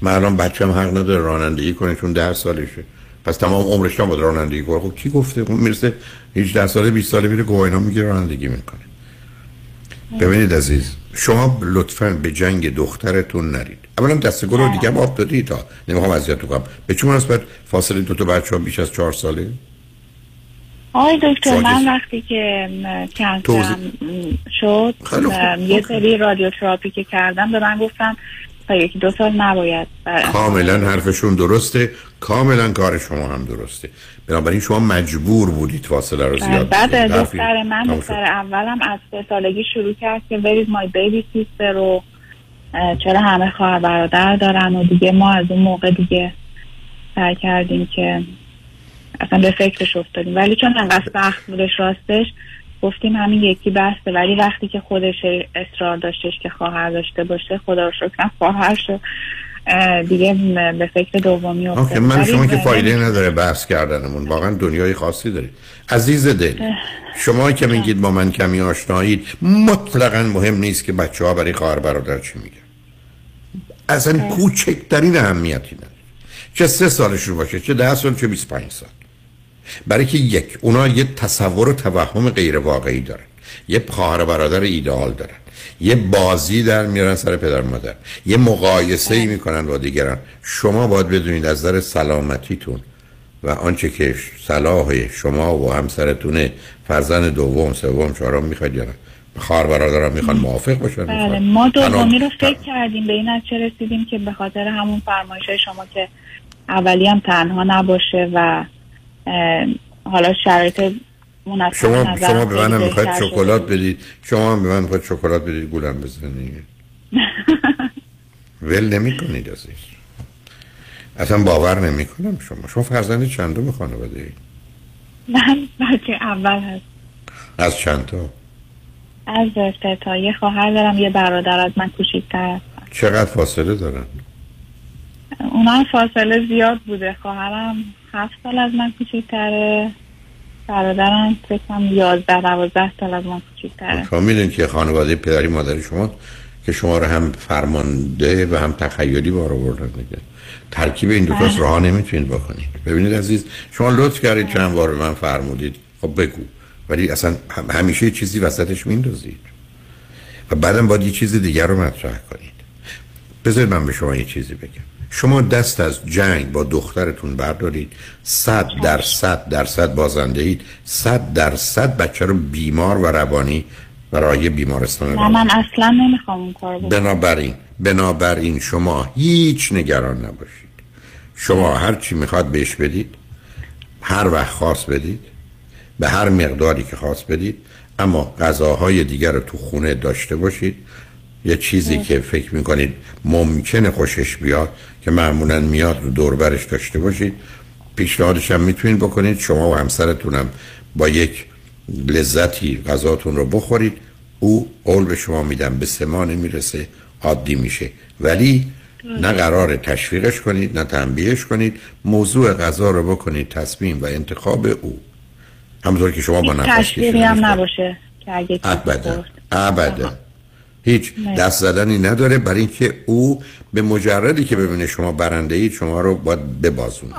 من الان بچه هم حق نداره رانندگی کنه چون ده سالشه. پس تمام عمرش هم با رانندگی کنه خب کی گفته؟ اون می‌رسه 18 ساله 20 ساله میره گواهینا می‌گیره رانندگی می‌کنه. ببینید عزیز شما لطفا به جنگ دخترتون نرید. اولا دستگل رو دیگه آب دادی تا نمی‌خوام اذیت کنم. به چه مناسبت فاصله دو تا بچه ها بیش از چهار ساله؟ آقای دکتر من وقتی که کنسرم شد یه سری رادیوتراپی که کردم به من گفتم تا یکی دو سال نباید. کاملا حرفشون درسته. کاملا کار شما هم درسته. بنابراین شما مجبور بودید فاصله رو زیاد بعد بدید. حرفی- دختر من دختر. اولم از سه سالگی شروع کرد که وریز مای بیبی سیستر رو چرا همه خواهر برادر دارن و دیگه ما از اون موقع دیگه سعی کردیم که اصلا به فکرش افتادیم. ولی چون انقدر سخت بودش راستش گفتیم همین یکی بسته ولی وقتی که خودش اصرار داشتش که خواهر داشته باشه خدا رو شکر خواهر شد. دیگه به فکر دومی آخه افتادیم من شما که فایده نداره بحث کردنمون واقعا دنیای خاصی دارید. عزیز دل شما که میگید با من کمی آشنایید مطلقا مهم نیست که بچه ها برای خواهر برادر چی میگن. اصلا کوچکترین اهمیتی نداره. چه سه سالشون باشه چه ده سال چه 25 سال. برای که یک اونا یه تصور و توهم غیر واقعی دارن. یه خواهر برادر ایدئال دارن. یه بازی در میارن سر پدر مادر. یه مقایسه ای می‌کنن با دیگران. شما باید بدونید از نظر سلامتیتون و آنچه که صلاح شما و همسرتونه فرزند دوم سوم چهارم می‌خواید یا نه. خواهر برادرم می‌خوان موافق باشن بله. ما دومی رو فکر کردیم. به این نتیجه رسیدیم که به خاطر همون فرمایش شما که اولی هم تنها نباشه و حالا شرایط مناسب شما شما به خیلی می‌خواید. شکلات بدید. شما هم به من می‌خواید شکلات بدید گولم بزنید. <laughs> ول نمی کنید عزیز. اصلا باور نمی کنم شما. شما فرزند چندم خانواده اید من بچه اول هست. از چند تا از سه تا. یه خواهر دارم یه برادر از من کوچیک‌تر هست چقدر فاصله دارن؟ اونا فاصله زیاد بوده. خواهرم هفت سال از من کوچیک‌تره برادرم فکر کنم یازده دوازده سال از من کوچیک‌تره شما می‌دونید که خانواده پدری مادری شما که شما رو هم فرمانده و هم تخیلی بار آوردن دیگه. ترکیب این دو تا بله. راه نمی‌تونید بکنید. ببینید عزیز شما لطف کردید چند بار به من فرمودید. خب بگو. ولی اصلا هم- همیشه یه چیزی وسطش میندازید. و بعدم باید یه چیز دیگر رو مطرح کنید. بذارید من به شما یه چیزی بگم. شما دست از جنگ با دخترتون بردارید صد درصد درصد بازنده اید صد درصد بچه رو بیمار و روانی برای بیمارستان نه من اصلا نمی‌خوام اون کار بکنم. بنابراین بنابراین شما هیچ نگران نباشید. شما هر چی می‌خواد بهش بدید هر وقت خواست بدید به هر مقداری که خواست بدید اما غذاهای دیگر رو تو خونه داشته باشید. یه چیزی که فکر می‌کنید ممکنه خوشش بیاد که معمولا میاد رو دوربرش داشته باشید. پیشنهادش هم می‌تونید بکنید. شما و همسرتونم با یک لذتی غذاتون رو بخورید. او قول به شما میدم به سما نمی‌رسه عادی میشه. ولی نه قرار تشویقش کنید نه تنبیهش کنید. موضوع غذا رو بکنید تصمیم و انتخاب او. همونطور که شما با نفس تشویقی هم نباشه که اگه ابدا. ابدا. هیچ. دست زدنی نداره. برای اینکه او به مجردی که ببینه شما برنده اید شما رو باید ببازونه.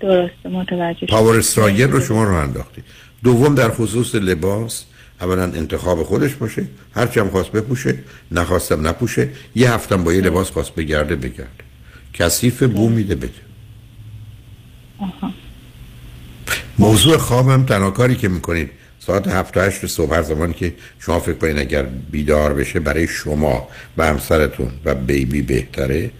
درسته. متوجه. پاور استرایر رو شما رو انداختی. دوم در خصوص لباس اولا انتخاب خودش باشه. هرچی هم خواست بپوشه نخواستم نپوشه. یه هفتم با یه لباس خواست بگرده بگرده. کثیف بو میده بده. موضوع خوابم تنها کاری که می‌کنید ساعت هفت و هشت صبح هر زمان که شما فکر کنید اگر بیدار بشه برای شما و همسرتون و بیبی بهتره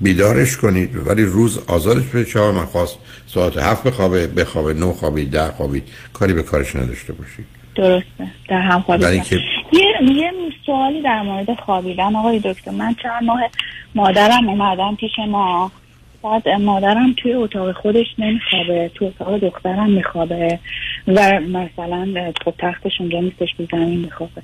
بیدارش کنید. ولی روز آزادش به چهار من خواست ساعت هفت بخوابه بخوابه نو خوابید ده خوابید کاری به کارش نداشته باشید. درسته. در هم برای خوابیدن اینکه یه یه سوالی در مورد خوابیدن. آقای دکتر من چند ماه مادرم اومدن پیش ما. بعد مادرم توی اتاق خودش نمیخوابه تو اتاق دخترم میخوابه و مثلا خب تختش اونجا نیستش رو زمین میخوابه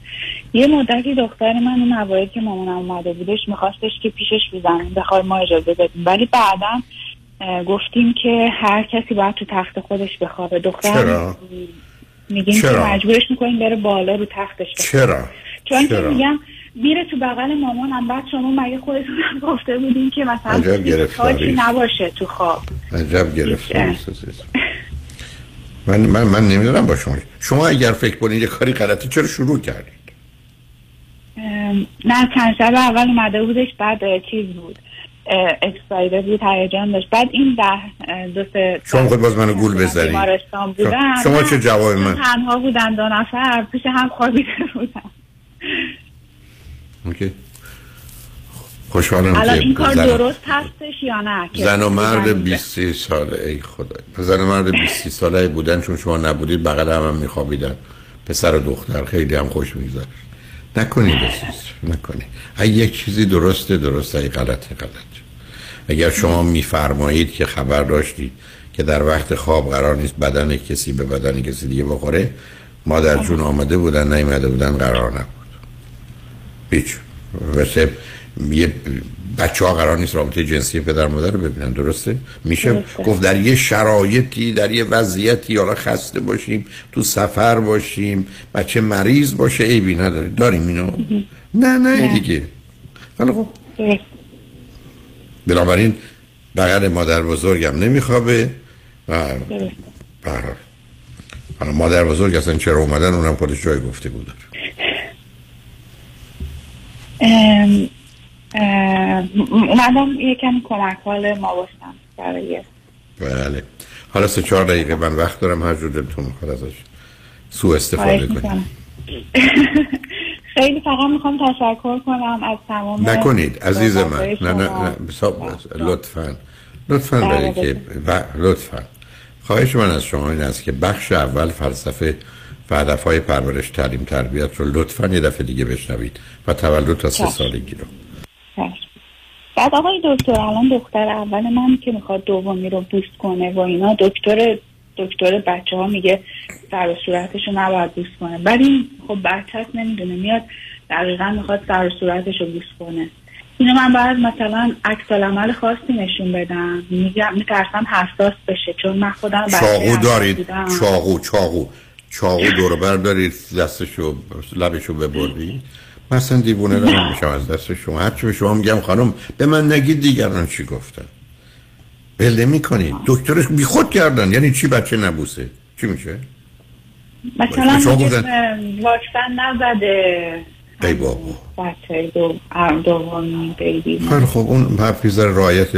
یه مدتی دختر من اون مواردی که مامانم اومده بودش میخواستش که پیشش رو زمین ما اجازه بدیم ولی بعدا گفتیم که هر کسی باید تو تخت خودش بخوابه دختر؟ میگیم که؟ مجبورش می‌کنیم بره بالا رو تختش بخوابه. چرا؟ چون که؟ میگم میره تو بغل مامانم. بعد شما مگه خودتون گفته بودین که مثلا عجب گرفتاری. نباشه تو خواب. عجب گرفتاری. من من من نمی‌دونم با شما. شما اگر فکر کنید یه کاری غلطه چرا شروع کردید نه چند شب اول اومده بودش بعد چیز بود. اکسپایده بود هیجان داشت. بعد این ده دو سه شما خود باز منو گول بزنید شما چه جواب من؟ تنها بودن دو نفر پیش هم خوابیده بودن. اوکی. خوشحالم الان که این کار زن- درست هستش یا نه؟ زن و مرد بزنید؟ 20 ساله ای خدا زن و مرد 20 ساله بودن چون شما نبودید بغل هم, هم میخوابیدن. پسر و دختر خیلی هم خوش میگذشت. نکنید نکنید. اگه یک چیزی درسته درسته اگه غلطه غلط. اگر شما میفرمایید که خبر داشتید که در وقت خواب قرار نیست بدن کسی به بدن کسی دیگه بخوره مادر جون آمده بودن نیومده بودن قرار نبود. هیچ. مثل یه بچه ها قرار نیست رابطه جنسی پدر مادر رو ببینن درسته؟ میشه؟ درسته. گفت در یه شرایطی در یه وضعیتی حالا خسته باشیم تو سفر باشیم بچه مریض باشه عیبی نداره. داریم اینو؟ نه نه نه. دیگه. حالا خب. بنابراین بغل مادر بزرگم نمیخوابه و حالا مادر بزرگ اصلا چرا اومدن اونم خودش جای گفته بود. اومدم یه کمی کمک حال ما باشم برای بله. حالا سه چهار دقیقه من وقت دارم هر جور دلتون می‌خواد ازش سوء استفاده کنید. می‌کنم. <laughs> خیلی فقط می‌خوام تشکر کنم از تمام نکنید عزیز من. نه نه. نه بسا- لطفا. لطفا بله، برای که لطفا. خواهش من از شما این است که بخش اول فلسفه و هدفهای پرورش تعلیم تربیت رو لطفا یه دفعه دیگه بشنوید و تولد تا سه چشم. سالگی رو چشم. بعد آقای دکتر الان دختر اول من که می‌خواد دومی رو بوست کنه و اینا دکتر دکتر بچه ها میگه سر و صورتش رو نباید بوست کنه ولی خب بچه نمی‌دونه میاد دقیقا می‌خواد سر و صورتش رو بوست کنه اینو من باید مثلا عکس العمل خاصی نشون بدم میگم میترسم حساس بشه چون من خودم بچه چاقو دارید. چاقو چاقو چاقو دور بر دارید دستشو لبشو ببرید من اصلا دیوونه رو میشم از دست شما. هرچی به شما میگم خانم به من نگید دیگران چی گفتن؟ بله می‌کنید دکترش بی خود کردن. یعنی چی بچه نبوسه؟ چی میشه؟ مثلا واکسن نزده. ای بابا. بچه دو دومی بیبی. خیلی خب اون حرفی ذره رعایت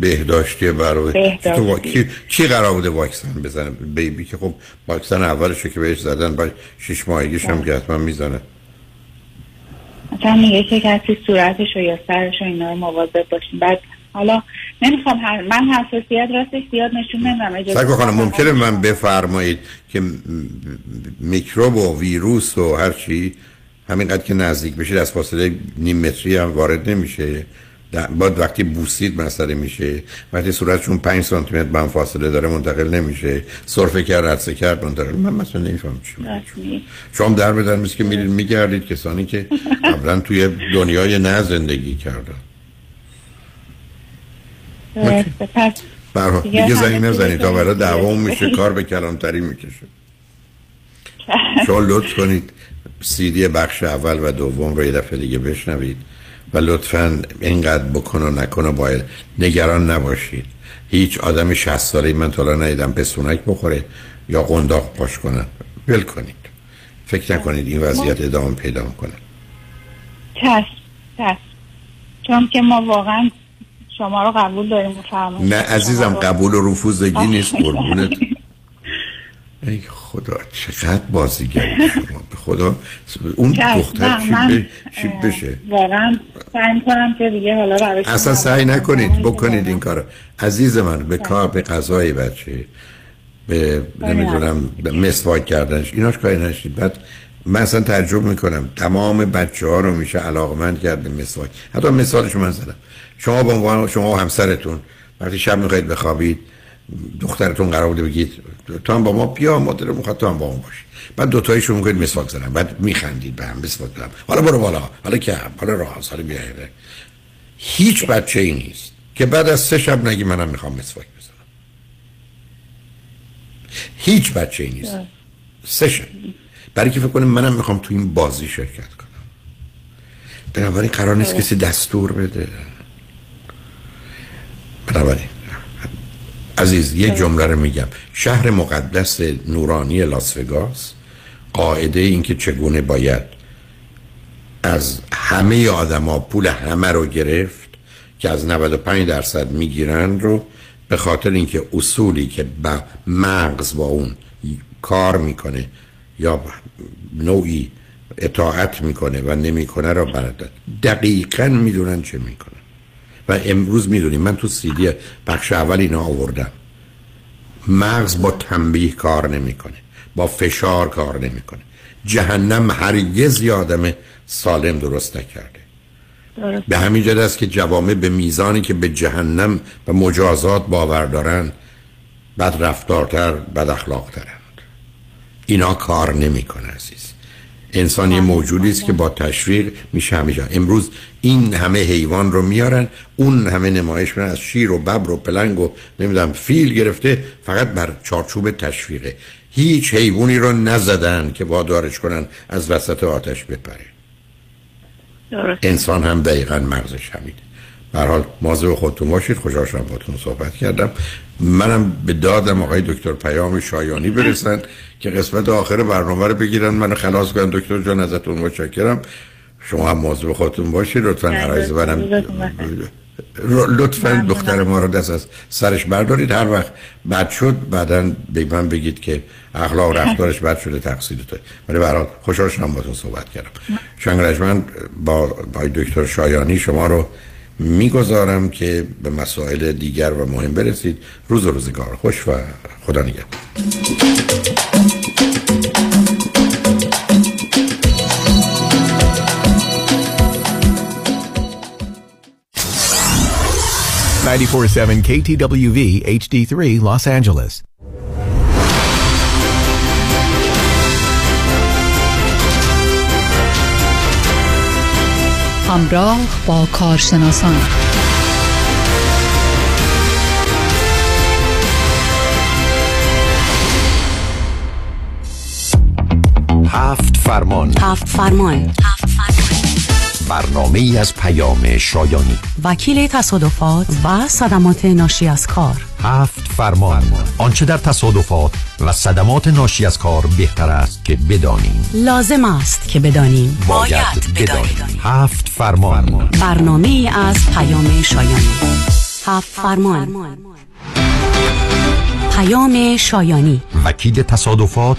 بهداشتی برای بهداشتی. تو وا- کی, کی قرار بوده واکسن بزنه؟ بیبی که خب واکسن اولشو که بهش زدن بعد شش ماهگیش هم که حتما می‌زنه. مثلا میگه که کسی صورتش رو یا سرش رو اینا رو مواظب باشین. بعد حالا نمی‌خوام هر... من حساسیت راستش زیاد نشون نمیدم. سعی خانم. ممکنه من بفرمایید که میکروب و ویروس و هر چی همینقدر که نزدیک بشید از فاصله نیم متری هم وارد نمیشه. بعد وقتی بوسید مسئله میشه. وقتی صورتشون 5 سانتی متر به هم فاصله داره منتقل نمیشه. سرفه کرد عدسه کرد منتقل من مثلا نمیفهم چی. شما در مثل که میرید میگردید. کسانی که قبلا توی دنیای نه زندگی کردن. برها. دیگه زنی نزنید. تا برای. دوام میشه کار به کلانتری می‌کشه. <laughs> شما لطف کنید. سیدی بخش اول و دوم رو یه دفعه دیگه بشنوید و لطفا اینقدر بکن و نکن و باید نگران نباشید. هیچ آدم 60 ساله من تا حالا ندیدم پستونک بخوره یا قنداق پاش کنن ول کنید. فکر نکنید این وضعیت ادامه پیدا کنه چشم چشم. چون که ما واقعا شما رو قبول داریم و نه عزیزم قبول و رفوزگی نیست. قربونت. ای خدا چقدر بازیگری شما <laughs> به خدا اون. دختر چی, بشه. واقعا سعی می‌کنم که دیگه حالا اصلا سعی نکنید بکنید این کارو. عزیز من به کار به غذای بچه به نمی‌دونم به مسواک کردنش ایناش کاری نشید بعد من اصلا تجربه می‌کنم تمام بچه ها رو میشه علاقمند کرد به مسواک. حتی مثالش من زدم. شما با عنوان شما و همسرتون وقتی شب می‌خواید بخوابید دخترتون قرار بوده بگید تو هم با ما بیا مادر می‌خواد تو هم با ما باشی. بعد دو تایشون میگید مسواک زدن. بعد میخندید به هم مسواک زدن. حالا برو بالا. حالا که حالا راه حالا بیا هیچ بچه ای نیست که بعد از سه شب نگی منم می‌خوام مسواک بزنم. هیچ بچه ای نیست سه شب. برای که فکر کنه منم می‌خوام تو این بازی شرکت کنم. بنابراین قرار نیست کسی دستور بده. بنابراین. عزیز یک جمله رو میگم. شهر مقدس نورانی لاس وگاس قاعده این که چگونه باید از همه آدما پول همه رو گرفت که از 95 درصد می‌گیرن رو به خاطر اینکه اصولی که با مغز با اون کار می‌کنه یا نوعی اطاعت می‌کنه و نمی‌کنه را برد دقیقا می‌دونن چه می‌کنن. و امروز می‌دونیم من تو سیدی پخش اول اینا آوردم. مغز با تنبیه کار نمی‌کنه با فشار کار نمی‌کنه. جهنم هرگز آدم سالم درست نکرده. به همین جد است که جوامع به میزانی که به جهنم و مجازات باور دارن بد رفتارتر بد اخلاقترند. اینا کار نمی‌کنه عزیز. انسان یه موجودی است که با تشویق میشه همیشه امروز این همه حیوان رو میارن اون همه نمایش میارن از شیر و ببر و پلنگ و نمی‌دونم فیل گرفته فقط بر چارچوب تشویقه. هیچ حیوانی رو نزدن که وادارش کنن از وسط آتش بپره. انسان هم دقیقا مغزش همینه. به حال مواظب خودتون باشید. خوشحال شدم باتون صحبت کردم. منم به دادم آقای دکتر پیام شایانی برسن که قسمت آخر برنامه رو بگیرن. منو خلاص کنن دکتر جان ازتون متشکرم. شما هم مواظب خودتون باشید لطفا عرایز برم لطفا. دختر ما رو دست از سرش بردارید. هر وقت بد شد بعدا به من بگید که اخلاق و رفتارش بد شده تقصیر تو. ولی برای خوشحال شدم با صحبت کردم. شنگ با, با دکتر شایانی شما رو می‌گذارم که به مسائل دیگر و مهم برسید. روز و روزگار خوش و خدا نگهدار. Ninety-four-seven KTWV HD3 Los Angeles. همراه با کارشناسان. هفت فرمان. هفت فرمان. برنامه از پیام شایانی. وکیل تصادفات و صدمات ناشی از کار. هفت فرمان. آنچه در تصادفات و صدمات ناشی از کار بهتر است که بدانیم. لازم است که بدانیم. باید بدانیم. هفت فرمان. برنامه ای از پیام شایانی. هفت فرمان. پیام شایانی. وکیل تصادفات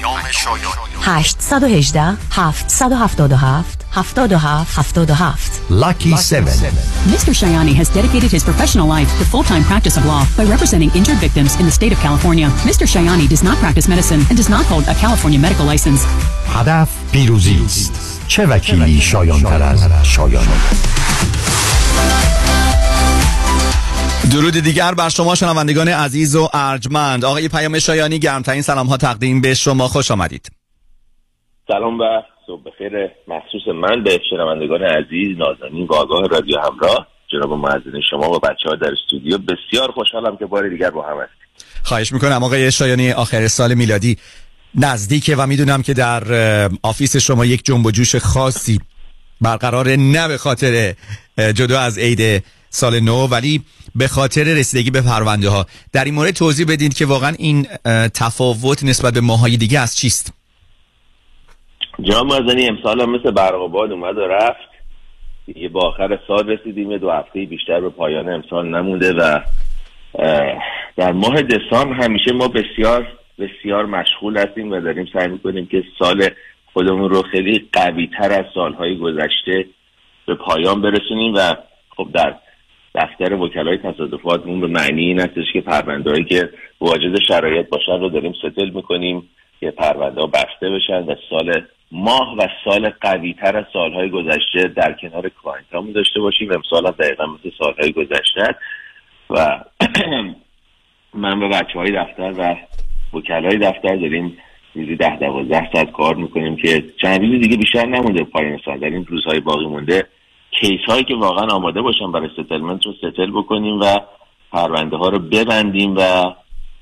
پیام شایانی 818 777 77 77 Lucky 7 Mr. Shayani has dedicated his professional life to full-time practice of law by representing injured victims in the state of California. Mr. Shayani does not practice medicine and does not hold a California medical license. هدف پیروزی است چه وکیلی شایان تر از شایانی درود دیگر بر شما شنوندگان عزیز و ارجمند. آقای پیام شایانی گرمترین سلام ها تقدیم به شما. خوش آمدید. سلام و صبح بخیر. مخصوص من به شنوندگان عزیز نازنین و آگاه رادیو همراه جناب معزین شما و بچه ها در استودیو. بسیار خوشحالم که بار دیگر با هم هستیم. خواهش می‌کنم آقای شایانی آخر سال میلادی نزدیکه و می‌دونم که در office شما یک جنب و جوش خاصی برقرار نه به خاطر جدا از عید سال نو. ولی به خاطر رسیدگی به پرونده ها در این مورد توضیح بدید که واقعا این تفاوت نسبت به ماهای دیگه از چیست؟ جناب مازنی امسال هم مثل برق باد اومد و رفت. یه با آخر سال رسیدیم دو هفته بیشتر به پایان امسال نمونده و در ماه دسامبر همیشه ما بسیار بسیار مشغول هستیم و داریم سعی می‌کنیم که سال خودمون رو خیلی قوی تر از سالهای گذشته به پایان برسونیم و خب در دفتر وکلای تصادفاتمون به معنی این هستش که پروندههایی که واجد شرایط باشن رو داریم settle می‌کنیم که پرونده ها بسته بشن و سال ماه و سال قوی تر از سالهای گذشته در کنار client داشته باشیم. امسال هم دقیقا مثل سالهای گذشته و <clears throat> من و بچه های دفتر و وکلای دفتر داریم روزی ده دوازده ساعت کار می‌کنیم که چند روز دیگه بیشتر نمونده پایان سال. در این روزهای باقی مونده case هایی که واقعا آماده باشن برای settlement رو settle بکنیم و پرونده ها رو ببندیم و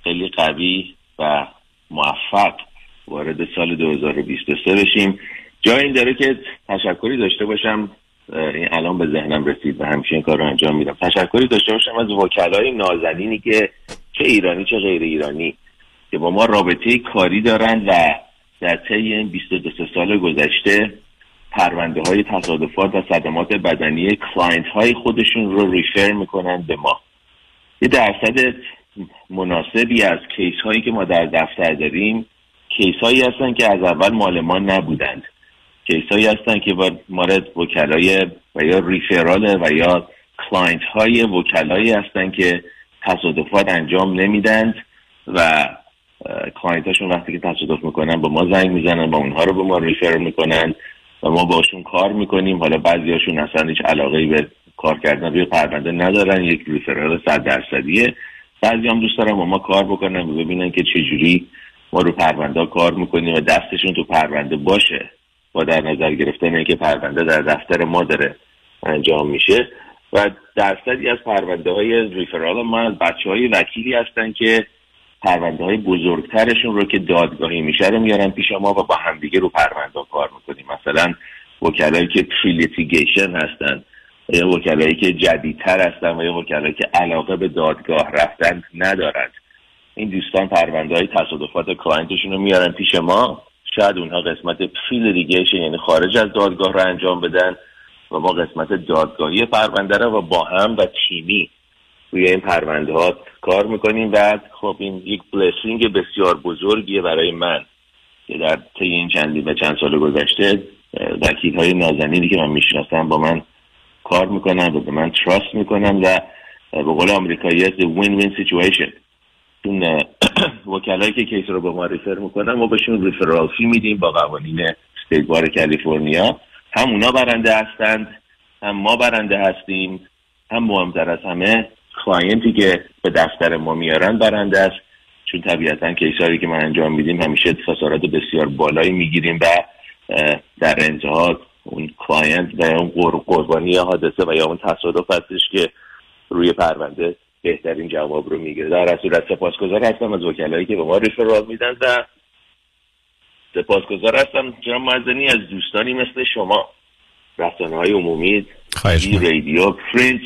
خیلی قوی و موفق وارد سال 2023 بشیم. جای این داره که تشکری داشته باشم. این الان به ذهنم رسید و همیشه این کار رو انجام میدم. تشکری داشته باشم از وکلای نازنینی که چه ایرانی چه غیر ایرانی که با ما رابطه کاری دارن و در طی این 22 سال گذشته پرونده های تصادفات و صدمات بدنی client های خودشون رو refer می‌کنن به ما. یه درصد مناسبی از case هایی که ما در دفتر داریم case هایی هستن که از اول مال ما نبودند. case هایی هستن که مارد وکلای و یا referral و یا client های وکلایی هستن که تصادفات انجام نمیدند و client هاشون وقتی که تصادف می‌کنن به ما زنگ می‌زنن یا اونها رو به ما refer می‌کنن. و ما باشون کار می‌کنیم. حالا بعضی هاشون اصلا هیچ علاقه به کار کردن روی پرونده ندارن. یک referral صد درصدیه. بعضی هم دوست دارن با ما کار بکنن و ببینن که چجوری ما رو پرونده کار می‌کنیم و دستشون تو پرونده باشه. با در نظر گرفتن اینکه پرونده در دفتر ما داره انجام میشه. و درصدی از پرونده های referral ما بچه های وکیلی هستن که پرونده های بزرگترشون رو که دادگاهی میشه رو میارن پیش ما و با همدیگه رو پرونده کار می‌کنیم. مثلا وکلایی که prelitigation هستن یا وکلایی که جدیدتر هستن و یا وکلایی که علاقه به دادگاه رفتن ندارند این دوستان پرونده های تصادفات client شون رو میارن پیش ما. شاید اونها قسمت prelitigation یعنی خارج از دادگاه رو انجام بدن و ما قسمت دادگاهی پرونده رو و با هم و تیمی روی این پرونده ها کار می‌کنیم. و خب این یک blessing بسیار بزرگیه برای من که در طی این چندی و چند سال گذشته وکیل های نازنینی که من می‌شناسم با من کار می‌کنن و به من trust می‌کنن و به قول آمریکایی هست win-win situation اون <clears throat> وکلایی که case رو به ما refer می‌کنن ما بهشون referral fee میدیم با قوانین State Bar کالیفرنیا. هم اونا برنده هستند هم ما برنده هستیم هم مهمتر از همه client ی که به دفتر ما میارن برنده است. چون طبیعتا case هایی که من انجام میدیم همیشه خسارات بسیار بالایی می‌گیریم و در انتها اون client و اون قربانی حادثه و یا اون تصادف هستش که روی پرونده بهترین جواب رو می‌گیره. در صورت سپاسگزار هستم از وکلایی که به ما رفرال میدن و سپاسگزار هستم جناب معزنی از دوستانی مثل شما. رسانه های عمومی رادیو پرینت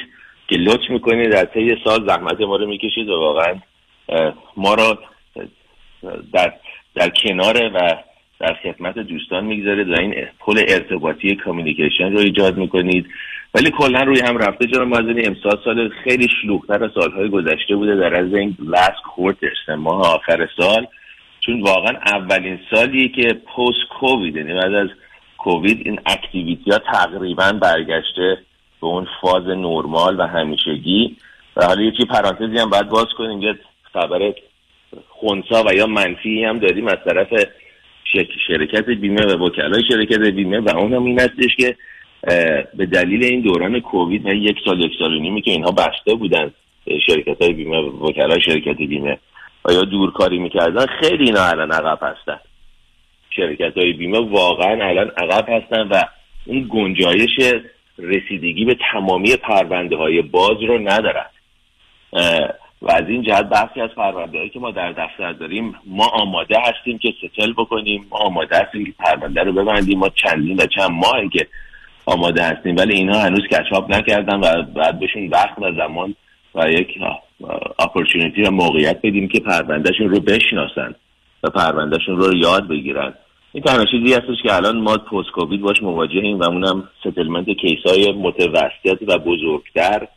که لطف می‌کنید در طی سال زحمت ما رو می‌کشید و واقعا ما را در, در کنار و در خدمت دوستان می‌گذارید و این پل ارتباطی communication رو ایجاد می‌کنید. ولی کلا روی هم رفته جناب معزنی امسال سال خیلی شلوغتر از سالهای گذشته بوده در از این last quarter's ماه آخر سال. چون واقعا اولین سالیه که post COVID یعنی بعد از کووید این activity ها تقریبا برگشته. به اون فاز نرمال و همیشگی. و حالا یه چی پرانتزی هم باید باز کنیم یه خبر خونسا و یا منفی هم داریم از طرف شرکت بیمه و وکلای شرکت بیمه و اون هم این هستش که به دلیل این دوران کووید و یک سال یک سال و نیمی که اینها بسته بودن شرکت های بیمه و وکلای شرکت بیمه. و یا دورکاری می‌کردن خیلی اینا الان عقب هستن. شرکت های بیمه واقعا الان عقب هستن و اون گنجایش رسیدگی به تمامی پرونده های باز رو ندارن و از این جهت بحثی از پرونده هایی که ما در دفتر داریم ما آماده هستیم که settle بکنیم ما آماده هستیم که پرونده رو ببندیم. ما چندین و چند ماهی که آماده هستیم ولی اینها هنوز catch up نکردن و بعد بهشون وقت و زمان و یک opportunity و موقعیت بدیم که پروندهشون رو بشناسن و پروندهشون رو یاد بگیرن. این تنها چیزی هستش که الان ما post COVID باش مواجهیم و اونم settlement case های متوسط و بزرگتر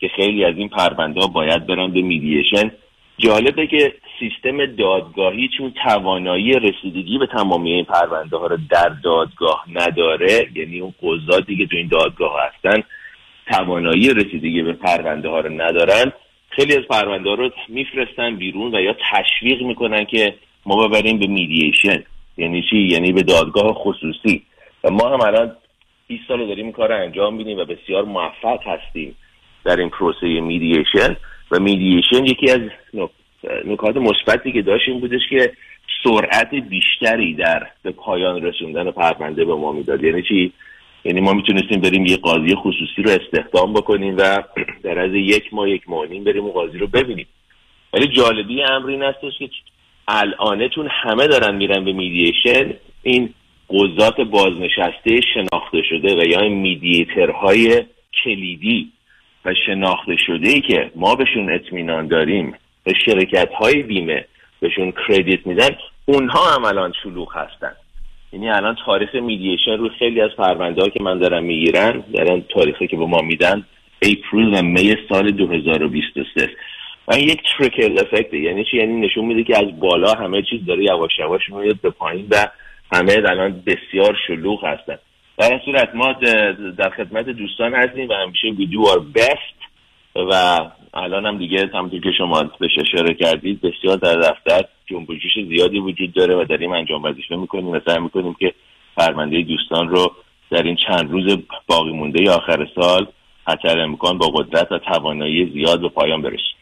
که خیلی از این پرونده ها باید برن به میدیشن جالبه که سیستم دادگاهی چون توانایی رسیدگی به تمامی این پرونده ها رو در دادگاه نداره یعنی اون قضاتی که تو این دادگاه هستن توانایی رسیدگی به پرونده ها رو ندارن. خیلی از پرونده ها رو میفرستن بیرون و یا تشویق می‌کنن که ما ببریم به میدیشن یعنی چی یعنی به دادگاه خصوصی. و ما هم الان 20 سال داریم این کار انجام میدیم و بسیار موفق هستیم در این پروسه میدیشن و میدیشن یکی از نکات مثبتی که داشت این بودش که سرعت بیشتری در به پایان رسوندن پرونده به ما می‌داد. یعنی چی؟ یعنی ما می‌تونستیم بریم یه قاضی خصوصی رو استخدام بکنیم و در از یک ماه یک ماه نیم بریم اون قاضی رو ببینیم. ولی جالبی امر این هستش که الانه چون همه دارن میرن به میدیشن. این قضات بازنشسته شناخته شده و یا این mediator های کلیدی و شناخته شده که ما بهشون اطمینان داریم و شرکت های بیمه بهشون credit میدن اونها هم الان شلوغ هستن. یعنی الان تاریخ mediation روی خیلی از پرونده که من دارم می‌گیرن دارن تاریخی که به ما میدن April و May سال 2023 و یک trickle effect یعنی چی؟ یعنی نشون میده که از بالا همه چیز داره یواش یواش میاد به پایین و همه الان بسیار شلوغ هستن. در این صورت ما در خدمت دوستان هستیم و همیشه do our best و الان هم دیگه همونطور که شما بهش اشاره کردید بسیار در دفتر جنب زیادی وجود داره و داریم انجام وظیفه می‌کنیم و سعی می‌کنیم که پرونده دوستان رو در این چند روز باقی مونده آخر سال حتی امکان با قدرت و توانایی زیاد به پایان برسیم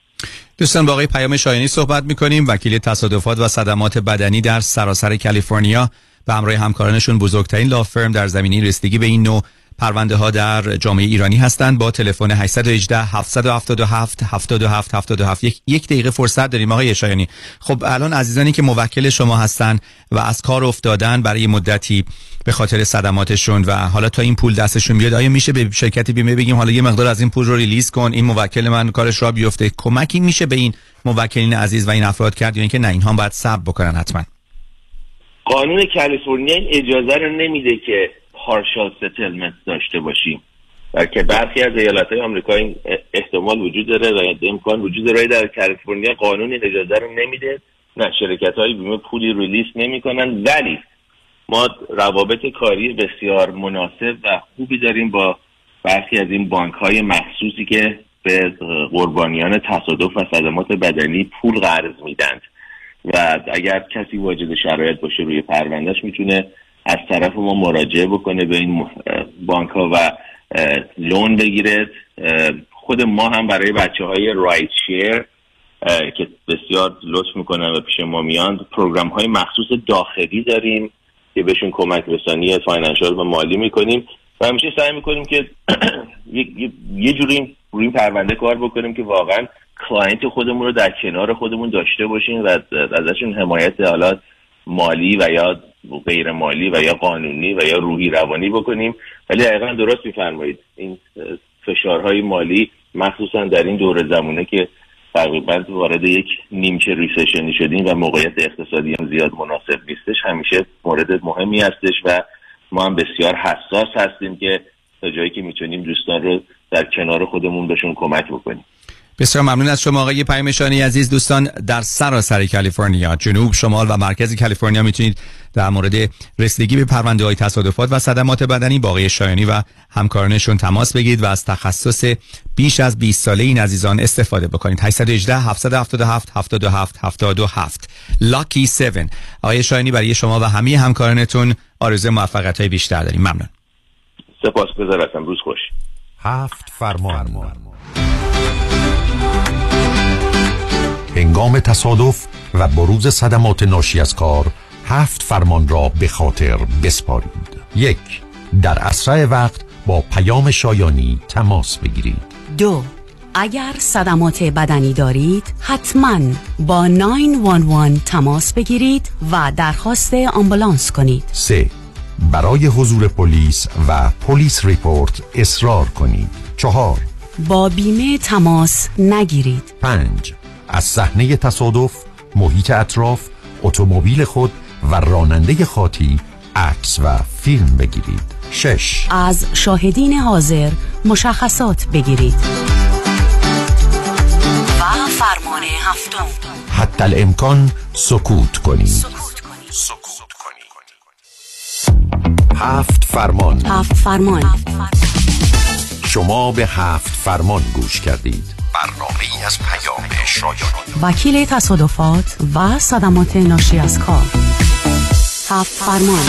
دوستان با آقای پیام شایانی صحبت می‌کنیم. وکیل تصادفات و صدمات بدنی در سراسر کالیفرنیا به همراه همکارانشون بزرگترین لافرم در زمینه رسیدگی به این نوع پرونده ها در جامعه ایرانی هستند. با تلفن 818 777 77 77 یک, یک دقیقه فرصت داریم آقای شایانی. خب الان عزیزانی که موکل شما هستن و از کار افتادن برای مدتی به خاطر صدماتشون و حالا تا این پول دستشون بیاد آیا میشه به شرکت بیمه بگیم؟ حالا یه مقدار از این پول رو ریلیز کن. این موکل من کارش را بیفته. کمکی میشه به این موکلین عزیز و این افراد کرد یا اینکه نه اینها باید صبر بکنن حتما. قانون کالیفرنیا اجازه رو نمیده که پارشال ستلمنت داشته باشیم. و که برخی از ایالت های آمریکا این احتمال وجود داره و امکان وجود داره. در کالیفرنیا قانون اجازه رو نمیده. نه شرکت های بیمه پولی ریلیس نمی‌کنن. ولی ما روابط کاری بسیار مناسب و خوبی داریم با برخی از این بانک های مخصوصی که به قربانیان تصادف و صدمات بدنی پول قرض میدند. و اگر کسی واجد شرایط باشه روی پروندهش می‌تونه از طرف ما مراجعه بکنه به این بانک ها و loan بگیره. خود ما هم برای بچه های rideshare که بسیار لطف می‌کنن و پیش ما میان program های مخصوص داخلی داریم که بهشون کمک رسانی financial و مالی می‌کنیم. و همیشه سعی می‌کنیم که <clears throat> یه جوری روی این پرونده کار بکنیم که واقعا client خودمون رو در کنار خودمون داشته باشیم و ازشون حمایت حالا مالی و یا غیر مالی و یا قانونی و یا روحی روانی بکنیم. ولی دقیقا درست میفرمایید. این فشارهای مالی مخصوصا در این دور زمونه که تقریبا وارد یک نیمچه recession ی شدیم و موقعیت اقتصادی هم زیاد مناسب نیستش همیشه مورد مهمی هستش و ما هم بسیار حساس هستیم که تا جایی که می‌تونیم دوستان رو در کنار خودمون بهشون کمک بکنیم. بسیار ممنون از شما آقای پیمشانی عزیز. دوستان در سراسر کالیفرنیا جنوب شمال و مرکز کالیفرنیا می‌تونید در مورد رسیدگی به پرونده های تصادفات و صدمات بدنی با آقای شایانی و همکارانشون تماس بگیرید و از تخصص بیش از 20 ساله این عزیزان استفاده بکنید. 818 777 77 77 لاکی 7 آقای شایانی برای شما و همه همکارانتون آرزو موفقیت های بیشتر داریم. ممنون. سپاس گذارتم روز خوش. هفت فرمان, هنگام تصادف و بروز صدمات ناشی از کار هفت فرمان را به خاطر بسپارید. یک در اسرع وقت با پیام شایانی تماس بگیرید. دو اگر صدمات بدنی دارید حتما با 911 تماس بگیرید و درخواست آمبولانس کنید. سه برای حضور پلیس و پلیس ریپورت اصرار کنید. چهار با بیمه تماس نگیرید. پنج از صحنه تصادف محیط اطراف اتومبیل خود و راننده خاطی عکس و فیلم بگیرید. شش. از شاهدین حاضر مشخصات بگیرید. و فرمان هفتم. حتی الامکان سکوت کنید. سکوت کنید. هفت فرمان. هفت فرمان. شما به هفت فرمان گوش کردید. برنامه از پیام شایان وکیل تصادفات و صدمات ناشی از کار. هفت فرمان.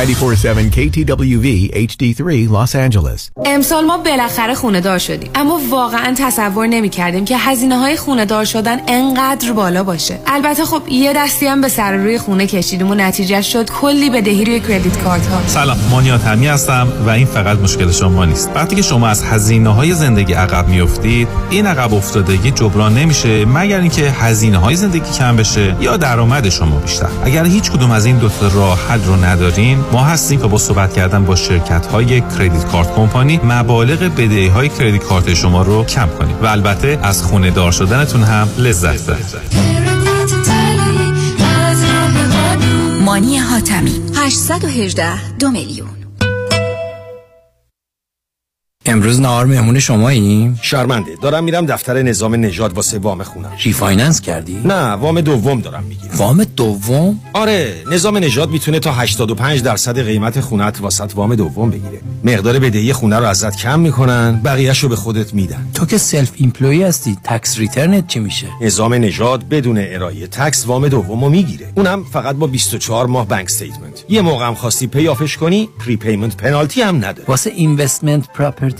94.7 KTWV HD3 Los Angeles. امسال ما بالاخره خونه دار شدیم. اما واقعا تصور نمی کردیم که هزینه های خونه دار شدن انقدر بالا باشه. البته خب یه دستی هم به سر روی خونه کشیدیم و نتیجه شد کلی بدهی روی کردیت کارت ها سلام مانیات همی هستم و این فقط مشکل شما نیست. وقتی که شما از هزینه های زندگی عقب میافتید این عقب افتادگی جبران نمیشه مگر اینکه هزینه های زندگی کم بشه یا درآمد شما بیشتر. اگر هیچ کدوم از این دو تا راه حل رو ندارین ما هستیم که با صحبت کردن با شرکت های کردیت کارت کمپانی مبالغ بدهی های کردیت کارت شما رو کم کنیم و البته از خونه دار شدنتون هم لذت ببرید مانی حاتمی. 818 دو میلیون. امروز نهار مهمون شماییم؟ شرمنده دارم میرم دفتر نظام نژاد واسه وام خونم refinance کردی؟ نه وام دوم دارم می‌گیرم وام دوم؟ آره نظام نژاد می‌تونه تا 85 درصد قیمت خونت واست وام دوم بگیره مقدار بدهی خونه رو ازت کم می‌کنن بقیهش رو به خودت میدن تو که self-employed هستی tax return ت چی میشه؟ نظام نژاد بدون ارائه tax وام دوم رو می‌گیره اونم فقط با 24 ماه bank statement یه موقع هم خواستی pay off ش کنی prepayment penalty هم نداره واسه investment properties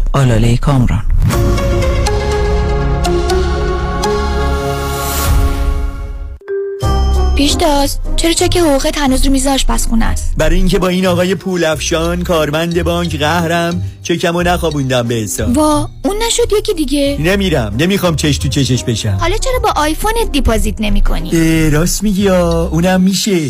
آلاله کامران. پیشتاز چرا چک حقوقت هنوز رو میز آشپزخونه است؟ برای اینکه با این آقای پولافشان کارمند بانک قهرم چکمو نخوابوندم به حساب. وا اون نشد یکی دیگه؟ نمیرم نمی‌خوام چش تو چشش بشم. حالا چرا با آیفونت دیپازیت نمی کنی؟ راست میگی اونم میشه.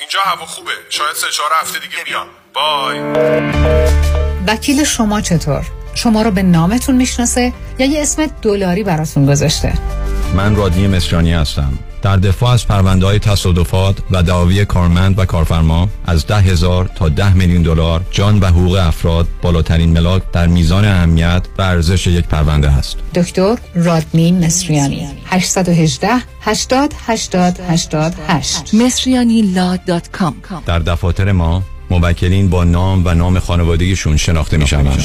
اینجا هوا خوبه شاید سه چهار هفته دیگه بیان بای وکیل شما چطور؟ شما رو به نامتون می‌شناسه یا یه اسم دلاری براتون گذاشته؟ من رادنی مصریانی هستم در دفاع از پرونده های تصادفات و دعاوی کارمند و کارفرما از ده هزار تا ده میلیون دلار جان و حقوق افراد بالاترین ملاک در میزان اهمیت و ارزش یک پرونده است. دکتر رادنی مصریانی 818 80 80 88 مصریانی در دفاتر ما موکلین با نام و نام خانوادگیشون شناخته می شوند.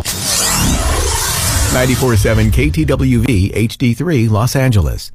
947 KTWV HD3 Los Angeles